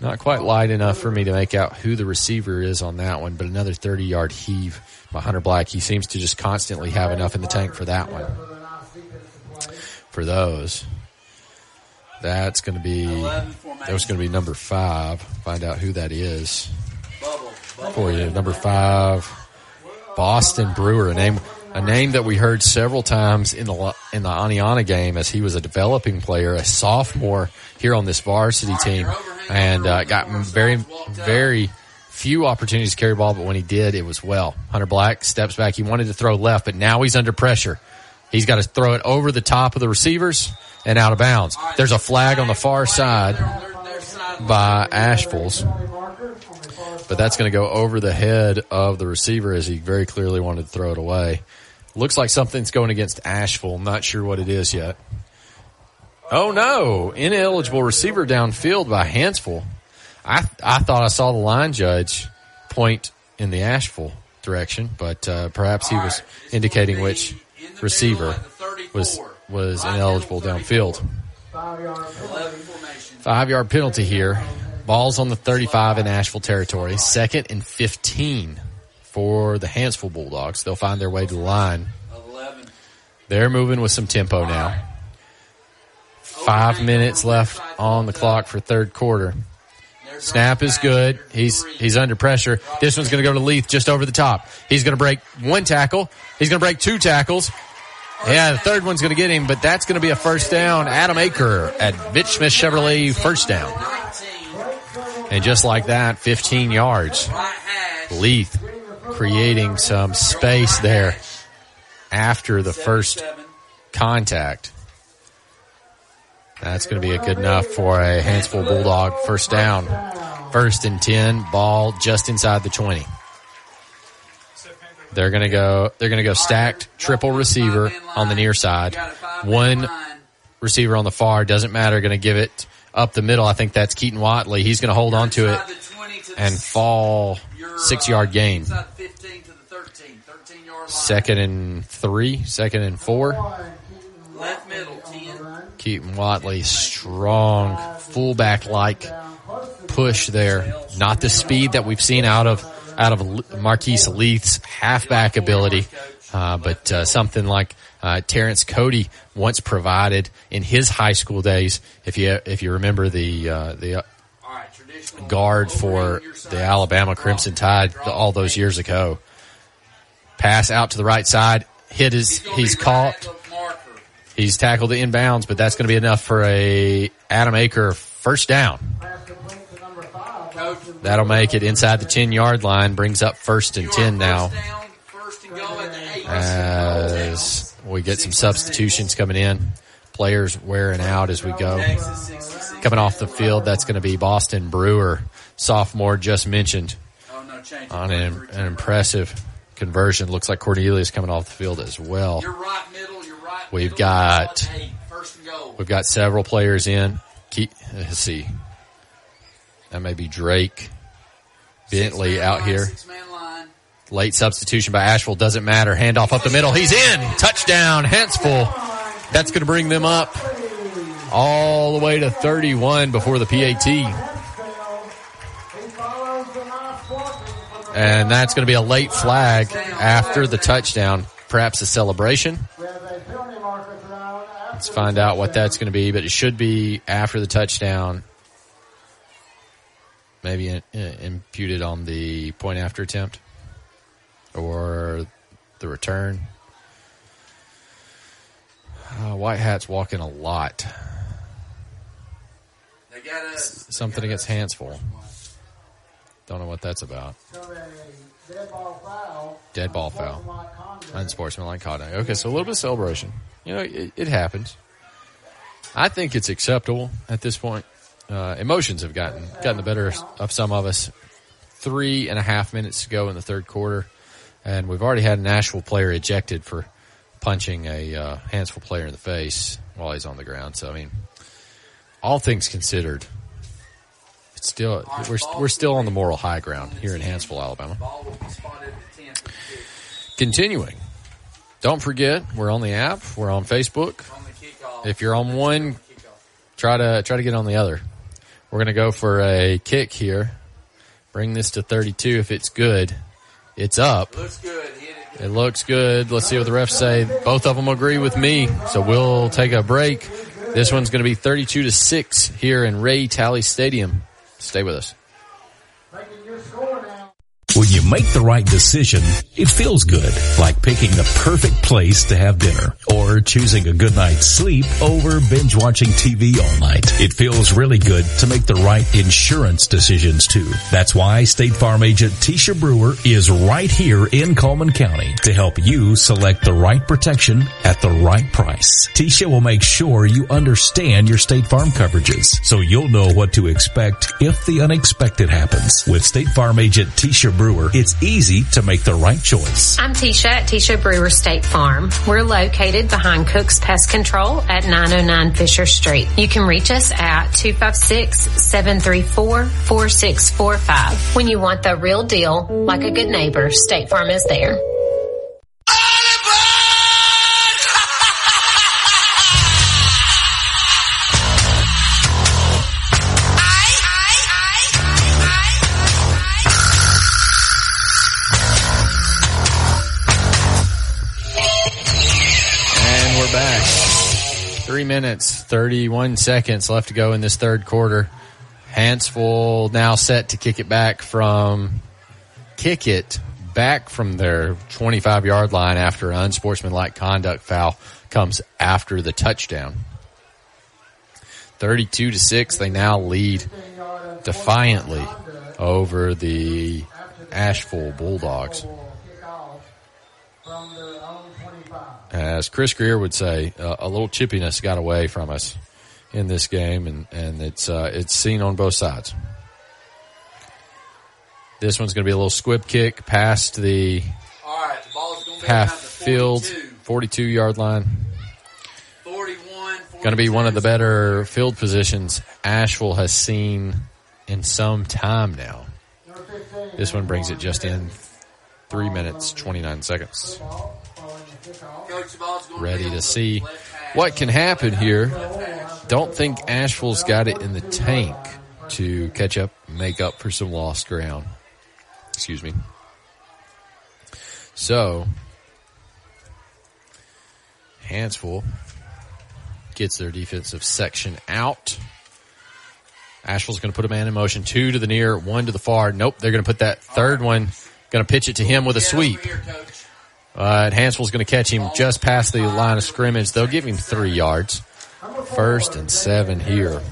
not quite light enough for me to make out who the receiver is on that one, but another 30 yard heave by Hunter Black. He seems to just constantly have enough in the tank for that one. For those. That's going to be, that was going to be number five. Find out who that is for you. Number five, Boston Brewer, name, a name that we heard several times in the in the Oneonta game as he was a developing player, a sophomore here on this varsity team, and uh, got very very few opportunities to carry ball, but when he did, it was well. Hunter Black steps back. He wanted to throw left, but now he's under pressure. He's got to throw it over the top of the receivers and out of bounds. There's a flag on the far side by Ashville's. But that's going to go over the head of the receiver as he very clearly wanted to throw it away. Looks like something's going against Ashville. Not sure what it is yet. Oh no, ineligible receiver downfield by Hanceville. I I thought I saw the line judge point in the Ashville direction, but uh, perhaps he was indicating which receiver was was ineligible downfield. Five yard penalty here. Ball's on the 35 in Ashville territory. Second and 15 for the Hanceville Bulldogs. They'll find their way to the line. They're moving with some tempo now. Five minutes left on the clock for third quarter. Snap is good. He's he's under pressure. This one's going to go to Leith just over the top. He's going to break one tackle. He's going to break two tackles. Yeah, the third one's going to get him, but that's going to be a first down. Adam Aker at Mitch Smith Chevrolet first down. And just like that, 15 yards. Leith creating some space there after the first contact. That's going to be a good enough for a Hanceville Bulldog first down. First and 10, ball just inside the 20. They're going to go, they're going to go stacked triple receiver on the near side. One receiver on the far, doesn't matter, going to give it up the middle. I think that's Keaton Watley. He's going to hold on to it and fall six yard gain. Second and three, second and four. Left middle, 10. Keaton Watley, strong fullback like push there. Not the speed that we've seen out of out of Marquise Leith's halfback ability, uh, but uh, something like uh, Terrence Cody once provided in his high school days. If you if you remember the uh, the guard for the Alabama Crimson Tide all those years ago, pass out to the right side, hit his he's caught. He's tackled the inbounds, but that's going to be enough for a Adam Aker first down. That'll make it inside the 10 yard line, brings up first and 10 now. As we get some substitutions coming in, players wearing out as we go. Coming off the field, that's going to be Boston Brewer, sophomore just mentioned on an, an impressive conversion. Looks like Cornelius coming off the field as well. We've got we've got several players in. Keep, let's see. That may be Drake Bentley out here. Late substitution by Ashville doesn't matter. Handoff up the middle. He's in. Touchdown, Hanceville. That's going to bring them up all the way to 31 before the PAT. And that's going to be a late flag after the touchdown. Perhaps a celebration. Let's find out what that's going to be, but it should be after the touchdown. Maybe imputed on the point after attempt or the return. Uh, White Hat's walking a lot. They got us. Something against Hanceville. Don't know what that's about. Dead ball foul. Unsportsmanlike conduct. Okay, so a little bit of celebration. You know, it, it happens. I think it's acceptable at this point. Uh, emotions have gotten gotten the better of some of us. Three and a half minutes to go in the third quarter, and we've already had a Nashville player ejected for punching a uh, Hanceville player in the face while he's on the ground. So I mean, all things considered, it's still we're we're still on the moral high ground here in Hanceville, Alabama. Continuing. Don't forget, we're on the app. We're on Facebook. If you're on one, try to try to get on the other. We're to go for a kick here. Bring this to 32. If it's good, it's up. Looks good. It looks good. Let's see what the refs say. Both of them agree with me, so we'll take a break. This one's going to be 32 to 6 here in Ray Tally Stadium. Stay with us. When you make the right decision, it feels good, like picking the perfect place to have dinner or choosing a good night's sleep over binge watching TV all night. It feels really good to make the right insurance decisions too. That's why State Farm agent Tisha Brewer is right here in Coleman County to help you select the right protection at the right price. Tisha will make sure you understand your State Farm coverages so you'll know what to expect if the unexpected happens. With State Farm agent Tisha Brewer, it's easy to make the right choice. I'm Tisha at Tisha Brewer State Farm. We're located behind Cook's Pest Control at 909 Fisher Street. You can reach us at 256-734-4645. When you want the real deal, like a good neighbor, State Farm is there. Three minutes, 31 seconds left to go in this third quarter. Hanceville now set to kick it back from, kick it back from their 25 yard line after an unsportsmanlike conduct foul comes after the touchdown. 32 to 6, they now lead defiantly over the Ashville Bulldogs. As Chris Greer would say, uh, a little chippiness got away from us in this game, and and it's uh, it's seen on both sides. This one's going to be a little squib kick past the All right, the ball's going to half around the field, 42. 42 yard line. 41, Going to be one of the better field positions Ashville has seen in some time now. This one brings it just in three minutes, 29 seconds. Ready to see what can happen here. Don't think Ashville's got it in the tank to catch up, make up for some lost ground. Excuse me. So, Hanceville gets their defensive section out. Ashville's going to put a man in motion. Two to the near, one to the far. Nope, they're going to put that third one. Going to pitch it to him with a sweep. Uh, and Hanceville's going to catch him just past the line of scrimmage. They'll give him three yards. First and seven here.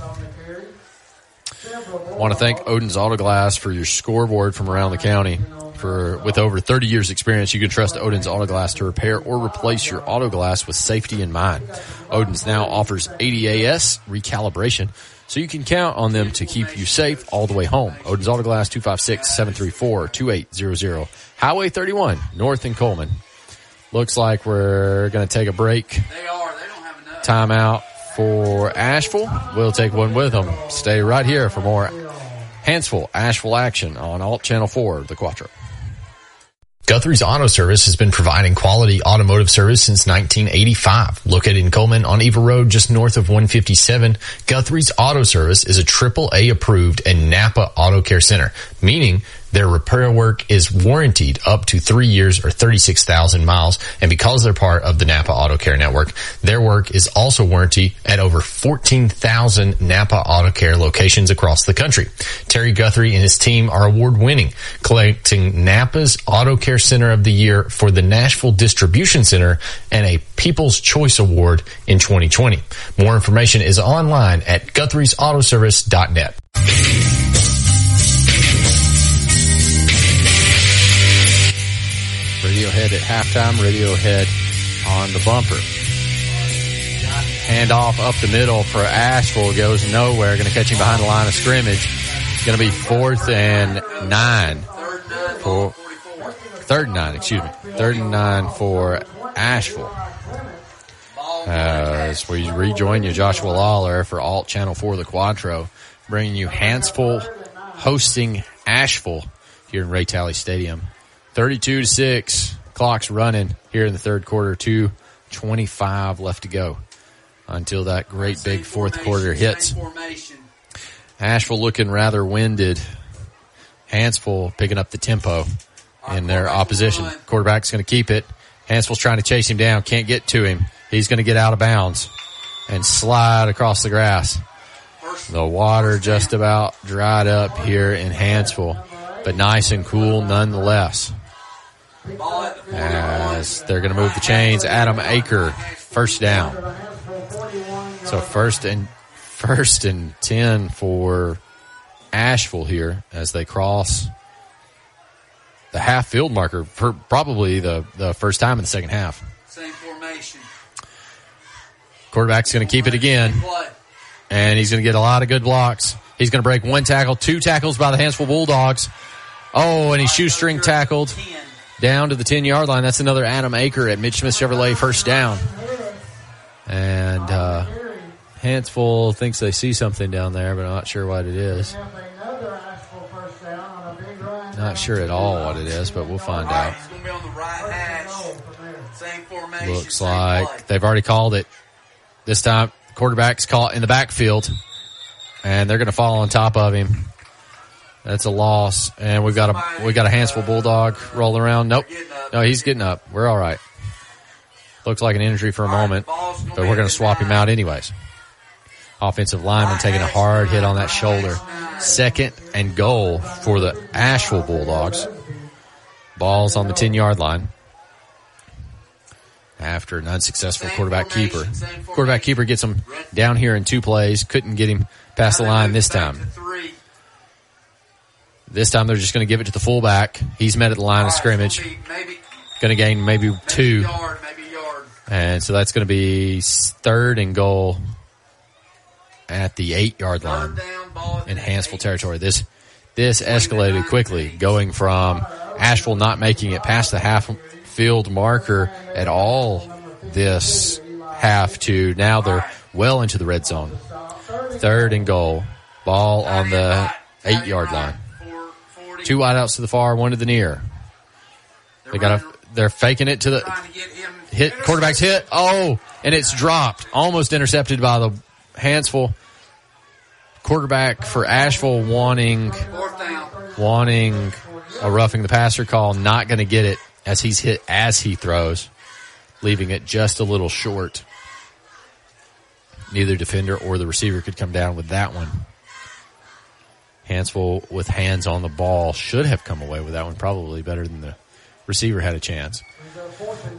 I Want to thank Odin's Auto Glass for your scoreboard from around the county. For with over 30 years experience, you can trust Odin's Auto Glass to repair or replace your auto glass with safety in mind. Odin's now offers ADAS recalibration, so you can count on them to keep you safe all the way home. Odin's Auto Glass 256-734-2800. Highway 31, north and Cullman. Looks like we're going to take a break. They are. They don't have enough. Timeout for Ashville. We'll take one with them. Stay right here for more Hanceville Ashville action on Alt Channel 4, the Quattro. Guthrie's Auto Service has been providing quality automotive service since 1985. Located in Cullman on Eva Road, just north of 157, Guthrie's Auto Service is a triple A approved and Napa Auto Care Center, meaning their repair work is warranted up to three years or 36,000 miles. And because they're part of the Napa Auto Care Network, their work is also warranty at over 14,000 Napa Auto Care locations across the country. Terry Guthrie and his team are award winning, collecting Napa's Auto Care Center of the Year for the Nashville Distribution Center and a People's Choice Award in 2020. More information is online at guthrie'sautoservice.net. Radiohead at halftime, Radiohead on the bumper. Hand off up the middle for Ashville goes nowhere. Going to catch him behind the line of scrimmage. It's going to be fourth and nine for third and nine. Excuse me, third and nine for Ashville. Uh, as we rejoin you, Joshua Lawler for Alt Channel 4 The Quattro, bringing you Hanceville hosting Asheville here in Ray Talley Stadium. 32 to 6. Clock's running here in the third quarter. 2.25 left to go until that great big fourth quarter hits. Ashville looking rather winded. Hanceville picking up the tempo in their opposition. Quarterback's going to keep it. Hanceville's trying to chase him down. Can't get to him. He's going to get out of bounds and slide across the grass. The water just about dried up here in Hanceville, but nice and cool nonetheless. As they're going to move the chains, Adam Aker, first down. So first and first and ten for Ashville here as they cross the half field marker for probably the, the first time in the second half. Same formation. Quarterback's going to keep it again, and he's going to get a lot of good blocks. He's going to break one tackle, two tackles by the Hanceville Bulldogs. Oh, and he's shoestring tackled down to the 10 yard line. That's another Adam Aker at Mitch Smith Chevrolet first down. And uh, Hanceville thinks they see something down there, but I'm not sure what it is. Not sure at all what it is, but we'll find out. Looks like they've already called it. This time, quarterback's caught in the backfield, and they're going to fall on top of him. That's a loss, and we've got a we got a Hanceville Bulldog rolling around. Nope, no, he's getting up. We're all right. Looks like an injury for a moment, but we're going to swap him out anyways. Offensive lineman taking a hard hit on that shoulder. Second and goal for the Ashville Bulldogs. Ball's on the 10 yard line. After an unsuccessful quarterback keeper. Quarterback keeper gets him down here in two plays. Couldn't get him past the line this time. This time they're just going to give it to the fullback. He's met at the line of scrimmage. Going to gain maybe two. Yard, maybe yard. And so that's going to be third and goal at the eight yard line in Hanceville territory. This this escalated quickly, going from Ashville not making it past the half field marker at all this half to now they're well into the red zone. Third and goal. Ball on the eight yard line. Two wideouts to the far, one to the near. They got a, they're faking it to the hit quarterback's hit. Oh, and it's dropped. Almost intercepted by the Hanceville quarterback for Ashville wanting wanting a roughing the passer call, not going to get it as he's hit as he throws, leaving it just a little short. Neither defender or the receiver could come down with that one. Hanceville with hands on the ball should have come away with that one probably better than the receiver had a chance.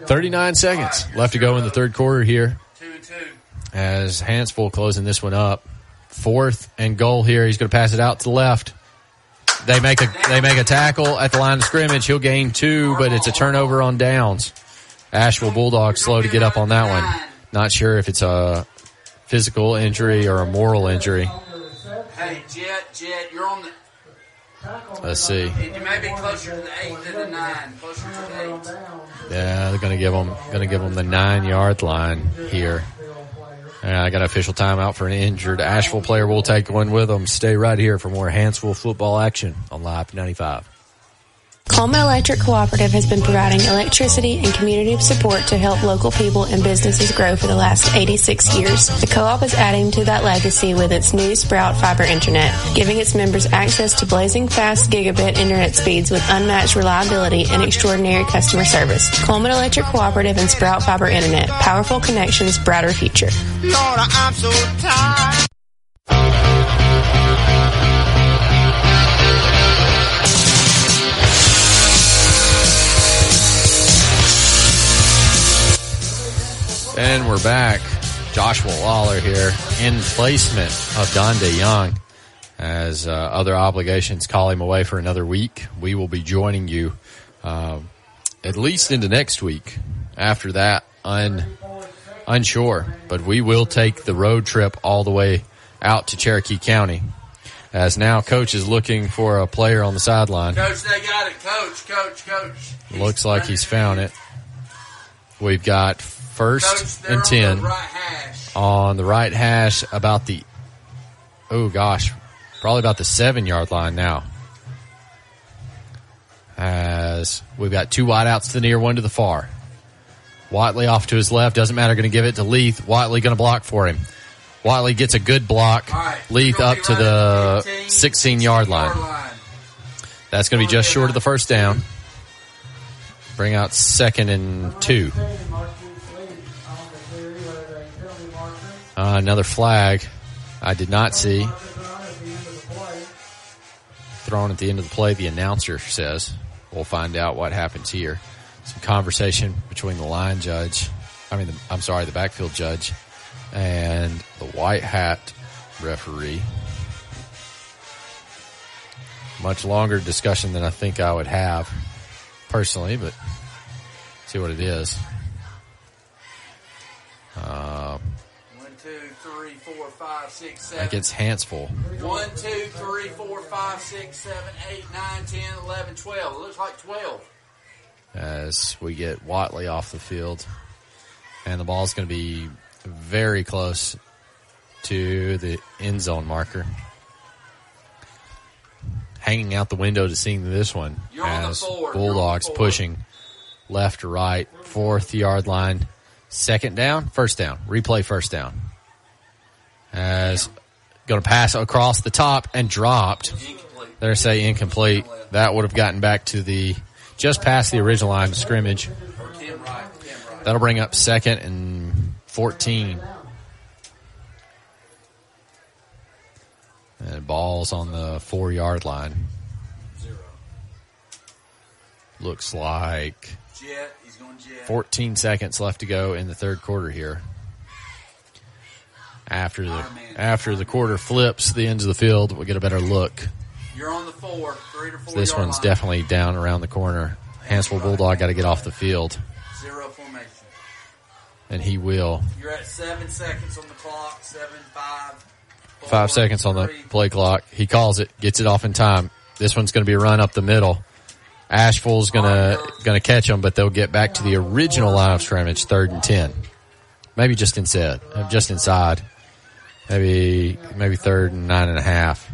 39 seconds left to go in the third quarter here. As Hanceville closing this one up. Fourth and goal here. He's going to pass it out to the left. They make a they make a tackle at the line of scrimmage. He'll gain two, but it's a turnover on downs. Ashville Bulldogs slow to get up on that one. Not sure if it's a physical injury or a moral injury. Hey, Jet, Jet, you're on the. Let's see. You may be closer to the eight than the nine. Closer to the eight. Yeah, they're going to give them going to give them the nine yard line here. And I got an official timeout for an injured Ashville player. We'll take one with them. Stay right here for more Hanceville football action on Live 95. Cullman Electric Cooperative has been providing electricity and community support to help local people and businesses grow for the last 86 years. The co-op is adding to that legacy with its new Sprout Fiber Internet, giving its members access to blazing fast gigabit internet speeds with unmatched reliability and extraordinary customer service. Cullman Electric Cooperative and Sprout Fiber Internet. Powerful connections, brighter future. Lord, And we're back. Joshua Waller here in placement of Donde Young. As uh, other obligations call him away for another week, we will be joining you uh, at least into next week. After that, un, unsure, but we will take the road trip all the way out to Cherokee County. As now, coach is looking for a player on the sideline. Coach, they got it. Coach, coach, coach. Looks like he's found it. We've got first and ten on the right hash about the oh gosh, probably about the seven yard line now. As we've got two wideouts to the near, one to the far. Watley off to his left, doesn't matter, going to give it to Leith. Watley going to block for him. Watley gets a good block. Leith up to the 16 yard line. That's going to be just short of the first down. Bring out second and two. Uh, another flag. I did not see. Thrown at the end of the play, the announcer says. We'll find out what happens here. Some conversation between the line judge, I mean, the, I'm sorry, the backfield judge, and the white hat referee. Much longer discussion than I think I would have personally, but see what it is. Uh, One, two, three, four, five, six, I think seven. it's Hanceville. One, two, three, four, five, six, seven, eight, nine, ten, eleven, twelve. It looks like twelve. as we get Watley off the field. And the ball's going to be very close to the end zone marker. Hanging out the window to seeing this one You're on the as four. You're Bulldogs on the four. pushing left to right, fourth yard line, second down, first down, replay first down. As going to pass across the top and dropped. They're say incomplete. That would have gotten back to the just past the original line of scrimmage. That'll bring up second and 14. And ball's on the four yard line. Looks like Jet. He's going jet. 14 seconds left to go in the third quarter here. After the after the quarter flips the ends of the field, we'll get a better look. You're on the four. Three to four. This one's line. definitely down around the corner. Hanceville Bulldog got to get off the field, Zero formation. and he will. You're at seven seconds on the clock. Seven, five. four, Five seconds on the play clock. He calls it, gets it off in time. This one's going to be a run up the middle. Ashville's going to catch them, but they'll get back to the original line of scrimmage, third and ten. Maybe just inside, just inside. Maybe maybe third and nine and a half.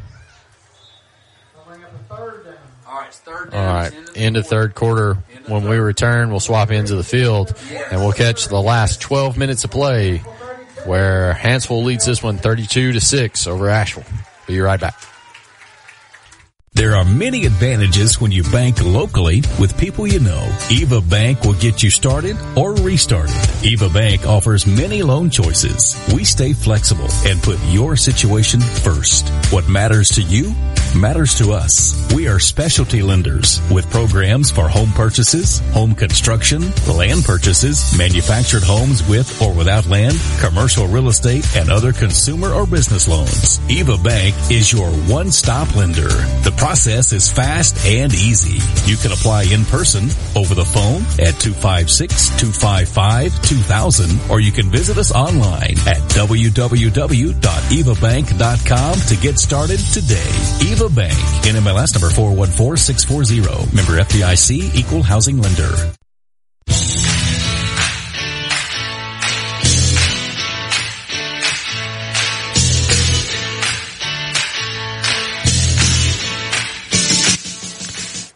All right, it's third All down. right, end of third quarter. When we return, we'll swap of the field, and we'll catch the last 12 minutes of play, where Hanceville leads this one 32 to six over Ashville. Be right back. There are many advantages when you bank locally with people you know. Eva Bank will get you started or restarted. Eva Bank offers many loan choices. We stay flexible and put your situation first. What matters to you matters to us. We are specialty lenders with programs for home purchases, home construction, land purchases, manufactured homes with or without land, commercial real estate, and other consumer or business loans. Eva Bank is your one-stop lender. The process is fast and easy. You can apply in person, over the phone at 256-255-2000, or you can visit us online at www.evabank.com to get started today. Eva Bank, NMLS number 414640, member FDIC, equal housing lender.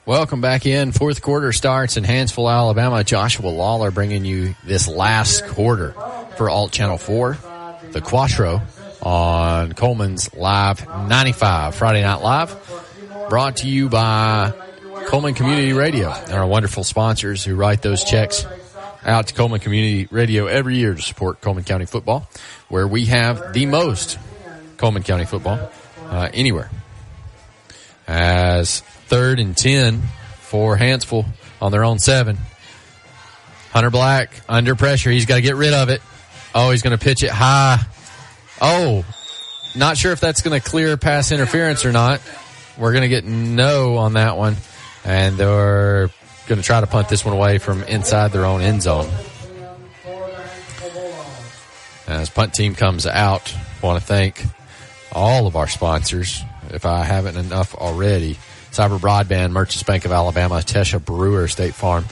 Welcome back in. Fourth quarter starts in Hanceville, Alabama. Joshua Lawler bringing you this last quarter for Alt Channel 4, the Quattro on Cullman's Live 95, Friday Night Live. Brought to you by Cullman Community Radio and our wonderful sponsors who write those checks out to Cullman Community Radio every year to support Cullman County football, where we have the most Cullman County football uh, anywhere. As third and 10 for Hanceville on their own seven. Hunter Black under pressure. He's got to get rid of it. Oh, he's going to pitch it high. Oh, not sure if that's going to clear pass interference or not. We're going to get no on that one. And they're going to try to punt this one away from inside their own end zone. As punt team comes out, want to thank all of our sponsors, if I haven't enough already. Cyber Broadband, Merchants Bank of Alabama, Tesha Brewer, State Farm,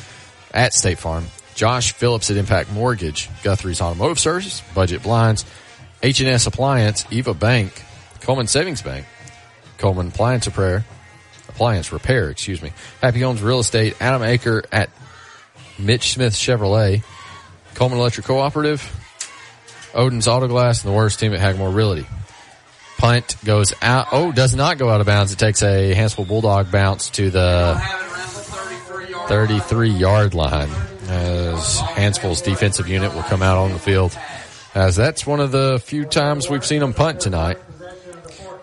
at State Farm, Josh Phillips at Impact Mortgage, Guthrie's Automotive Services, Budget Blinds, H&S Appliance, Eva Bank, Cullman Savings Bank, Cullman Appliance Repair, Appliance Repair, excuse me, Happy Homes Real Estate, Adam Aker at Mitch Smith Chevrolet, Cullman Electric Cooperative, Odin's Auto Glass, and the worst team at Hagmore Realty. Punt goes out. Oh, does not go out of bounds. It takes a Hanceville Bulldog bounce to the 33 yard line as Hanceville's defensive unit will come out on the field. As that's one of the few times we've seen him punt tonight.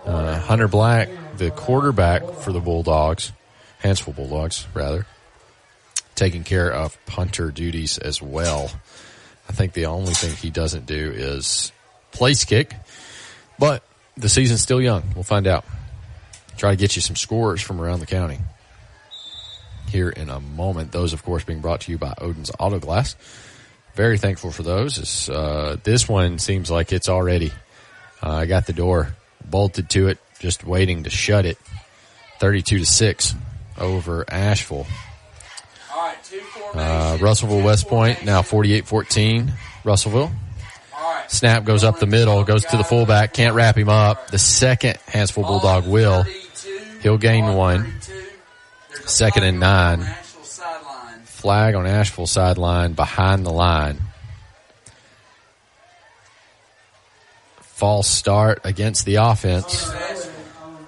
Uh, Hunter Black, the quarterback for the Bulldogs, Hanceville Bulldogs, rather, taking care of punter duties as well. I think the only thing he doesn't do is place kick, but the season's still young. We'll find out. Try to get you some scores from around the county here in a moment. Those, of course, being brought to you by Odin's Auto Glass. Very thankful for those. It's, uh, this one seems like it's already. Uh, I got the door bolted to it, just waiting to shut it. Thirty-two to six over Ashville. Uh, Russellville West Point now 48-14. Russellville. Snap goes up the middle, goes to the fullback, can't wrap him up. The second Hanceville Bulldog will. He'll gain one. Second and nine. Flag on Ashville sideline behind the line. False start against the offense.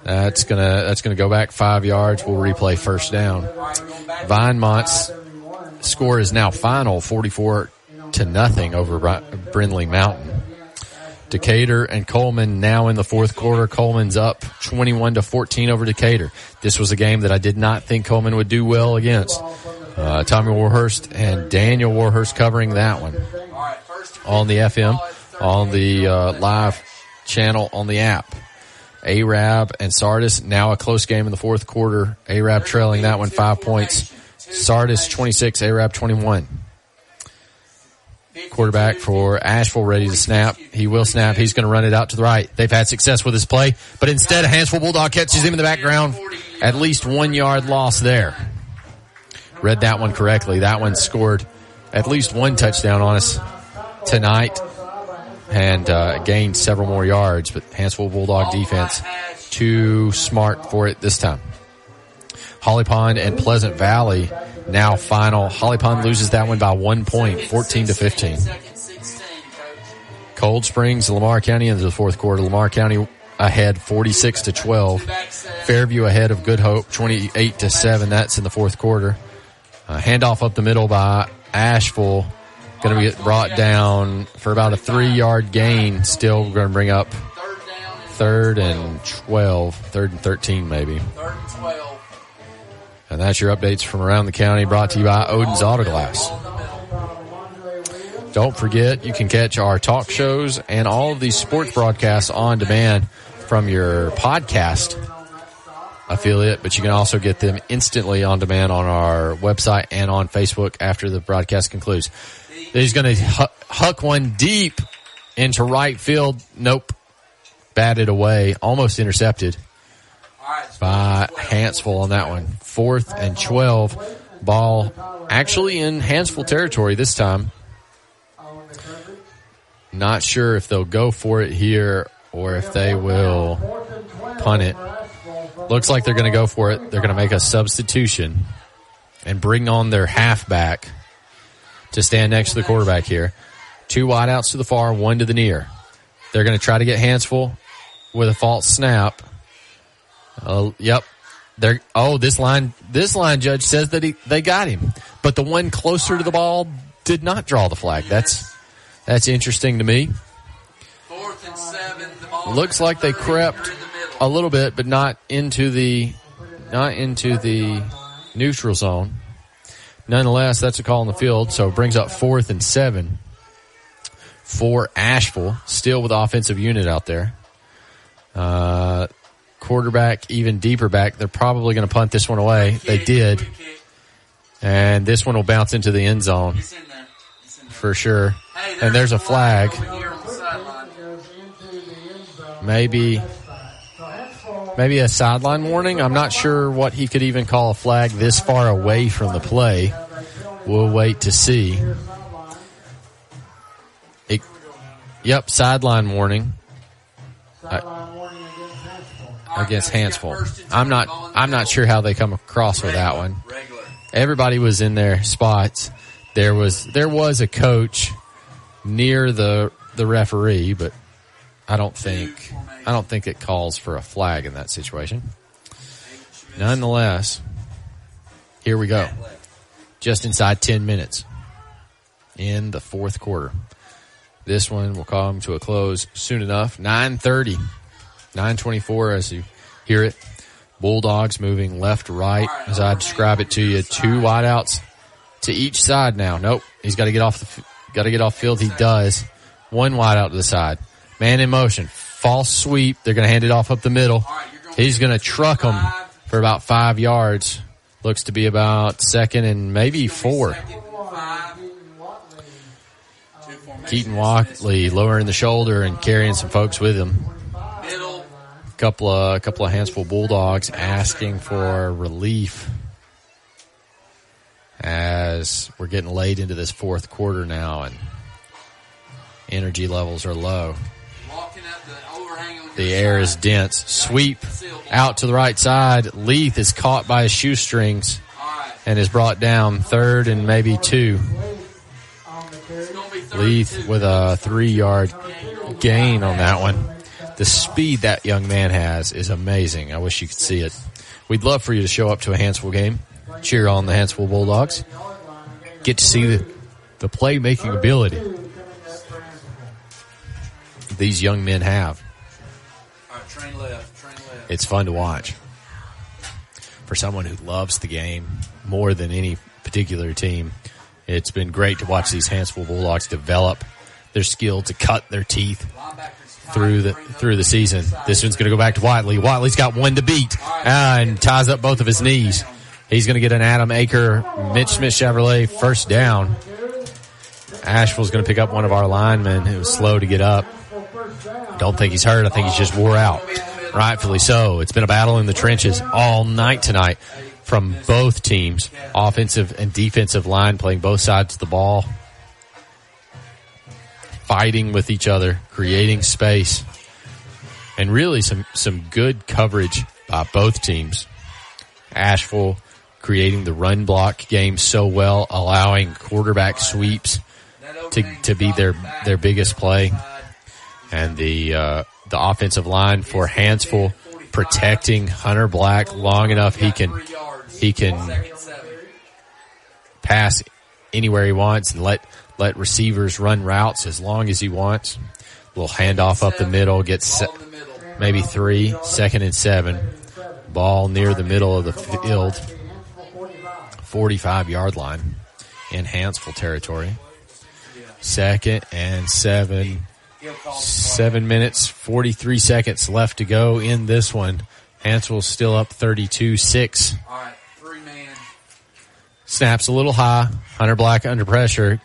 That's gonna that's gonna go back five yards. We'll replay first down. Vinemont's score is now final, forty four to nothing over Brindlee Mountain. Decatur and Cullman now in the fourth quarter. Cullman's up 21 to 14 over Decatur. This was a game that I did not think Cullman would do well against. Uh, Tommy Warhurst and Daniel Warhurst covering that one on the FM, on the uh, live channel, on the app. Arab and Sardis now a close game in the fourth quarter. Arab trailing that one five points. Sardis 26, Arab 21 quarterback for Ashville ready to snap. He will snap. He's going to run it out to the right. They've had success with his play, but instead a Hanceville Bulldog catches him in the background. At least one yard loss there. Read that one correctly. That one scored at least one touchdown on us tonight and uh, gained several more yards, but Hanceville Bulldog defense too smart for it this time. Holly Pond and Pleasant Valley now final. Holly Pond loses that one by one point, 14 to 15. Cold Springs, Lamar County into the fourth quarter. Lamar County ahead 46 to 12. Fairview ahead of Good Hope 28 to 7. That's in the fourth quarter. Uh, handoff up the middle by Ashville. Going to get brought down for about a three yard gain. Still going to bring up third and 12, third and 13 maybe. Third and 12. And that's your updates from around the county brought to you by Odin's Auto Glass. Don't forget, you can catch our talk shows and all of these sports broadcasts on demand from your podcast affiliate, but you can also get them instantly on demand on our website and on Facebook after the broadcast concludes. He's going to huck one deep into right field. Nope. Batted away. Almost intercepted by Hanceville on that one. Fourth and 12. Ball actually in Hanceville territory this time. Not sure if they'll go for it here or if they will punt it. Looks like they're going to go for it. They're going to make a substitution and bring on their halfback to stand next to the quarterback here. Two wideouts to the far, one to the near. They're going to try to get Hanceville with a false snap. Uh, yep. They're, oh, this line, this line judge says that he, they got him, but the one closer to the ball did not draw the flag. That's, that's interesting to me. Fourth and seven. Looks like they crept a little bit, but not into the, not into the neutral zone. Nonetheless, that's a call in the field, so it brings up fourth and seven for Ashville, still with offensive unit out there. Uh, quarterback even deeper back. They're probably going to punt this one away. They did. And this one will bounce into the end zone for sure. And there's a flag. Maybe maybe a sideline warning. I'm not sure what he could even call a flag this far away from the play. We'll wait to see. It, yep, sideline warning. Uh, against Hanceville. I'm not I'm not sure how they come across with that one. Everybody was in their spots. There was there was a coach near the the referee, but I don't think I don't think it calls for a flag in that situation. Nonetheless, here we go. Just inside 10 minutes in the fourth quarter. This one will come to a close soon enough. 930. 924 as you hear it. Bulldogs moving left, right, as I describe it to you. Two wideouts to each side now. Nope. He's got to get off the, got to get off field. He does. One wide out to the side. Man in motion. False sweep. They're going to hand it off up the middle. He's going to truck them for about five yards. Looks to be about second and maybe four. Keaton Watley lowering the shoulder and carrying some folks with him. A couple of a couple of handsful bulldogs asking for relief as we're getting late into this fourth quarter now and energy levels are low. The air is dense. Sweep out to the right side. Leith is caught by his shoestrings and is brought down third and maybe two. Leith with a three yard gain on that one. The speed that young man has is amazing. I wish you could see it. We'd love for you to show up to a Hanceville game, cheer on the Hanceville Bulldogs, get to see the, the playmaking ability these young men have. Train left. Train left. It's fun to watch. For someone who loves the game more than any particular team, it's been great to watch these Hanceville Bulldogs develop their skill to cut their teeth through the through the season. This one's going to go back to Watley. Watley's got one to beat uh, and ties up both of his knees. He's going to get an Adam Aker, Mitch Smith Chevrolet first down. Ashville's going to pick up one of our linemen who was slow to get up. Don't think he's hurt. I think he's just wore out. Rightfully so. It's been a battle in the trenches all night tonight from both teams, offensive and defensive line playing both sides of the ball, fighting with each other, creating space, and really some, some good coverage by both teams. Ashville creating the run block game so well, allowing quarterback sweeps to, to be their, their biggest play. And the, uh, the offensive line for Hanceville protecting Hunter Black long enough he can, he can pass anywhere he wants and let, let receivers run routes as long as he wants. Little handoff up the middle, gets se- maybe three, second and seven. Ball near the middle of the field, 45 yard line in Hanceville territory. Second and seven. Seven minutes, 43 seconds left to go in this one. Hanceville's still up 32-6. Snaps a little high. Hunter Black under pressure.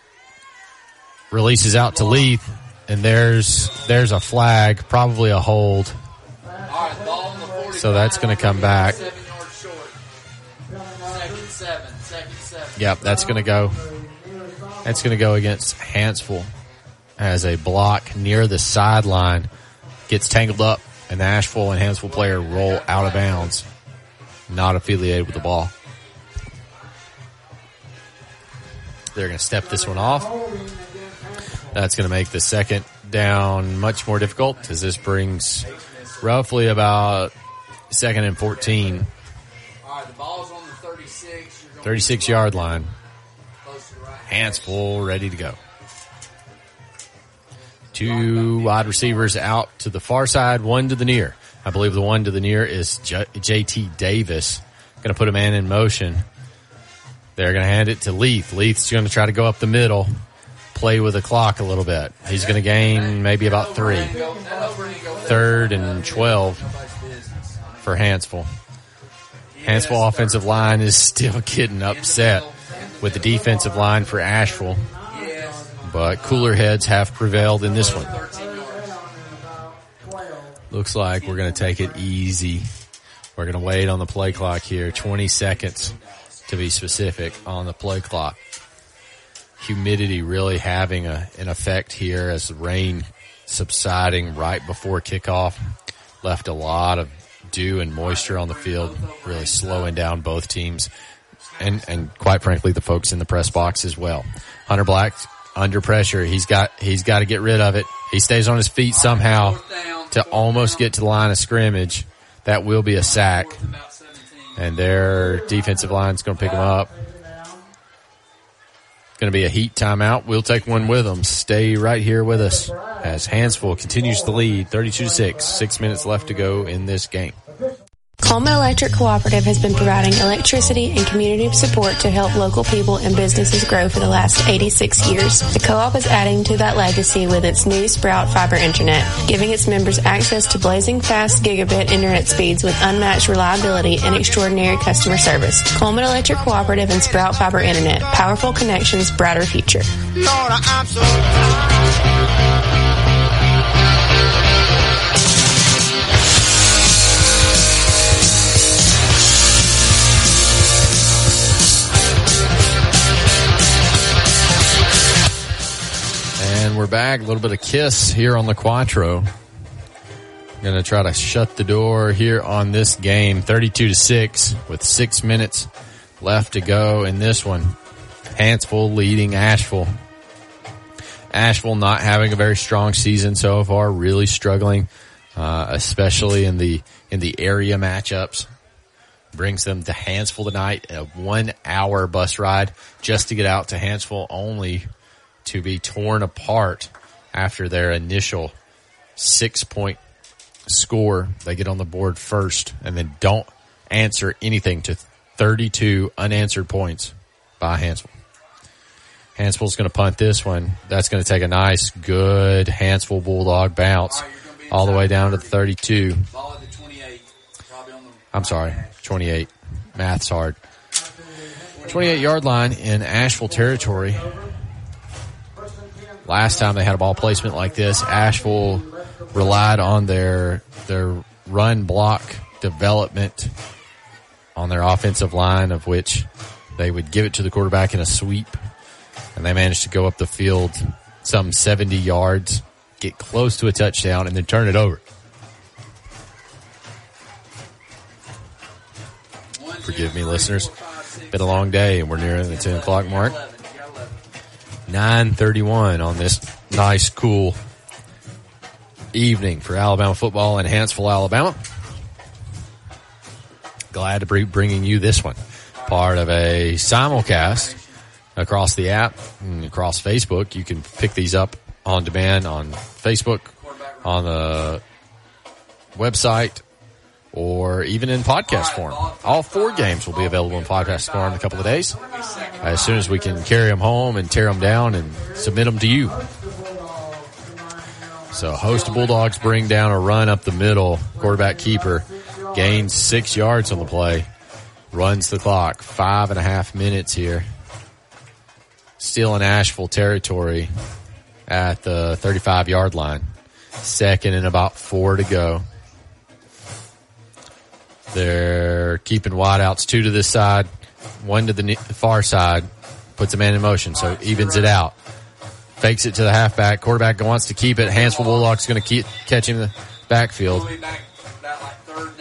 Releases out to Leith. And there's, there's a flag, probably a hold. So that's going to come back. Yep, that's going to go. That's going to go against Hanceville as a block near the sideline gets tangled up an Ashville and Hanceville player roll out of bounds, not affiliated with the ball. They're going to step this one off. That's going to make the second down much more difficult as this brings roughly about second and 14, All right, the ball's on the 36. 36 yard line. the. Hands full, ready to go. Two wide receivers out to the far side, one to the near. I believe the one to the near is J- JT Davis. Going to put a man in motion. They're going to hand it to Leith. Leith's going to try to go up the middle, play with the clock a little bit. He's going to gain maybe about three. Third and 12 for Hanceville. Hanceville offensive line is still getting upset with the defensive line for Ashville. But cooler heads have prevailed in this one. Looks like we're going to take it easy. We're going to wait on the play clock here. 20 seconds to be specific on the play clock. Humidity really having a, an effect here as the rain subsiding right before kickoff left a lot of dew and moisture on the field, really slowing down both teams and, and quite frankly, the folks in the press box as well. Hunter Black under pressure. He's got, he's got to get rid of it. He stays on his feet somehow to almost get to the line of scrimmage. That will be a sack. And their defensive line's going to pick him up. Going to be a heat timeout. We'll take one with them. Stay right here with us as Hanceville continues to lead 32 to 6. Six minutes left to go in this game. Cullman Electric Cooperative has been providing electricity and community support to help local people and businesses grow for the last 86 years. The co-op is adding to that legacy with its new Sprout Fiber Internet, giving its members access to blazing fast gigabit internet speeds with unmatched reliability and extraordinary customer service. Cullman Electric Cooperative and Sprout Fiber Internet. Powerful connections, brighter future. Lord, we're back. A little bit of kiss here on the Quattro. Going to try to shut the door here on this game, 32 to 6 with six minutes left to go in this one. Hanceville leading Ashville. Ashville not having a very strong season so far, really struggling, uh, especially in the, in the area matchups. Brings them to Hanceville tonight, a one hour bus ride just to get out to Hanceville only to be torn apart after their initial six point score. They get on the board first and then don't answer anything to 32 unanswered points by Hanceville. Hanceville's going to punt this one. That's going to take a nice, good Hanceville Bulldog bounce all the way down to the 32. Ball at the 28. Probably on the I'm sorry, 28. Math's hard. 28 yard line in Ashville territory. Last time they had a ball placement like this, Ashville relied on their their run block development on their offensive line, of which they would give it to the quarterback in a sweep, and they managed to go up the field some 70 yards, get close to a touchdown, and then turn it over. Forgive me, listeners. Been a long day, and we're nearing the 10 o'clock mark. 931 on this nice, cool evening for Alabama football in Hanceville, Alabama. Glad to be bringing you this one. Part of a simulcast across the app and across Facebook. You can pick these up on demand on Facebook, on the website, or even in podcast form. All four games will be available in podcast form in a couple of days. As soon as we can carry them home and tear them down and submit them to you. So host Bulldogs bring down a run up the middle. Quarterback keeper gains six yards on the play. Runs the clock. Five and a half minutes here. Still in Ashville territory at the 35 yard line. Second and about four to go. They're keeping wideouts two to this side, one to the far side, puts a man in motion, so evens it out. Fakes it to the halfback. Quarterback wants to keep it. Hanceville Bulldogs going to keep catch him in the backfield. We'll be back about like third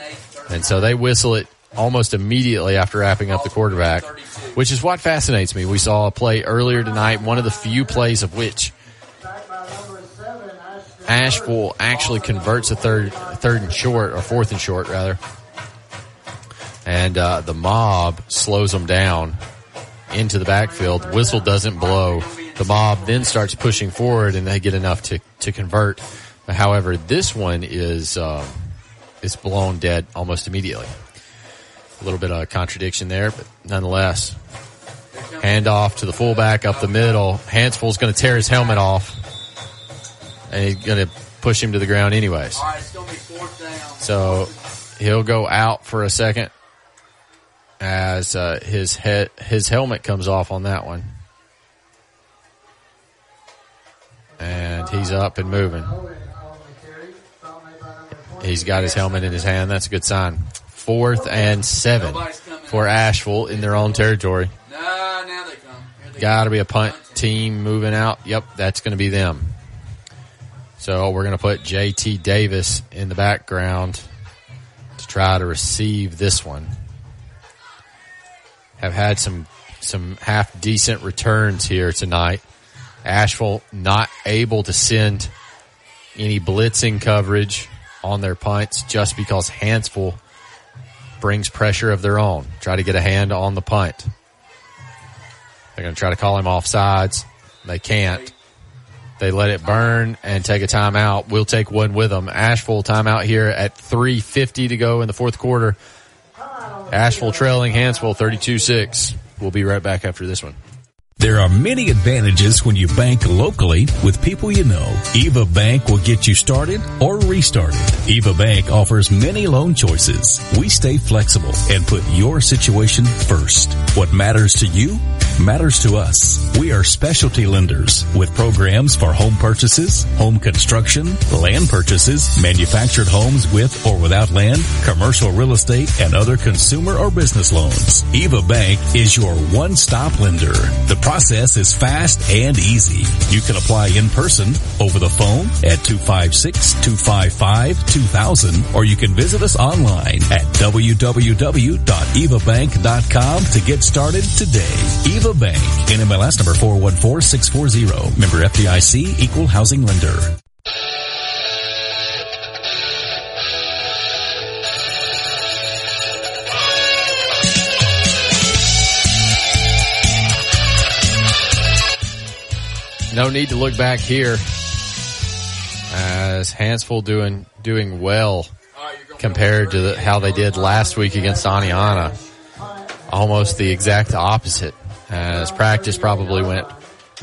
and And so they whistle it almost immediately after wrapping up the quarterback, which is what fascinates me. We saw a play earlier tonight, one of the few plays of which Ashville actually converts a third, third and short, or fourth and short rather. And uh, the mob slows them down into the backfield. Whistle doesn't blow. The mob then starts pushing forward, and they get enough to to convert. However, this one is um, is blown dead almost immediately. A little bit of a contradiction there, but nonetheless, hand off to the fullback up the middle. Hanceville's going to tear his helmet off, and he's going to push him to the ground anyways. All right, it's going to be fourth down. So he'll go out for a second as uh, his head his helmet comes off on that one, and he's up and moving. He's got his helmet in his hand. That's a good sign. Fourth and seven for Ashville in their own territory. No, now they come. Got to be a punt team moving out. Yep, that's going to be them. So we're going to put JT Davis in the background to try to receive this one. Have had some some half decent returns here tonight. Ashville not able to send any blitzing coverage on their punts just because Hanceville brings pressure of their own. Try to get a hand on the punt. They're going to try to call him off sides. They can't. They let it burn and take a timeout. We'll take one with them. Ashville timeout here at 3.50 to go in the fourth quarter. Ashville trailing Hanceville 32-6. We'll be right back after this one. There are many advantages when you bank locally with people you know. Eva Bank will get you started or restarted. Eva Bank offers many loan choices. We stay flexible and put your situation first. What matters to you matters to us. We are specialty lenders with programs for home purchases, home construction, land purchases, manufactured homes with or without land, commercial real estate, and other consumer or business loans. Eva Bank is your one-stop lender. The process is fast and easy. You can apply in person, over the phone at 256-255-2000, or you can visit us online at www.evabank.com to get started today. Eva Bank, NMLS number 414640, member FDIC, equal housing lender. No need to look back here as Hanceville doing doing well compared to the, how they did last week against Oneonta. Almost the exact opposite as practice probably went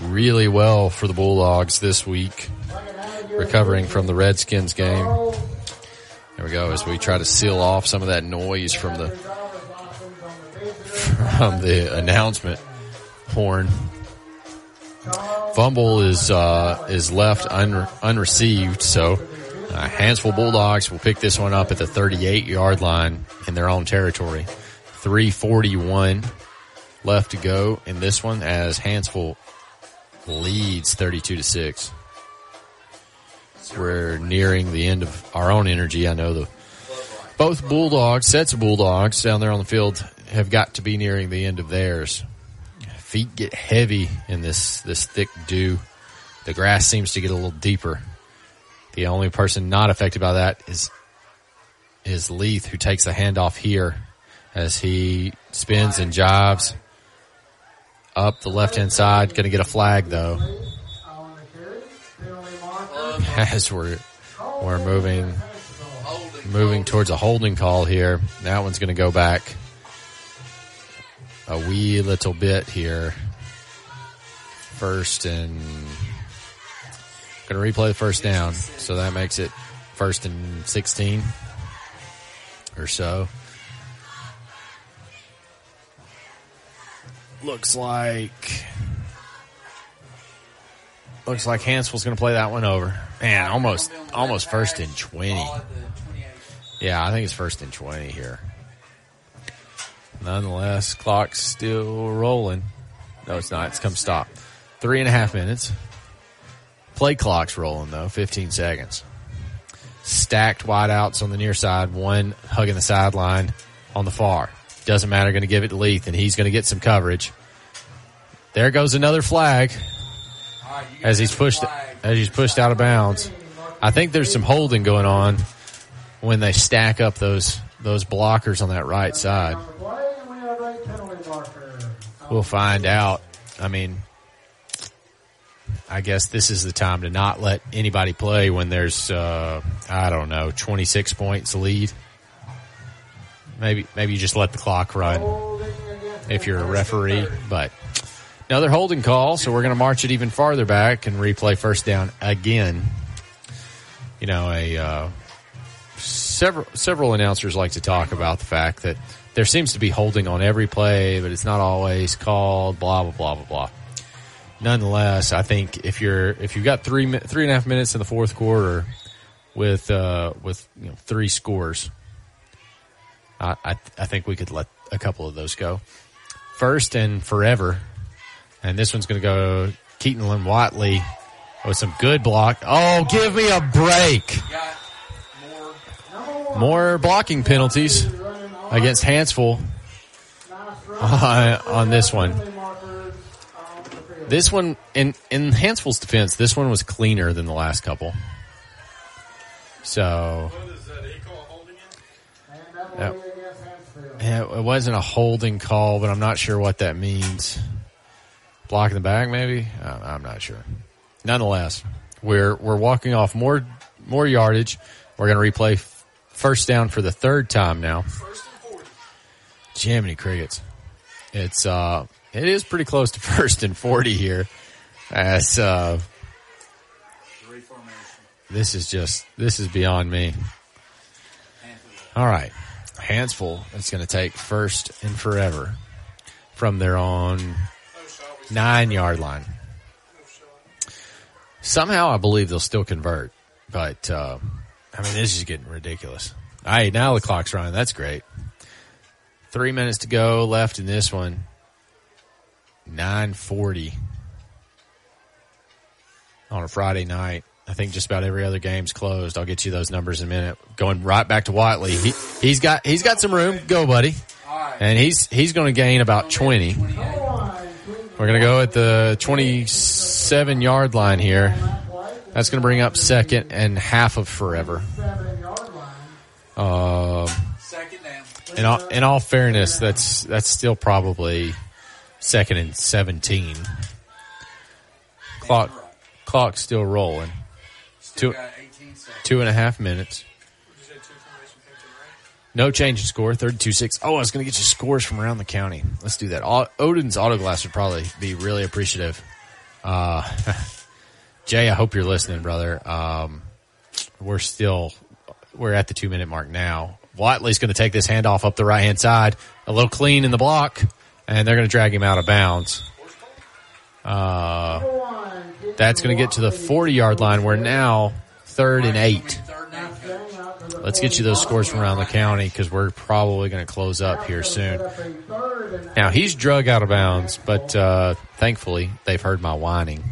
really well for the Bulldogs this week, recovering from the Redskins game. There we go as we try to seal off some of that noise from the from the announcement horn. Fumble is uh, is left un- unreceived, so uh, Hanceville Bulldogs will pick this one up at the 38 yard line in their own territory. 341 left to go in this one as Hansville leads 32 to 6. We're nearing the end of our own energy. I know the both Bulldogs, sets of Bulldogs down there on the field have got to be nearing the end of theirs. Feet get heavy in this, this thick dew. The grass seems to get a little deeper. The only person not affected by that is, is Leith who takes the handoff here as he spins and jives up the left hand side. Going to get a flag though. As we're we're moving moving towards a holding call here. That one's going to go back a wee little bit here. First and going to replay the first down, so that makes it first and sixteen or so. Looks like looks like Hanceville's going to play that one over. Man, almost almost first and twenty. Yeah, I think it's first and twenty here. Nonetheless, clock's still rolling. No, it's not. It's come stop. Three and a half minutes. Play clock's rolling though. Fifteen seconds. stacked wideouts on the near side, one hugging the sideline on the far. Doesn't matter, going to give it to Leith, and he's going to get some coverage. There goes another flag as he's pushed as he's pushed out of bounds. I think there's some holding going on when they stack up those those blockers on that right side. We'll find out. I mean, I guess this is the time to not let anybody play when there's uh, I don't know 26 points lead. Maybe maybe you just let the clock run if you're a referee, but another holding call, so we're going to march it even farther back and replay first down again. You know, a uh, several several announcers like to talk about the fact that there seems to be holding on every play, but it's not always called. Blah blah blah blah blah. Nonetheless, I think if you're if you've got three three and a half minutes in the fourth quarter with uh, with you know, three scores, I, I I think we could let a couple of those go. First and forever, and this one's going to go Keaton Lynn Watley with some good block. Oh, give me a break! More blocking penalties against Hanceville uh, on this one. This one in in Hanceville's defense, this one was cleaner than the last couple. So. Yeah, it wasn't a holding call, but I'm not sure what that means. Blocking the bag, maybe. I'm not sure. Nonetheless, we're we're walking off more more yardage. We're going to replay first down for the third time now. Jiminy crickets! It's uh, it is pretty close to first and forty here. As uh, this is just this is beyond me. All right, Hanceville It's going to take first and forever from their own nine yard line. Somehow, I believe they'll still convert, but uh, I mean, this is getting ridiculous. All right, now the clock's running. That's great. Three minutes to go left in this one. Nine forty on a Friday night. I think just about every other game's closed. I'll get you those numbers in a minute. Going right back to Watley. He he's got he's got some room. Go, buddy. And he's he's going to gain about twenty. We're going to go at the twenty-seven yard line here. That's going to bring up second and half of forever. Um, in all, in all fairness, that's that's still probably second and seventeen. Clock clock's still rolling. Two two and a half minutes. No change in score, 32-6. Oh, I was going to get you scores from around the county. Let's do that. Odin's Autoglass would probably be really appreciative. Uh, Jay, I hope you're listening, brother. Um, we're still, we're at the two minute mark now. Watley's going to take this handoff up the right hand side, a little clean in the block, and they're going to drag him out of bounds. Uh, that's going to get to the 40 yard line. We're now third and eight. Let's get you those scores from around the county because we're probably going to close up here soon. Now he's drug out of bounds, but uh, thankfully they've heard my whining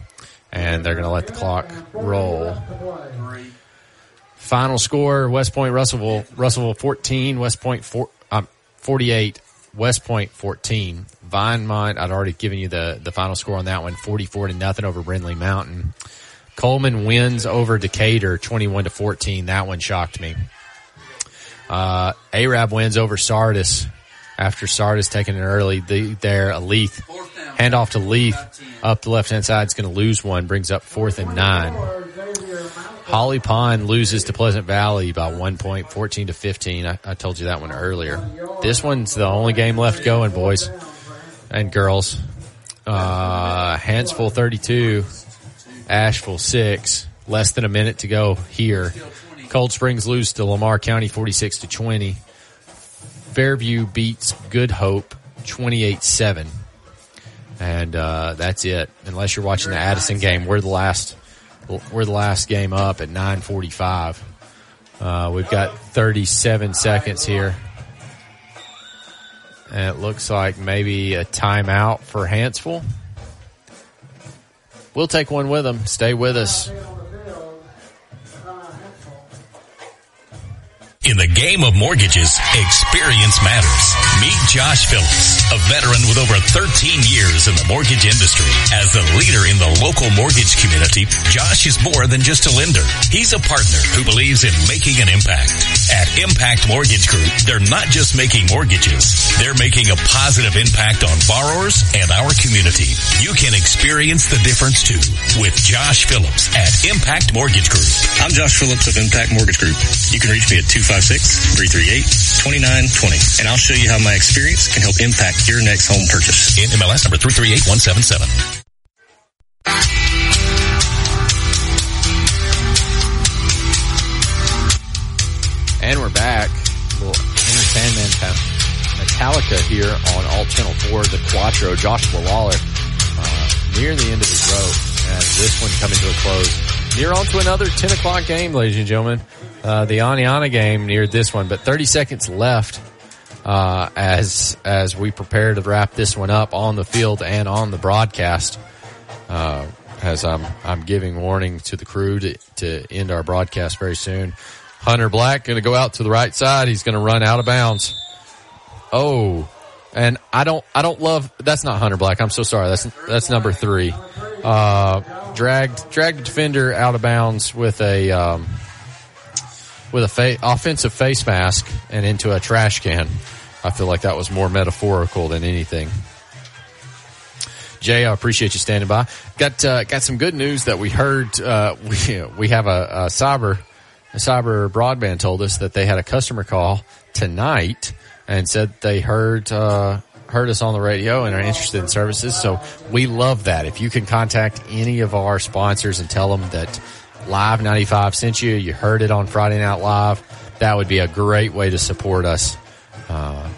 and they're going to let the clock roll. Final score: West Point Russellville Russellville 14, West Point four, um, 48, West Point 14. Vinemont, I'd already given you the the final score on that one, 44 to nothing over Brindlee Mountain. Cullman wins over Decatur 21 to 14. That one shocked me. Uh, Arab wins over Sardis after Sardis taking it early the, there. A Leith hand off to Leith up the left hand side is going to lose one, brings up fourth and nine. Holly Pond loses to Pleasant Valley by one point, 14 to 15. I, I told you that one earlier. This one's the only game left going, boys and girls. Uh, Hanceville 32, Ashville 6. Less than a minute to go here. Cold Springs lose to Lamar County 46 to 20. Fairview beats Good Hope 28-7. And uh, that's it. Unless you're watching the Addison game, we're the last we're the last game up at 9:45. Uh, we've got 37 seconds here. And it looks like maybe a timeout for Hanceville. We'll take one with them. Stay with us. In the game of mortgages, experience matters. Meet Josh Phillips, a veteran with over 13 years in the mortgage industry. As the leader in the local mortgage community, Josh is more than just a lender. He's a partner who believes in making an impact. At Impact Mortgage Group, they're not just making mortgages, they're making a positive impact on borrowers and our community. You can experience the difference too with Josh Phillips at Impact Mortgage Group. I'm Josh Phillips of Impact Mortgage Group. You can reach me at 256-338-2920 and I'll show you how my experience can help impact your next home purchase. In MLS number 338177. And we're back. A little entertainment Metallica here on Alt Channel 4, the Quattro, Joshua Lawler, uh, near the end of his rope. And this one coming to a close. Near on to another 10 o'clock game, ladies and gentlemen. Uh, the Oneonta game near this one, but 30 seconds left, uh, as, as we prepare to wrap this one up on the field and on the broadcast. Uh, as I'm, I'm giving warning to the crew to, to end our broadcast very soon. Hunter Black going to go out to the right side. He's going to run out of bounds. Oh, and I don't, I don't love, that's not Hunter Black. I'm so sorry. That's, that's number three. Uh, dragged, dragged defender out of bounds with a, um, with a fa- offensive face mask and into a trash can. I feel like that was more metaphorical than anything. Jay, I appreciate you standing by. Got uh, got some good news that we heard. Uh, we we have a, a cyber a cyber broadband told us that they had a customer call tonight and said they heard uh, heard us on the radio and are interested in services. So we love that. If you can contact any of our sponsors and tell them that Live 95 sent you, you heard it on Friday Night Live, that would be a great way to support us. Uh,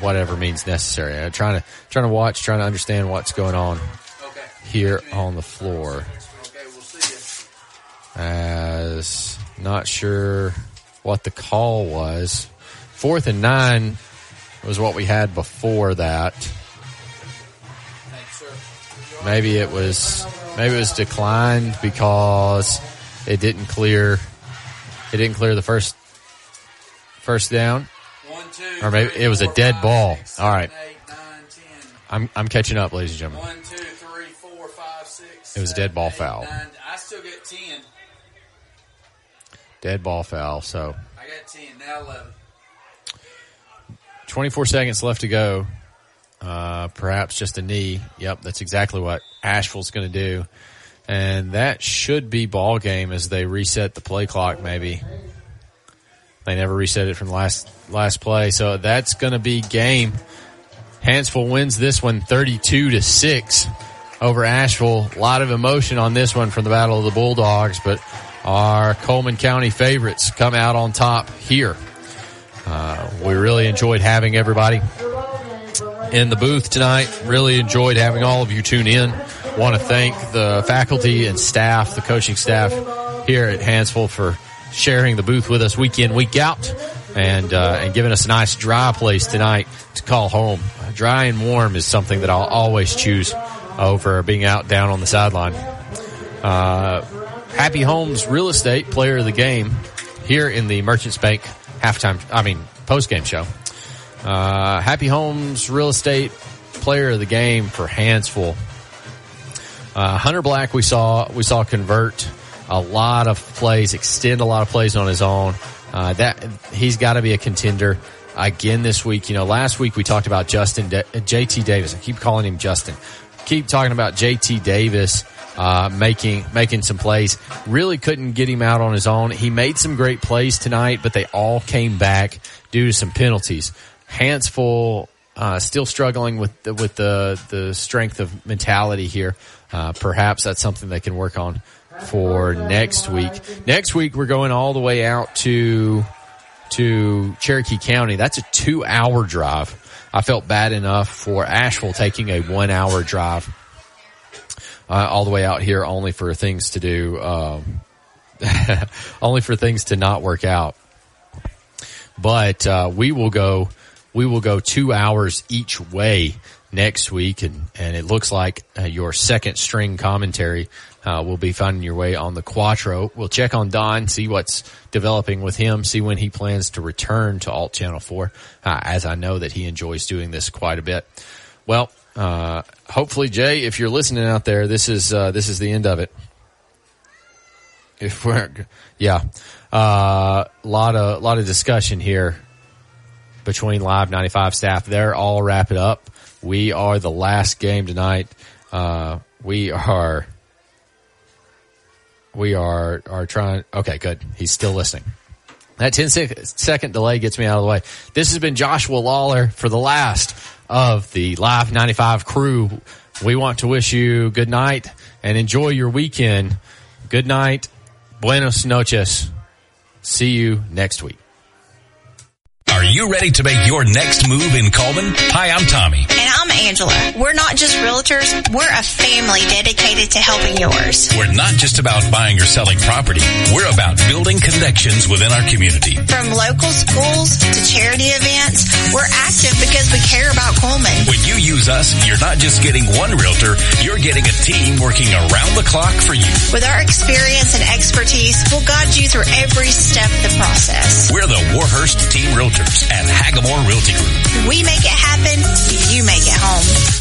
whatever means necessary. I'm trying to trying to watch, trying to understand what's going on here on the floor. Okay, we'll As not sure what the call was. Fourth and nine was what we had before that. Maybe it was maybe it was declined because it didn't clear it didn't clear the first first down. Or maybe it was a dead ball. All right. I'm I'm catching up, ladies and gentlemen. One, two, three, four, five, six. It was a dead ball foul. I still get ten. Dead ball foul. So I got ten. Now eleven. 24 seconds left to go. Uh, perhaps just a knee. Yep, that's exactly what Ashville's going to do. And that should be ball game as they reset the play clock maybe. They never reset it from last last play. So that's going to be game. Hanceville wins this one 32 to 6 over Asheville. A lot of emotion on this one from the Battle of the Bulldogs, but our Cullman County favorites come out on top here. Uh, we really enjoyed having everybody in the booth tonight. Really enjoyed having all of you tune in. Want to thank the faculty and staff, the coaching staff here at Hanceville for sharing the booth with us week in, week out, and uh, and giving us a nice dry place tonight to call home. Dry and warm is something that I'll always choose over being out down on the sideline. Uh, Happy Homes Real Estate Player of the Game here in the Merchants Bank halftime, I mean, post game show. Uh, Happy Homes Real Estate Player of the Game for Hanceville. Uh, Hunter Black, we saw, we saw convert a lot of plays, extend a lot of plays on his own. Uh, that he's got to be a contender again this week. You know, last week we talked about Justin JT Davis. I keep calling him Justin. Keep talking about JT Davis uh, making making some plays. Really couldn't get him out on his own. He made some great plays tonight, but they all came back due to some penalties. Hanceville uh, still struggling with the, with the the strength of mentality here. Uh, perhaps that's something they can work on for next week. Next week we're going all the way out to to Cherokee County. That's a two hour drive. I felt bad enough for Ashville taking a one hour drive uh, all the way out here only for things to do, um, only for things to not work out. But uh, we will go, we will go two hours each way next week, and and it looks like uh, your second string commentary uh, will be finding your way on the Quattro. We'll check on Don, see what's developing with him, see when he plans to return to Alt Channel 4, uh, as I know that he enjoys doing this quite a bit. Well, uh, hopefully, Jay, if you're listening out there, this is uh, this is the end of it. If we're, yeah, uh, lot of a lot of discussion here between Live 95 staff. They're all wrap it up. We are the last game tonight. Uh, we are we are are trying. Okay, good. He's still listening. That 10 sec- second delay gets me out of the way. This has been Joshua Lawler for the last of the Live 95 crew. We want to wish you good night and enjoy your weekend. Good night. Buenos noches. See you next week. Are you ready to make your next move in Cullman? Hi, I'm Tommy. And I'm Angela. We're not just realtors, we're a family dedicated to helping yours. We're not just about buying or selling property. We're about building connections within our community. From local schools to charity events, we're active because we care about Cullman. When you use us, you're not just getting one realtor, you're getting a team working around the clock for you. With our experience and expertise, we'll guide you through every step of the process. We're the Warhurst Team Realtors at Hagamore Realty Group. We make it happen, you make it home.